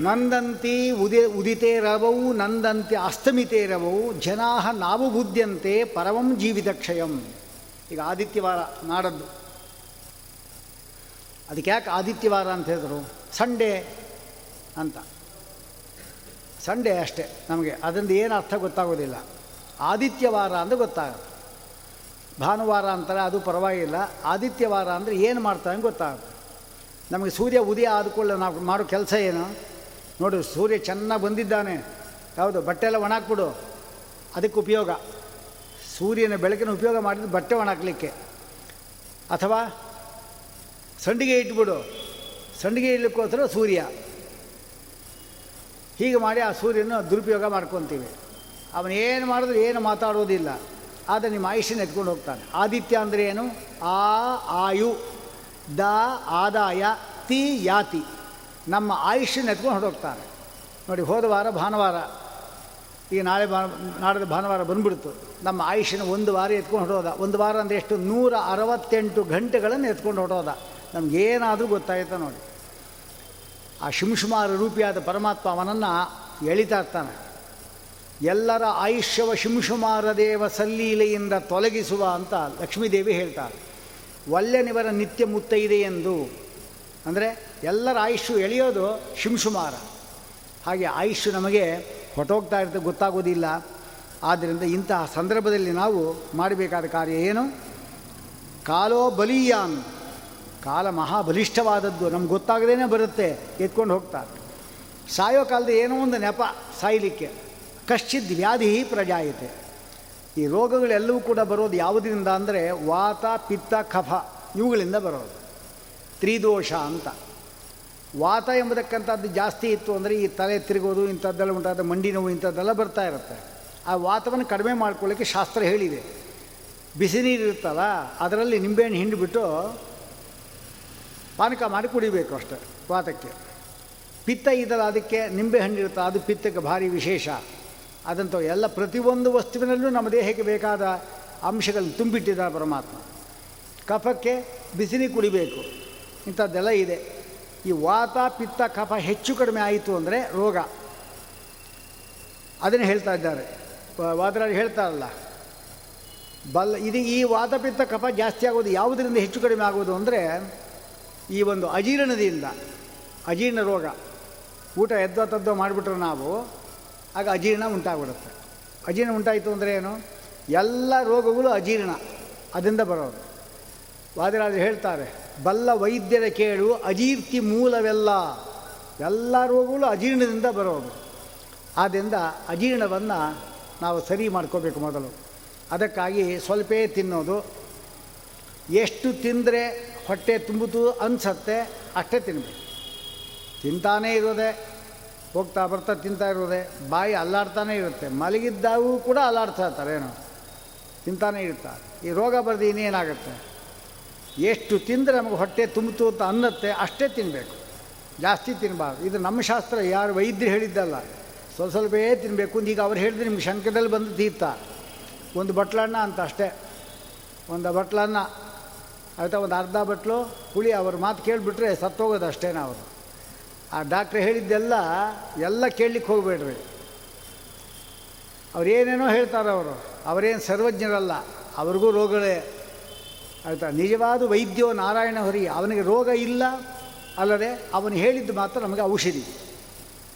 ನಂದಂತಿ ಉದಿ ನಂದಂತಿ ಅಸ್ತಮಿತೇ ರವವು ಜನಾ ನಾವು ಬುದ್ಧಂತೆ ಪರಮಂ ಜೀವಿತ ಕ್ಷಯಂ. ಈಗ ಆದಿತ್ಯವಾರ ನಾಡದ್ದು. ಅದಕ್ಕೆ ಯಾಕೆ ಆದಿತ್ಯವಾರ ಅಂತ ಹೇಳಿದ್ರು? ಸಂಡೇ ಅಂತ. ಸಂಡೇ ಅಷ್ಟೇ ನಮಗೆ. ಅದರಿಂದ ಏನು ಅರ್ಥ ಗೊತ್ತಾಗೋದಿಲ್ಲ. ಆದಿತ್ಯವಾರ ಅಂದರೆ ಗೊತ್ತಾಗುತ್ತೆ. ಭಾನುವಾರ ಅಂತಾರೆ ಅದು ಪರವಾಗಿಲ್ಲ. ಆದಿತ್ಯವಾರ ಅಂದರೆ ಏನು ಮಾಡ್ತಾರೆ ಗೊತ್ತಾಗುತ್ತೆ. ನಮಗೆ ಸೂರ್ಯ ಉದಯ ಆದ್ಕೊಳ್ಳೆ ನಾವು ಮಾಡೋ ಕೆಲಸ ಏನು? ನೋಡು, ಸೂರ್ಯ ಚೆನ್ನಾಗಿ ಬಂದಿದ್ದಾನೆ. ಯಾವುದು ಬಟ್ಟೆ ಎಲ್ಲ ಒಣಾಕ್ಬಿಡು. ಅದಕ್ಕೆ ಉಪಯೋಗ. ಸೂರ್ಯನ ಬೆಳಕಿನ ಉಪಯೋಗ ಮಾಡಿದ್ದು ಬಟ್ಟೆ ಒಣಾಕ್ಲಿಕ್ಕೆ. ಅಥವಾ ಸಂಡಿಗೆ ಇಟ್ಬಿಡು. ಸಂಡಿಗೆ ಇಡ್ಲಿಕ್ಕೋಸ್ಕರ ಸೂರ್ಯ. ಹೀಗೆ ಮಾಡಿ ಆ ಸೂರ್ಯನ ದುರುಪಯೋಗ ಮಾಡ್ಕೊತೀವಿ. ಏನು ಮಾಡಿದ್ರು ಏನು ಮಾತಾಡೋದಿಲ್ಲ. ಆದರೆ ನಿಮ್ಮ ಆಯುಷ್ಯನ ಎತ್ಕೊಂಡು ಹೋಗ್ತಾನೆ. ಆದಿತ್ಯ ಅಂದರೆ ಏನು? ಆ, ಆಯು. ದ, ಆದಾಯ. ತಿ, ಯಾತಿ. ನಮ್ಮ ಆಯುಷ್ಯನ ಎತ್ಕೊಂಡು ಹೊರಟೋಗ್ತಾನೆ ನೋಡಿ, ಹೋದ ವಾರ ಭಾನುವಾರ ಈಗ ನಾಳೆ ಭಾ ನಾಡಿದ ಭಾನುವಾರ ಬಂದ್ಬಿಡ್ತು. ನಮ್ಮ ಆಯುಷ್ಯನ ಒಂದು ವಾರ ಎತ್ಕೊಂಡು ಹೊಡೋದ ಒಂದು ವಾರ ಅಂದರೆ ಎಷ್ಟು? ನೂರ ಅರವತ್ತೆಂಟು ಗಂಟೆಗಳನ್ನು ಎತ್ಕೊಂಡು ಹೊಡೋದ ನಮಗೇನಾದರೂ ಗೊತ್ತಾಯ್ತಾ ನೋಡಿ. ಆ ಶಿಂಶುಮಾರ ರೂಪಿಯಾದ ಪರಮಾತ್ಮ ಅವನನ್ನು ಎಳಿತಾ ಇರ್ತಾನೆ. ಎಲ್ಲರ ಆಯುಷ್ಯವ ಶಿಂಶುಮಾರ ದೇವ ಸಲ್ಲೀಲೆಯಿಂದ ತೊಲಗಿಸುವ ಅಂತ ಲಕ್ಷ್ಮೀದೇವಿ ಹೇಳ್ತಾರೆ. ಒಲ್ಲೆನಿವರ ನಿತ್ಯ ಮುತ್ತೈದೆ ಎಂದು ಅಂದರೆ ಎಲ್ಲರ ಆಯುಷು ಎಳೆಯೋದು ಶಿಂಶುಮಾರ. ಹಾಗೆ ಆಯುಷು ನಮಗೆ ಹೊಟ್ಟೋಗ್ತಾ ಇರುತ್ತೆ, ಗೊತ್ತಾಗೋದಿಲ್ಲ. ಆದ್ದರಿಂದ ಇಂತಹ ಸಂದರ್ಭದಲ್ಲಿ ನಾವು ಮಾಡಬೇಕಾದ ಕಾರ್ಯ ಏನು? ಕಾಲೋ ಬಲೀಯಾನ್. ಕಾಲ ಮಹಾಬಲಿಷ್ಠವಾದದ್ದು. ನಮ್ಗೆ ಗೊತ್ತಾಗದೇ ಬರುತ್ತೆ, ಎತ್ಕೊಂಡು ಹೋಗ್ತಾರೆ ಸಾಯೋ ಕಾಲದ ಏನೋ ಒಂದು ನೆಪ ಸಾಯಲಿಕ್ಕೆ. ಕಶ್ಚಿದ್ ವ್ಯಾಧಿ ಪ್ರಜಾಯತೆ. ಈ ರೋಗಗಳೆಲ್ಲವೂ ಕೂಡ ಬರೋದು ಯಾವುದರಿಂದ ಅಂದರೆ ವಾತ, ಪಿತ್ತ, ಕಫ ಇವುಗಳಿಂದ ಬರೋದು. ತ್ರಿದೋಷ ಅಂತ. ವಾತ ಎಂಬತಕ್ಕಂಥದ್ದು ಜಾಸ್ತಿ ಇತ್ತು ಅಂದರೆ ಈ ತಲೆ ತಿರುಗೋದು, ಇಂಥದ್ದೆಲ್ಲ ಉಂಟಾದ ಮಂಡಿ ನೋವು, ಇಂಥದ್ದೆಲ್ಲ ಬರ್ತಾ ಇರುತ್ತೆ. ಆ ವಾತವನ್ನು ಕಡಿಮೆ ಮಾಡ್ಕೊಳ್ಳಿಕ್ಕೆ ಶಾಸ್ತ್ರ ಹೇಳಿದೆ. ಬಿಸಿ ನೀರು ಇರುತ್ತಲ್ಲ, ಅದರಲ್ಲಿ ನಿಂಬೆಹಣ್ಣು ಹಿಂಡಿಬಿಟ್ಟು ಪಾನಕ ಮಾಡಿ ಕುಡಿಬೇಕು ಅಷ್ಟೆ ವಾತಕ್ಕೆ. ಪಿತ್ತ ಇದಲ್ಲ ಅದಕ್ಕೆ ನಿಂಬೆಹಣ್ಣು ಇರುತ್ತೆ ಅದು ಪಿತ್ತಕ್ಕೆ ಭಾರಿ ವಿಶೇಷ. ಅದಂತೂ ಎಲ್ಲ ಪ್ರತಿಯೊಂದು ವಸ್ತುವಿನಲ್ಲೂ ನಮ್ಮ ದೇಹಕ್ಕೆ ಬೇಕಾದ ಅಂಶಗಳನ್ನು ತುಂಬಿಟ್ಟಿದ್ದಾರೆ ಪರಮಾತ್ಮ. ಕಫಕ್ಕೆ ಬಿಸಿನೀರು ಕುಡಿಬೇಕು. ಇಂಥದ್ದೆಲ್ಲ ಇದೆ. ಈ ವಾತ, ಪಿತ್ತ, ಕಫ ಹೆಚ್ಚು ಕಡಿಮೆ ಆಯಿತು ಅಂದರೆ ರೋಗ. ಅದನ್ನು ಹೇಳ್ತಾ ಇದ್ದಾರೆ. ವಾದರಾಜ್ ಹೇಳ್ತಾರಲ್ಲ, ಬಲ್, ಇದು ಈ ವಾತಪಿತ್ತ ಕಫ ಜಾಸ್ತಿ ಆಗೋದು ಯಾವುದರಿಂದ ಹೆಚ್ಚು ಕಡಿಮೆ ಆಗೋದು ಅಂದರೆ ಈ ಒಂದು ಅಜೀರ್ಣದಿಂದ ಅಜೀರ್ಣ ರೋಗ. ಊಟ ಎದ್ದೋ ತದ್ದೋ ಮಾಡಿಬಿಟ್ರೆ ನಾವು ಆಗ ಅಜೀರ್ಣ ಉಂಟಾಗ್ಬಿಡುತ್ತೆ. ಅಜೀರ್ಣ ಉಂಟಾಯಿತು ಅಂದರೆ ಏನು? ಎಲ್ಲ ರೋಗಗಳು ಅಜೀರ್ಣ ಅದರಿಂದ ಬರೋದು. ವಾದರಾಜ್ ಹೇಳ್ತಾರೆ ಬಲ್ಲ ವೈದ್ಯರ ಕೇಳು, ಅಜೀರ್ತಿ ಮೂಲವೆಲ್ಲ. ಎಲ್ಲ ರೋಗಗಳು ಅಜೀರ್ಣದಿಂದ ಬರೋದು. ಆದ್ದರಿಂದ ಅಜೀರ್ಣವನ್ನು ನಾವು ಸರಿ ಮಾಡ್ಕೋಬೇಕು ಮೊದಲು. ಅದಕ್ಕಾಗಿ ಸ್ವಲ್ಪೇ ತಿನ್ನೋದು. ಎಷ್ಟು ತಿಂದರೆ ಹೊಟ್ಟೆ ತುಂಬಿತು ಅನಿಸತ್ತೆ, ಅಷ್ಟೇ ತಿನ್ನಬೇಕು ತಿಂತಾನೇ ಇರೋದೆ, ಹೋಗ್ತಾ ಬರ್ತಾ ತಿಂತಾ ಇರೋದೆ, ಬಾಯಿ ಅಲ್ಲಾಡ್ತಾನೆ ಇರುತ್ತೆ. ಮಲಗಿದ್ದಾಗೂ ಕೂಡ ಅಲ್ಲಾಡ್ತಾ ಇರ್ತಾರೆ ಏನೋ. ತಿಂತಾನೇ ಇರ್ತಾರೆ. ಈ ರೋಗ ಬರೆದು ಇನ್ನೇನಾಗುತ್ತೆ? ಎಷ್ಟು ತಿಂದರೆ ನಮಗೆ ಹೊಟ್ಟೆ ತುಂಬಿತು ಅಂತ ಅನ್ನತ್ತೆ, ಅಷ್ಟೇ ತಿನ್ನಬೇಕು ಜಾಸ್ತಿ ತಿನ್ನಬಾರ್ದು ಇದು ನಮ್ಮ ಶಾಸ್ತ್ರ, ಯಾರು ವೈದ್ಯರು ಹೇಳಿದ್ದಲ್ಲ, ಸ್ವಲ್ಪ ಸ್ವಲ್ಪೇ ತಿನ್ನಬೇಕು ಈಗ ಅವ್ರು ಹೇಳಿದ್ರೆ ನಿಮ್ಗೆ ಶಂಕದಲ್ಲಿ ಬಂದು ತೀರ್ಥ. ಒಂದು ಬಟ್ಲನ್ನ ಅಂತ ಅಷ್ಟೇ. ಒಂದು ಬಟ್ಲನ್ನ ಆಯಿತಾ, ಒಂದು ಅರ್ಧ ಬಟ್ಲು, ಹುಳಿ, ಅವ್ರ ಮಾತು ಕೇಳಿಬಿಟ್ರೆ ಸತ್ತೋಗೋದು ಅಷ್ಟೇ ನಾವು. ಆ ಡಾಕ್ಟ್ರ್ ಹೇಳಿದ್ದೆಲ್ಲ, ಎಲ್ಲ ಕೇಳಲಿಕ್ಕೆ ಹೋಗಬೇಡ್ರಿ. ಅವ್ರೇನೇನೋ ಹೇಳ್ತಾರೆ ಅವರು. ಅವರೇನು ಸರ್ವಜ್ಞರಲ್ಲ, ಅವ್ರಿಗೂ ರೋಗಗಳೇ. ಆಯಿತಾ? ನಿಜವಾದ ವೈದ್ಯೋ ನಾರಾಯಣ ಹೊರಿ, ಅವನಿಗೆ ರೋಗ ಇಲ್ಲ, ಅಲ್ಲದೆ ಅವನು ಹೇಳಿದ್ದು ಮಾತ್ರ ನಮಗೆ ಔಷಧಿ.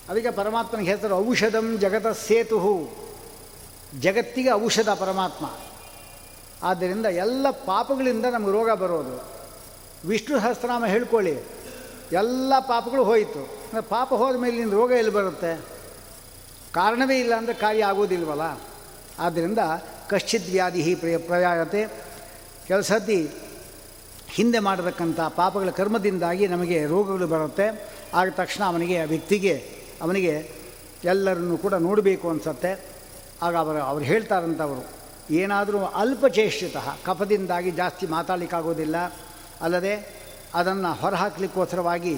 ಅದಕ್ಕೆ ಪರಮಾತ್ಮನಿಗೆ ಹೆಸರು ಔಷಧಂ ಜಗತ ಸೇತು ಜಗತ್ತಿಗೆ ಔಷಧ ಪರಮಾತ್ಮ. ಆದ್ದರಿಂದ ಎಲ್ಲ ಪಾಪಗಳಿಂದ ನಮಗೆ ರೋಗ ಬರೋದು. ವಿಷ್ಣು ಸಹಸ್ರನಾಮ ಹೇಳ್ಕೊಳ್ಳಿ. ಎಲ್ಲ ಪಾಪಗಳು ಹೋಯಿತು. ಅಂದರೆ ಪಾಪ ಹೋದ ಮೇಲೆ ರೋಗ ಎಲ್ಲಿ ಬರುತ್ತೆ? ಕಾರಣವೇ ಇಲ್ಲ ಅಂದರೆ ಕಾರ್ಯ ಆಗೋದಿಲ್ವಲ್ಲ? ಆದ್ದರಿಂದ ಕಶ್ಚಿತ್ ವ್ಯಾಧಿ ಪ್ರಯ ಪ್ರಯಾಗತೆ ಕೆಲಸದ್ದಿ ಹಿಂದೆ ಮಾಡತಕ್ಕಂಥ ಪಾಪಗಳ ಕರ್ಮದಿಂದಾಗಿ ನಮಗೆ ರೋಗಗಳು ಬರುತ್ತೆ. ಆಗ ತಕ್ಷಣ ಅವನಿಗೆ, ಆ ವ್ಯಕ್ತಿಗೆ, ಅವನಿಗೆ ಎಲ್ಲರನ್ನು ಕೂಡ ನೋಡಬೇಕು ಅನಿಸತ್ತೆ. ಆಗ ಅವರು, ಅವ್ರು ಹೇಳ್ತಾರಂಥವರು ಏನಾದರೂ ಅಲ್ಪಚೇಷ್ಟಿತ, ಕಫದಿಂದಾಗಿ ಜಾಸ್ತಿ ಮಾತಾಡಲಿಕ್ಕಾಗೋದಿಲ್ಲ. ಅಲ್ಲದೆ ಅದನ್ನು ಹೊರಹಾಕಲಿಕ್ಕೋಸ್ಕರವಾಗಿ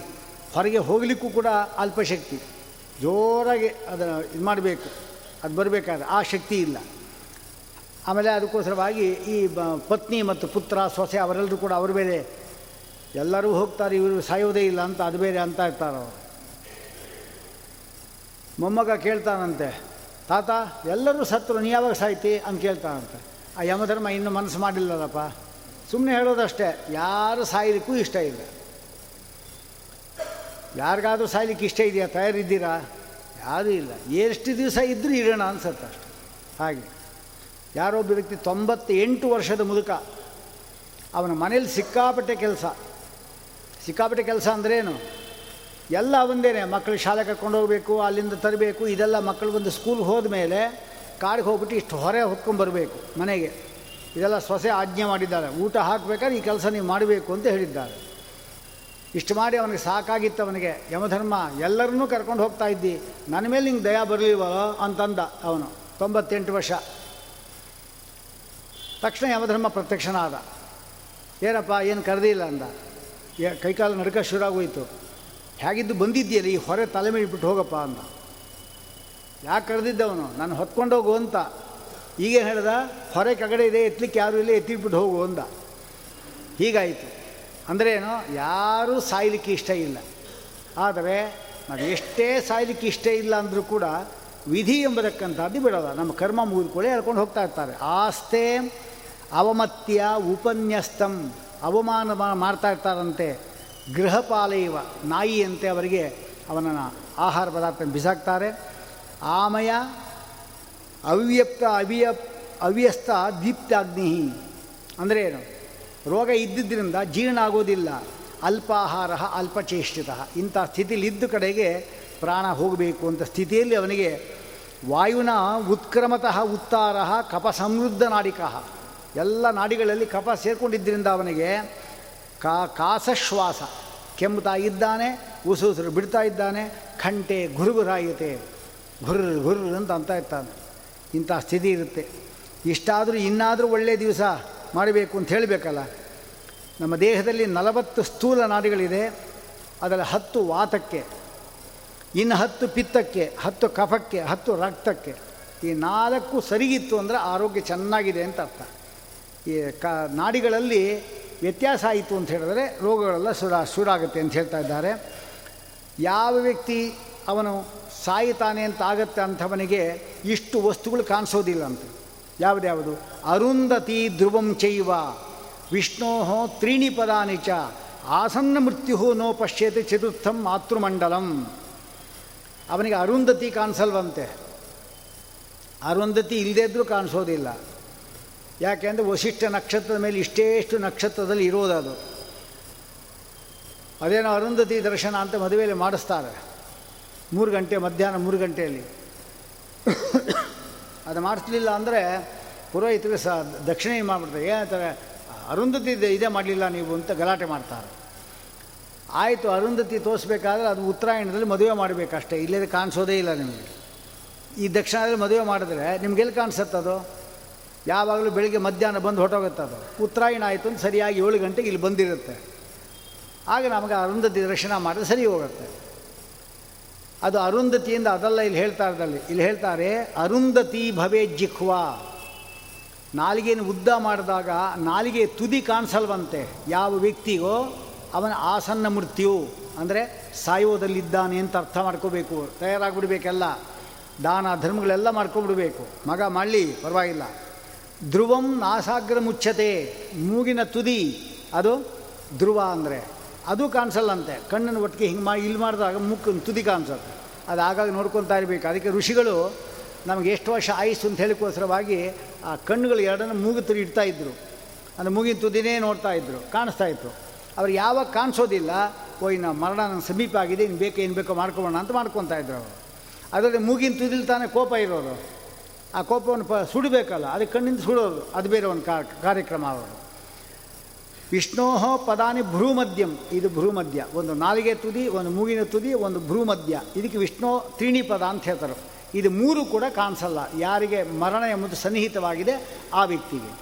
ಹೊರಗೆ ಹೋಗಲಿಕ್ಕೂ ಕೂಡ ಅಲ್ಪಶಕ್ತಿ. ಜೋರಾಗಿ ಅದನ್ನು ಇದು ಮಾಡಬೇಕು ಅದು ಬರಬೇಕಾದ್ರೆ ಆ ಶಕ್ತಿ ಇಲ್ಲ. ಆಮೇಲೆ ಅದಕ್ಕೋಸ್ಕರವಾಗಿ ಈ ಪತ್ನಿ ಮತ್ತು ಪುತ್ರ, ಸೊಸೆ ಅವರೆಲ್ಲರೂ ಕೂಡ ಅವರು ಬೇರೆ ಎಲ್ಲರೂ ಹೋಗ್ತಾರೆ, ಇವರು ಸಾಯೋದೇ ಇಲ್ಲ ಅಂತ, ಅದು ಬೇರೆ ಅಂತ ಇರ್ತಾರೆ ಅವರು. ಮೊಮ್ಮಗ ಕೇಳ್ತಾನಂತೆ, ತಾತ, ಎಲ್ಲರೂ ಸತ್ರು ನೀ ಯಾವಾಗ ಸಾಯ್ತಿ? ಅಂತ ಕೇಳ್ತಾನಂತೆ. ಆ ಯಮಧರ್ಮ ಇನ್ನೂ ಮನಸ್ಸು ಮಾಡಿಲ್ಲಲ್ಲಪ್ಪ. ಸುಮ್ಮನೆ ಹೇಳೋದಷ್ಟೇ, ಯಾರು ಸಾಯಲಿಕ್ಕೂ ಇಷ್ಟ ಇಲ್ಲ. ಯಾರಿಗಾದರೂ ಸಾಯ್ಲಿಕ್ಕೆ ಇಷ್ಟ ಇದೆಯಾ? ತಯಾರಿದ್ದೀರಾ? ಯಾರೂ ಇಲ್ಲ. ಎಷ್ಟು ದಿವಸ ಇದ್ದರೂ ಇರೋಣ ಅನ್ಸತ್ತೆ ಅಷ್ಟೆ. ಹಾಗೆ. ಯಾರೊಬ್ಬ ವ್ಯಕ್ತಿ ತೊಂಬತ್ತೆಂಟು ವರ್ಷದ ಮುದುಕ. ಅವನ ಮನೇಲಿ ಸಿಕ್ಕಾಪಟ್ಟೆ ಕೆಲಸ. ಸಿಕ್ಕಾಪಟ್ಟೆ ಕೆಲಸ ಅಂದ್ರೇನು ಎಲ್ಲ ಒಂದೇನೆ ಮಕ್ಕಳು ಶಾಲೆ ಕರ್ಕೊಂಡು ಹೋಗಬೇಕು, ಅಲ್ಲಿಂದ ತರಬೇಕು, ಇದೆಲ್ಲ ಮಕ್ಕಳು ಬಂದು ಸ್ಕೂಲ್ಗೆ ಹೋದ ಮೇಲೆ ಕಾಡಿಗೆ ಹೋಗ್ಬಿಟ್ಟು ಇಷ್ಟು ಹೊರೆ ಹೊತ್ಕೊಂಡ್ಬರಬೇಕು ಮನೆಗೆ. ಇದೆಲ್ಲ ಸೊಸೆ ಆಜ್ಞೆ ಮಾಡಿದ್ದಾರೆ. ಊಟ ಹಾಕಬೇಕಾದ್ರೆ ಈ ಕೆಲಸ ನೀವು ಮಾಡಬೇಕು ಅಂತ ಹೇಳಿದ್ದಾರೆ. ಇಷ್ಟು ಮಾಡಿ ಅವನಿಗೆ ಸಾಕಾಗಿತ್ತು ಅವನಿಗೆ. ಯಮಧರ್ಮ, ಎಲ್ಲರನ್ನೂ ಕರ್ಕೊಂಡು ಹೋಗ್ತಾ ಇದ್ದಿ. ನನ್ನ ಮೇಲೆ ನಿಂಗೆ ದಯಾ ಬರಲಿಲ್ವೋ? ಅಂತಂದ ಅವನು. ತೊಂಬತ್ತೆಂಟು ವರ್ಷ. ತಕ್ಷಣ ಯಮಧರ್ಮ ಪ್ರತ್ಯಕ್ಷನಾದ. ಏನಪ್ಪ, ಏನು ಕರೆದಿಲ್ಲ ಅಂದ. ಕೈಕಾಲು ನಡ್ಕ ಶುರುವಾಗೋಯಿತು ಹೇಗಿದ್ದು ಬಂದಿದ್ದೀಯಲ್ಲ, ಈ ಹೊರೆ ತಲೆ ಮೇಲೆ ಬಿಟ್ಟು ಹೋಗಪ್ಪ ಅಂದ. ಯಾಕೆ ಕರೆದಿದ್ದವನು? ನಾನು ಹೊತ್ಕೊಂಡು ಹೋಗು ಅಂತ. ಈಗೇನು ಹೇಳ್ದ? ಹೊರೆ ಕಗಡೆ ಇದೆ ಎತ್ತಲಿಕ್ಕೆ ಯಾರೂ ಇಲ್ಲ ಎತ್ತಿಟ್ಬಿಟ್ಟು ಹೋಗು ಅಂದ. ಹೀಗಾಯಿತು. ಅಂದರೆ ಏನು? ಯಾರೂ ಸಾಯ್ಲಿಕ್ಕೆ ಇಷ್ಟ ಇಲ್ಲ. ಆದರೆ, ನಾವು ಎಷ್ಟೇ ಸಾಯಲಿಕ್ಕೆ ಇಷ್ಟ ಇಲ್ಲ ಅಂದರೂ ಕೂಡ ವಿಧಿ ಎಂಬತಕ್ಕಂಥದ್ದು ಬಿಡೋಲ್ಲ ನಮ್ಮ ಕರ್ಮ ಮುಗಿದುಕೊಳ್ಳಿ ಹೇಳ್ಕೊಂಡು ಹೋಗ್ತಾ ಇರ್ತಾರೆ. ಆಸ್ತೆ ಅವಮತ್ಯ ಉಪನ್ಯಸ್ತಂ ಅವಮಾನ ಮಾಡ್ತಾ ಇರ್ತಾರಂತೆ. ಗೃಹಪಾಲೈವ ನಾಯಿಯಂತೆ ಅವರಿಗೆ ಅವನನ್ನು ಆಹಾರ ಪದಾರ್ಥ ಬಿಸಾಕ್ತಾರೆ. ಆಮಯ ಅವ್ಯಕ್ತ ಅವಿಯ ಅವ್ಯಸ್ತ ದೀಪ್ತಾಗ್ನಿ ಅಂದರೆ ಏನು? ರೋಗ ಇದ್ದಿದ್ದರಿಂದ ಜೀರ್ಣ ಆಗೋದಿಲ್ಲ ಅಲ್ಪಾಹಾರ ಅಲ್ಪಚೇಷ್ಟಿತ. ಇಂಥ ಸ್ಥಿತಿಯಲ್ಲಿ ಇದ್ದ ಕಡೆಗೆ ಪ್ರಾಣ ಹೋಗಬೇಕು ಅಂತ ಸ್ಥಿತಿಯಲ್ಲಿ ಅವನಿಗೆ ವಾಯುನ ಉತ್ಕ್ರಮತಃ ಉತ್ತಾರ ಕಪ ಸಮೃದ್ಧ ನಾಡಿಕಃ ಎಲ್ಲ ನಾಡಿಗಳಲ್ಲಿ ಕಫ ಸೇರ್ಕೊಂಡಿದ್ದರಿಂದ ಅವನಿಗೆ ಕಾ ಕಾಸಶ್ವಾಸ. ಕೆಮ್ಮುತ್ತಾ ಇದ್ದಾನೆ ಉಸು ಉಸಿರು ಬಿಡ್ತಾ ಇದ್ದಾನೆ ಖಂಟೆ ಗುರುಗುರಾಯಿತೆ ಗುರ್ ಗುರ್ ಅಂತ ಅಂತ ಇರ್ತಾನೆ. ಇಂಥ ಸ್ಥಿತಿ ಇರುತ್ತೆ. ಇಷ್ಟಾದರೂ ಇನ್ನಾದರೂ ಒಳ್ಳೆಯ ದಿವಸ ಮಾಡಬೇಕು ಅಂತ ಹೇಳಬೇಕಲ್ಲ. ನಮ್ಮ ದೇಹದಲ್ಲಿ ನಲವತ್ತು ಸ್ಥೂಲ ನಾಡಿಗಳಿದೆ. ಅದರಲ್ಲಿ ಹತ್ತು ವಾತಕ್ಕೆ ಇನ್ನು ಹತ್ತು ಪಿತ್ತಕ್ಕೆ, ಹತ್ತು ಕಫಕ್ಕೆ, ಹತ್ತು ರಕ್ತಕ್ಕೆ ಈ ನಾಲ್ಕು ಸರಿಗಿತ್ತು ಅಂದರೆ ಆರೋಗ್ಯ ಚೆನ್ನಾಗಿದೆ ಅಂತ ಅರ್ಥ. ಈ ನಾಡಿಗಳಲ್ಲಿ ವ್ಯತ್ಯಾಸ ಆಯಿತು ಅಂತ ಹೇಳಿದ್ರೆ ರೋಗಗಳೆಲ್ಲ ಸುರ, ಶುರಾಗುತ್ತೆ ಅಂತ ಹೇಳ್ತಾ ಇದ್ದಾರೆ. ಯಾವ ವ್ಯಕ್ತಿ ಅವನು ಸಾಯಿತಾನೆ ಅಂತ ಆಗತ್ತೆ ಅಂಥವನಿಗೆ ಇಷ್ಟು ವಸ್ತುಗಳು ಕಾಣಿಸೋದಿಲ್ಲ ಅಂತ. ಯಾವುದ್ಯಾವುದು ಅರುಂಧತಿ ಧ್ರುವಂ ಚೈವ, ವಿಷ್ಣೋಹೋ ತ್ರೀಣಿ ಪದಾನಿ ಚ, ಆಸನ್ನ ಮೃತ್ಯು ನೋ ಪಶ್ಯತೆ ಚತುರ್ಥಂ ಮಾತೃಮಂಡಲಂ. ಅವನಿಗೆ ಅರುಂಧತಿ ಕಾಣಿಸಲ್ವಂತೆ. ಅರುಂಧತಿ ಇಲ್ಲದೇ ಇದ್ದರೂ ಕಾಣಿಸೋದಿಲ್ಲ. ಯಾಕೆಂದರೆ ವಶಿಷ್ಠ ನಕ್ಷತ್ರದ ಮೇಲೆ ಇಷ್ಟೇಷ್ಟು ನಕ್ಷತ್ರದಲ್ಲಿ ಇರೋದದು. ಅದೇನೋ ಅರುಂಧತಿ ದರ್ಶನ ಅಂತ ಮದುವೆಯಲ್ಲಿ ಮಾಡಿಸ್ತಾರೆ. ಮೂರು ಗಂಟೆ ಮಧ್ಯಾಹ್ನ ಮೂರು ಗಂಟೆಯಲ್ಲಿ. ಅದು ಮಾಡಿಸ್ಲಿಲ್ಲ ಅಂದರೆ ಪುರೋಹಿತರು ಸಹ ದಕ್ಷಿಣ ಮಾಡಿಬಿಡ್ತಾರೆ. ಏನಂತಾರೆ ಅರುಂಧತಿ ಇದೇ ಮಾಡಲಿಲ್ಲ ನೀವು ಅಂತ ಗಲಾಟೆ ಮಾಡ್ತಾರೆ. ಆಯಿತು, ಅರುಂಧತಿ ತೋರಿಸ್ಬೇಕಾದ್ರೆ ಅದು ಉತ್ತರಾಯಣದಲ್ಲಿ ಮದುವೆ ಮಾಡಬೇಕಷ್ಟೇ. ಇಲ್ಲದೆ ಕಾಣಿಸೋದೇ ಇಲ್ಲ ನಿಮಗೆ. ಈ ದಕ್ಷಿಣದಲ್ಲಿ ಮದುವೆ ಮಾಡಿದ್ರೆ ನಿಮ್ಗೆಲ್ಲಿ ಅದು ಯಾವಾಗಲೂ ಬೆಳಿಗ್ಗೆ ಮಧ್ಯಾಹ್ನ ಬಂದು ಹೊಟ್ಟೋಗುತ್ತೆ ಅದು ಉತ್ತರಾಯಣ ಆಯಿತು ಅಂತ ಸರಿಯಾಗಿ ಏಳು ಗಂಟೆಗೆ ಇಲ್ಲಿ ಬಂದಿರುತ್ತೆ. ಆಗ ನಮಗೆ ಅರುಂಧತಿ ದರ್ಶನ ಮಾಡಿದ್ರೆ ಸರಿ ಹೋಗುತ್ತೆ. ಅದು ಅರುಂಧತಿಯಿಂದ ಅದಲ್ಲ ಇಲ್ಲಿ ಹೇಳ್ತಾ ಇದ್ದಲ್ಲಿ ಇಲ್ಲಿ ಹೇಳ್ತಾರೆ, ಅರುಂಧತಿ ಭವೇ ಜಿಖ್ವಾ ನಾಲಿಗೆಯನ್ನು ಉದ್ದ ಮಾಡಿದಾಗ ನಾಲಿಗೆ ತುದಿ ಕಾಣಿಸಲ್ವಂತೆ. ಯಾವ ವ್ಯಕ್ತಿಗೋ ಅವನ ಆಸನ್ನ ಮೃತ್ಯು ಅಂದರೆ ಸಾಯೋದಲ್ಲಿದ್ದಾನೆ ಅಂತ ಅರ್ಥ ಮಾಡ್ಕೋಬೇಕು. ತಯಾರಾಗಿಬಿಡ್ಬೇಕೆಲ್ಲ. ದಾನ ಧರ್ಮಗಳೆಲ್ಲ ಮಾಡ್ಕೊಂಬಿಡ್ಬೇಕು ಮಗ ಮಾಡಲಿ, ಪರವಾಗಿಲ್ಲ. ಧ್ರುವಂ ನಾಸಾಗ್ರ ಮುಚ್ಚತೆ ಮೂಗಿನ ತುದಿ, ಅದು ಧ್ರುವ ಅಂದರೆ. ಅದು ಕಾಣಿಸಲ್ಲಂತೆ ಕಣ್ಣನ್ನು ಒಟ್ಟಿಗೆ ಹಿಂಗೆ ಮಾಡಿ ಇಲ್ಲಿ ಮಾಡಿದಾಗ ಮುಕ್ಕು ತುದಿ ಕಾಣಿಸುತ್ತೆ. ಅದು ಆಗಾಗ ನೋಡ್ಕೊತಾ ಇರಬೇಕು. ಅದಕ್ಕೆ ಋಷಿಗಳು ನಮಗೆ ಎಷ್ಟು ವರ್ಷ ಆಯಿಸು ಅಂತ ಹೇಳಿಕೋಸ್ಕರವಾಗಿ ಆ ಕಣ್ಣುಗಳು ಎರಡನ್ನು ಮೂಗು ತುದಿ ಇಡ್ತಾ ಇದ್ದರು ಅಂದರೆ ಮೂಗಿನ ತುದಿನೇ ನೋಡ್ತಾ ಇದ್ದರು ಕಾಣಿಸ್ತಾ ಇತ್ತು. ಅವ್ರು ಯಾವಾಗ ಕಾಣಿಸೋದಿಲ್ಲ ಓ ಇನ್ನು ಮರಣ ನನ್ನ ಸಮೀಪ ಆಗಿದೆ ಇನ್ನು ಬೇಕು, ಏನು ಬೇಕೋ ಮಾಡ್ಕೊಳ್ಳೋಣ ಅಂತ ಮಾಡ್ಕೊತಾ ಇದ್ರು ಅವರು. ಅದರಲ್ಲಿ ಮೂಗಿನ ತುದಿಲಿ ತಾನೇ ಕೋಪ ಇರೋರು ಆ ಕೋಪವನ್ನು ಪ ಸುಡಬೇಕಲ್ಲ, ಅದಕ್ಕೆ ಕಣ್ಣಿಂದ ಸುಡೋದು. ಅದು ಬೇರೆ ಒಂದು ಕಾರ್ಯಕ್ರಮ ಅವರು. ವಿಷ್ಣೋಹೋ ಪದಾನಿ ಭ್ರೂಮದ್ಯಂ. ಇದು ಭ್ರೂಮಧ್ಯ ಒಂದು ನಾಲಿಗೆ ತುದಿ, ಒಂದು ಮೂಗಿನ ತುದಿ, ಒಂದು ಭ್ರೂಮಧ್ಯ ಇದಕ್ಕೆ ವಿಷ್ಣು ತ್ರೀಣಿ ಪದ ಅಂತ ಹೇಳ್ತಾರೆ. ಇದು ಮೂರು ಕೂಡ ಕಾಣಿಸಲ್ಲ. ಯಾರಿಗೆ ಮರಣ ಎಂಬುದು ಸನ್ನಿಹಿತವಾಗಿದೆ ಆ ವ್ಯಕ್ತಿಗೆ.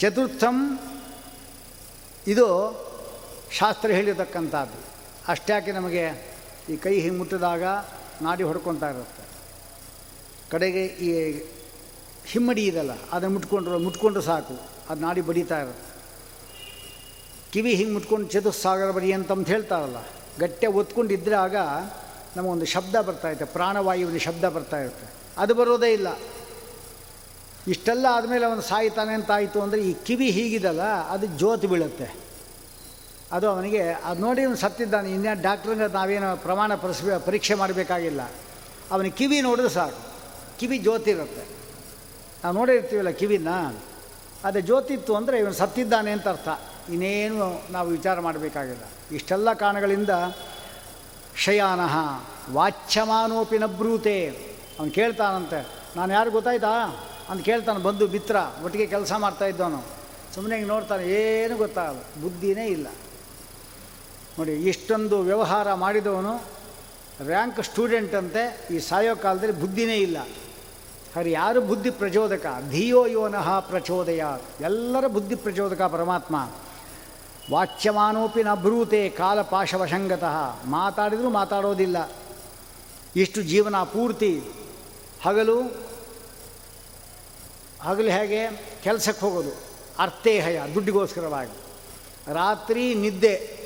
ಚತುರ್ಥಂ, ಇದು ಶಾಸ್ತ್ರ ಹೇಳಿರತಕ್ಕಂಥದ್ದು. ಅಷ್ಟ್ಯಾಕೆ ನಮಗೆ ಈ ಕೈ ಹಿಂಗೆ ಮುಟ್ಟಿದಾಗ ನಾಡಿ ಹೊಡ್ಕೊತಾ ಇರುತ್ತೆ. ಕಡೆಗೆ ಈ ಹಿಮ್ಮಡಿ ಇದಲ್ಲ, ಅದನ್ನು ಮುಟ್ಕೊಂಡ್ರು, ಮುಟ್ಕೊಂಡ್ರೆ ಸಾಕು, ಅದು ನಾಡಿ ಬಡಿತಾ ಇರುತ್ತೆ. ಕಿವಿ ಹಿಂಗೆ ಮುಟ್ಕೊಂಡು ಚತುಸ್ಸಾಗರ ಬಡಿ ಅಂತಂತ ಹೇಳ್ತಾರಲ್ಲ, ಗಟ್ಟೆ ಒತ್ಕೊಂಡಿದ್ರೆ ಆಗ ನಮಗೊಂದು ಶಬ್ದ ಬರ್ತಾ ಇರುತ್ತೆ, ಪ್ರಾಣವಾಯುವಿನ ಶಬ್ದ ಬರ್ತಾ ಇರುತ್ತೆ. ಅದು ಬರೋದೇ ಇಲ್ಲ. ಇಷ್ಟೆಲ್ಲ ಆದಮೇಲೆ ಅವನು ಸಾಯ್ತಾನೆ ಅಂತ ಆಯಿತು ಅಂದರೆ ಈ ಕಿವಿ ಹೀಗಿದಲ್ಲ, ಅದು ಜೋತು ಬೀಳುತ್ತೆ. ಅದು ಅವನಿಗೆ, ಅದು ನೋಡಿ ಅವನು ಸತ್ತಿದ್ದಾನೆ ಇನ್ಯಾ ಡಾಕ್ಟ್ರ್ನ ನಾವೇನು ಪ್ರಮಾಣ ಪರೀಕ್ಷೆ ಮಾಡಬೇಕಾಗಿಲ್ಲ. ಅವನ ಕಿವಿ ನೋಡಿದ್ರೆ ಸಾಕು. ಕಿವಿ ಜ್ಯೋತಿ ಇರುತ್ತೆ. ನಾವು ನೋಡಿರ್ತೀವಲ್ಲ ಕಿವಿನ? ಅದೇ ಜ್ಯೋತಿತ್ತು ಅಂದರೆ ಇವನು ಸತ್ತಿದ್ದಾನೆ ಅಂತ ಅರ್ಥ. ಇನ್ನೇನು ನಾವು ವಿಚಾರ ಮಾಡಬೇಕಾಗಿಲ್ಲ. ಇಷ್ಟೆಲ್ಲ ಕಾರಣಗಳಿಂದ ಶಯಾನ ವಾಚ್ಯಮಾನೋಪಿ ನಬ್ರೂತೆ ಅವನು ಕೇಳ್ತಾನಂತೆ, ನಾನು ಯಾರು ಗೊತ್ತಾಯ್ತಾ? ಅಂತ ಕೇಳ್ತಾನೆ ಬಂದು ಮಿತ್ರ, ಒಟ್ಟಿಗೆ ಕೆಲಸ ಮಾಡ್ತಾ ಇದ್ದವನು. ಸುಮ್ಮನೆ ಹಿಂಗೆ ನೋಡ್ತಾನೆ, ಏನು ಗೊತ್ತಾಗಲ್ಲ ಬುದ್ಧಿನೇ ಇಲ್ಲ. ನೋಡಿ, ಇಷ್ಟೊಂದು ವ್ಯವಹಾರ ಮಾಡಿದವನು ರ್ಯಾಂಕ್ ಸ್ಟೂಡೆಂಟ್ ಅಂತೆ, ಈ ಸಾಯೋ ಕಾಲದಲ್ಲಿ ಬುದ್ಧಿನೇ ಇಲ್ಲ. ಹಾಗೆ ಯಾರು ಬುದ್ಧಿ ಪ್ರಚೋದಕ? ಧಿಯೋ ಯೋನಃ ಪ್ರಚೋದಯ. ಎಲ್ಲರ ಬುದ್ಧಿ ಪ್ರಚೋದಕ ಪರಮಾತ್ಮ. ವಾಚ್ಯಮಾನೋಪಿ ನಭ್ರೂತೆ ಕಾಲ ಪಾಶವಶಂಗತಃ ಮಾತಾಡಿದರೂ ಮಾತಾಡೋದಿಲ್ಲ. ಇಷ್ಟು ಜೀವನ ಪೂರ್ತಿ. ಹಗಲು ಹಗಲು ಹೇಗೆ? ಕೆಲಸಕ್ಕೆ ಹೋಗೋದು. ಅರ್ಥೇಹಯ, ದುಡ್ಡಿಗೋಸ್ಕರವಾಗಿ. ರಾತ್ರಿ ನಿದ್ದೆ.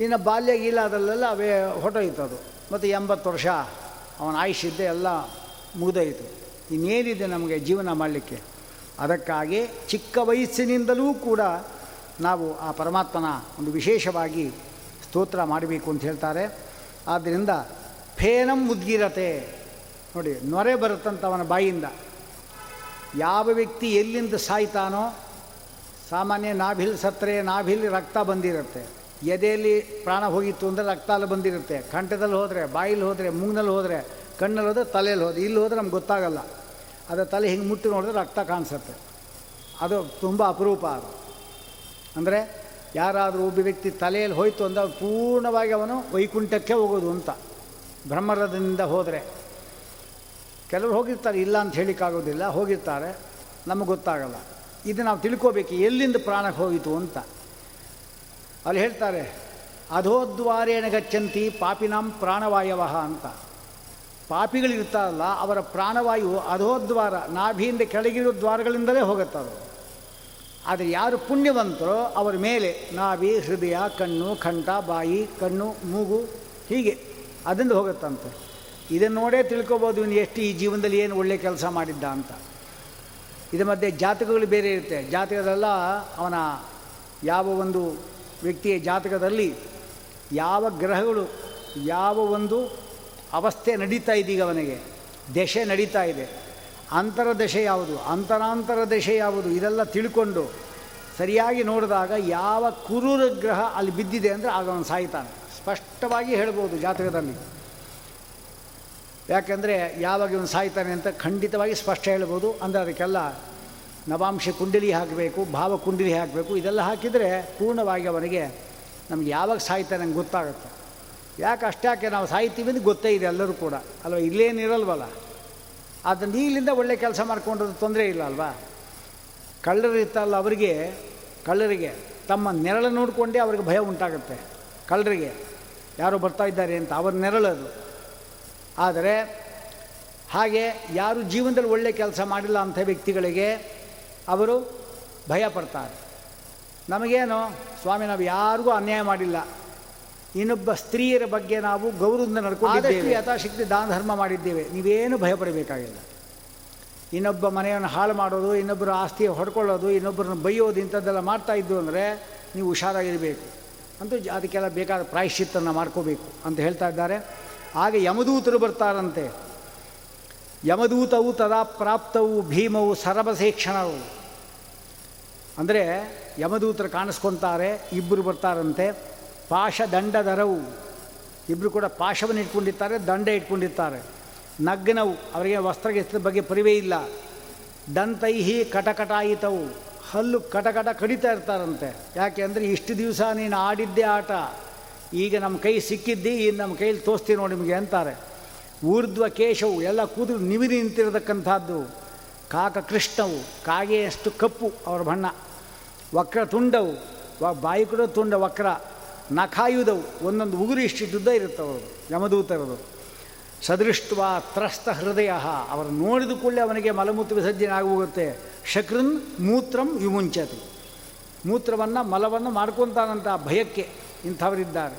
ಇನ್ನು ಬಾಲ್ಯ ಗೀಲ ಅದರಲ್ಲೆಲ್ಲ ಅವೇ ಅದು ಮತ್ತು ಎಂಬತ್ತು ವರ್ಷ. ಅವನ ಆಯುಷ್ಯಿದ್ದೆ ಎಲ್ಲ ಮುಗಿದೋಯಿತು. ಇನ್ನೇನಿದೆ ನಮಗೆ ಜೀವನ ಮಾಡಲಿಕ್ಕೆ? ಅದಕ್ಕಾಗಿ ಚಿಕ್ಕ ವಯಸ್ಸಿನಿಂದಲೂ ಕೂಡ ನಾವು ಆ ಪರಮಾತ್ಮನ ಒಂದು ವಿಶೇಷವಾಗಿ ಸ್ತೋತ್ರ ಮಾಡಬೇಕು ಅಂತ ಹೇಳ್ತಾರೆ. ಆದ್ದರಿಂದ ಫೇನಂ ಉದ್ಗಿರತೆ. ನೋಡಿ, ನೊರೆ ಬರುತ್ತಂತ ಅವನ ಬಾಯಿಂದ. ಯಾವ ವ್ಯಕ್ತಿ ಎಲ್ಲಿಂದ ಸಾಯ್ತಾನೋ, ಸಾಮಾನ್ಯ ನಾಭಿಲ್ ಸತ್ತರೆ, ನಾಭಿಲ್ ರಕ್ತ ಬಂದಿರುತ್ತೆ. ಎದೆಯಲ್ಲಿ ಪ್ರಾಣ ಹೋಗಿತ್ತು ಅಂದರೆ ರಕ್ತ ಅಲ್ಲಿ ಬಂದಿರುತ್ತೆ. ಕಂಠದಲ್ಲಿ ಹೋದರೆ, ಬಾಯಲ್ಲಿ ಹೋದರೆ, ಮೂಗ್ನಲ್ಲಿ ಹೋದರೆ ಕಣ್ಣಲ್ಲಿ ಹೋದರೆ ತಲೆಯಲ್ಲಿ ಹೋದ್ರೆ ಇಲ್ಲಿ ಹೋದರೆ ನಮ್ಗೆ ಗೊತ್ತಾಗಲ್ಲ. ಅದರ ತಲೆ ಹಿಂಗೆ ಮುಟ್ಟಿ ನೋಡಿದ್ರೆ ರಕ್ತ ಕಾಣಿಸುತ್ತೆ. ಅದು ತುಂಬ ಅಪರೂಪ ಅದು. ಅಂದರೆ ಯಾರಾದರೂ ಒಬ್ಬ ವ್ಯಕ್ತಿ ತಲೆಯಲ್ಲಿ ಹೋಯಿತು ಅಂದ ಪೂರ್ಣವಾಗಿ ಅವನು ವೈಕುಂಠಕ್ಕೆ ಹೋಗೋದು ಅಂತ. ಬ್ರಹ್ಮರದಿಂದ ಹೋದರೆ. ಕೆಲವರು ಹೋಗಿರ್ತಾರೆ, ಇಲ್ಲ ಅಂತ ಹೇಳಿಕ್ಕಾಗೋದಿಲ್ಲ ಹೋಗಿರ್ತಾರೆ. ನಮಗೆ ಗೊತ್ತಾಗಲ್ಲ. ಇದು ನಾವು ತಿಳ್ಕೋಬೇಕು, ಎಲ್ಲಿಂದ ಪ್ರಾಣಕ್ಕೆ ಹೋಗಿತು ಅಂತ. ಅಲ್ಲಿ ಹೇಳ್ತಾರೆ, ಅಧೋದ್ವಾರೇಣ ಗಚ್ಚಂತಿ ಪಾಪಿನಾಂ ಪ್ರಾಣವಾಯವಹ ಅಂತ. ಪಾಪಿಗಳಿರ್ತಾರಲ್ಲ, ಅವರ ಪ್ರಾಣವಾಯು ಅಧೋದ್ವಾರ, ನಾಭಿಯಿಂದ ಕೆಳಗಿರೋ ದ್ವಾರಗಳಿಂದಲೇ ಹೋಗುತ್ತಾರೆ ಆದರೆ ಯಾರು ಪುಣ್ಯವಂತರೋ, ಅವರ ಮೇಲೆ ನಾಭಿ, ಹೃದಯ, ಕಣ್ಣು, ಕಂಠ, ಬಾಯಿ, ಕಣ್ಣು, ಮೂಗು, ಹೀಗೆ ಅದರಿಂದ ಹೋಗುತ್ತಂತೆ. ಇದನ್ನು ನೋಡೇ ತಿಳ್ಕೊಬೋದು ಇವನು ಎಷ್ಟು ಈ ಜೀವನದಲ್ಲಿ ಏನು ಒಳ್ಳೆ ಕೆಲಸ ಮಾಡಿದ್ದ ಅಂತ. ಇದರ ಮಧ್ಯೆ ಜಾತಕಗಳು ಬೇರೆ ಇರುತ್ತೆ. ಜಾತಕದಲ್ಲ ಅವನ ಯಾವ ಒಂದು ವ್ಯಕ್ತಿಯ ಜಾತಕದಲ್ಲಿ ಯಾವ ಗ್ರಹಗಳು, ಯಾವ ಒಂದು ಅವಸ್ಥೆ ನಡೀತಾ ಇದೀಗ ಅವನಿಗೆ. ದಶೆ ನಡೀತಾ ಇದೆ. ಅಂತರ ದಶೆ ಯಾವುದು? ಅಂತರಾಂತರ ದಶೆ ಯಾವುದು? ಇದೆಲ್ಲ ತಿಳ್ಕೊಂಡು ಸರಿಯಾಗಿ ನೋಡಿದಾಗ ಯಾವ ಕುರೂರ ಗ್ರಹ ಅಲ್ಲಿ ಬಿದ್ದಿದೆ ಅಂದರೆ ಆಗ ಅವನು ಸಾಯ್ತಾನೆ. ಸ್ಪಷ್ಟವಾಗಿ ಹೇಳ್ಬೋದು ಜಾತಕದಲ್ಲಿ. ಯಾಕೆಂದರೆ ಯಾವಾಗ ಇವನು ಸಾಯ್ತಾನೆ ಅಂತ ಖಂಡಿತವಾಗಿ ಸ್ಪಷ್ಟ ಹೇಳ್ಬೋದು. ಅಂದರೆ ಅದಕ್ಕೆಲ್ಲ ನವಾಂಶ ಕುಂಡಲಿ ಹಾಕಬೇಕು, ಭಾವ ಕುಂಡಲಿ ಹಾಕಬೇಕು. ಇದೆಲ್ಲ ಹಾಕಿದರೆ ಪೂರ್ಣವಾಗಿ ಅವನಿಗೆ ನಮ್ಗೆ ಯಾವಾಗ ಸಾಯ್ತಾನೆ ಗೊತ್ತಾಗುತ್ತೆ. ಯಾಕೆ ಅಷ್ಟಾಕೆ ನಾವು ಅಂತ ಗೊತ್ತೇ ಇದೆ ಎಲ್ಲರೂ ಕೂಡ. ಅಲ್ವಾ? ಇಲ್ಲೇನಿರಲ್ವಲ್ಲ. ಅದನ್ನು ಇಲ್ಲಿಂದ ಒಳ್ಳೆ ಕೆಲಸ ಮಾಡ್ಕೊಂಡ್ರೆ ತೊಂದರೆ ಇಲ್ಲ ಅಲ್ವಾ? ಕಳ್ಳರು ಇತ್ತಲ್ಲ ಅವರಿಗೆ, ಕಳ್ಳರಿಗೆ ತಮ್ಮ ನೆರಳು ನೋಡಿಕೊಂಡೇ ಅವ್ರಿಗೆ ಭಯ ಉಂಟಾಗುತ್ತೆ. ಕಳ್ಳರಿಗೆ ಯಾರು ಬರ್ತಾ ಇದ್ದಾರೆ ಅಂತ ಅವ್ರ ನೆರಳದು ಆದರೆ ಹಾಗೆ ಯಾರು ಜೀವನದಲ್ಲಿ ಒಳ್ಳೆ ಕೆಲಸ ಮಾಡಿಲ್ಲ ಅಂಥ ವ್ಯಕ್ತಿಗಳಿಗೆ ಅವರು ಭಯ ಪಡ್ತಾರೆ. ನಮಗೇನು? ಸ್ವಾಮಿ, ನಾವು ಯಾರಿಗೂ ಅನ್ಯಾಯ ಮಾಡಿಲ್ಲ. ಇನ್ನೊಬ್ಬ ಸ್ತ್ರೀಯರ ಬಗ್ಗೆ ನಾವು ಗೌರವದಿಂದ ನಡ್ಕೊಂಡಿದ್ದೇವೆ. ಯಥಾಶಕ್ತಿ ದಾನ ಧರ್ಮ ಮಾಡಿದ್ದೇವೆ. ನೀವೇನು ಭಯಪಡಬೇಕಾಗಿಲ್ಲ. ಇನ್ನೊಬ್ಬ ಮನೆಯನ್ನು ಹಾಳು ಮಾಡೋದು, ಇನ್ನೊಬ್ಬರ ಆಸ್ತಿ ಹೊಡ್ಕೊಳ್ಳೋದು, ಇನ್ನೊಬ್ಬರನ್ನ ಬೈಯೋದು ಇಂಥದ್ದೆಲ್ಲ ಮಾಡ್ತಾ ಇದ್ದು ಅಂದರೆ ನೀವು ಹುಷಾರಾಗಿರಬೇಕು. ಅಂತೂ ಅದಕ್ಕೆಲ್ಲ ಬೇಕಾದ ಪ್ರಾಯಶ್ಚಿತ್ತನ್ನು ಮಾಡ್ಕೋಬೇಕು ಅಂತ ಹೇಳ್ತಾ ಇದ್ದಾರೆ. ಆಗ ಯಮದೂತರು ಬರ್ತಾರಂತೆ. ಯಮದೂತವು ತದಾ ಪ್ರಾಪ್ತವು ಭೀಮವು ಸರಬಸೇಕ್ಷಣವು ಅಂದರೆ ಯಮದೂತರು ಕಾಣಿಸ್ಕೊತಾರೆ ಇಬ್ಬರು ಬರ್ತಾರಂತೆ. ಪಾಶ ದಂಡದರವು ಇಬ್ಬರು ಕೂಡ ಪಾಶವನ್ನು ಇಟ್ಕೊಂಡಿರ್ತಾರೆ, ದಂಡ ಇಟ್ಕೊಂಡಿರ್ತಾರೆ. ನಗ್ನವು, ಅವರಿಗೆ ವಸ್ತ್ರಗೆಸ್ತ್ರ ಬಗ್ಗೆ ಪರಿವೇ ಇಲ್ಲ. ದಂತೈಹಿ ಕಟಕಟಾಯಿತವು. ಹಲ್ಲು ಕಟಕಟ ಕಡಿತಾ ಇರ್ತಾರಂತೆ. ಯಾಕೆ ಅಂದರೆ ಇಷ್ಟು ದಿವಸ ನೀನು ಆಡಿದ್ದೇ ಆಟ. ಈಗ ನಮ್ಮ ಕೈ ಸಿಕ್ಕಿದ್ದಿ ಈಗ ನಮ್ಮ ಕೈಯಲ್ಲಿ ತೋರಿಸ್ತೀವಿ ನೋಡಿ ನಿಮಗೆ ಅಂತಾರೆ. ಊರ್ಧ್ವ ಕೇಶವು, ಎಲ್ಲ ಕೂದಲು ನಿವಿರಿ ನಿಂತಿರತಕ್ಕಂಥದ್ದು. ಕಾಕ ಕೃಷ್ಣವು, ಕಾಗೆಯಷ್ಟು ಕಪ್ಪು, ಅವರ ಬಣ್ಣ. ವಕ್ರ ತುಂಡವು ಬಾಯಿ ಕೂಡ ತುಂಡ ವಕ್ರ. ನಖಾಯುಧವು ಒಂದೊಂದು ಉಗುರು ಇರುತ್ತೆ ಇರುತ್ತವರು ಯಮದೂತರದು ಸದೃಷ್ಟ ತ್ರಸ್ತ ಹೃದಯ. ಅವರು ನೋಡಿದ ಕೂಡಲೇ ಅವನಿಗೆ ಮಲಮೂತ್ರ ವಿಸರ್ಜನೆ ಆಗೋಗುತ್ತೆ. ಶಕ್ರನ್ ಮೂತ್ರಂ ವಿಮುಂಚತಿ. ಮೂತ್ರವನ್ನು, ಮಲವನ್ನು ಮಾಡ್ಕೊತಾನಂಥ ಭಯಕ್ಕೆ ಇಂಥವರಿದ್ದಾರೆ.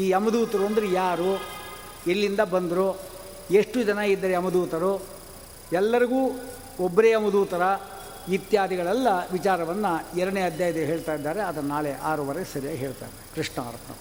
ಈ ಯಮದೂತರು ಅಂದರೆ ಯಾರು? ಎಲ್ಲಿಂದ ಬಂದರು? ಎಷ್ಟು ಜನ ಇದ್ದರೆ ಯಮದೂತರು? ಎಲ್ಲರಿಗೂ ಒಬ್ಬರೇ ಯಮದೂತರ ಇತ್ಯಾದಿಗಳೆಲ್ಲ ವಿಚಾರವನ್ನು ಎರಡನೇ ಅಧ್ಯಾಯದಲ್ಲಿ ಹೇಳ್ತಾ ಇದ್ದಾರೆ. ಅದನ್ನು ನಾಳೆ ಆರೂವರೆ ಸರಿಯಾಗಿ ಹೇಳ್ತಾರೆ ಕೃಷ್ಣ ಅರ್ಪಣ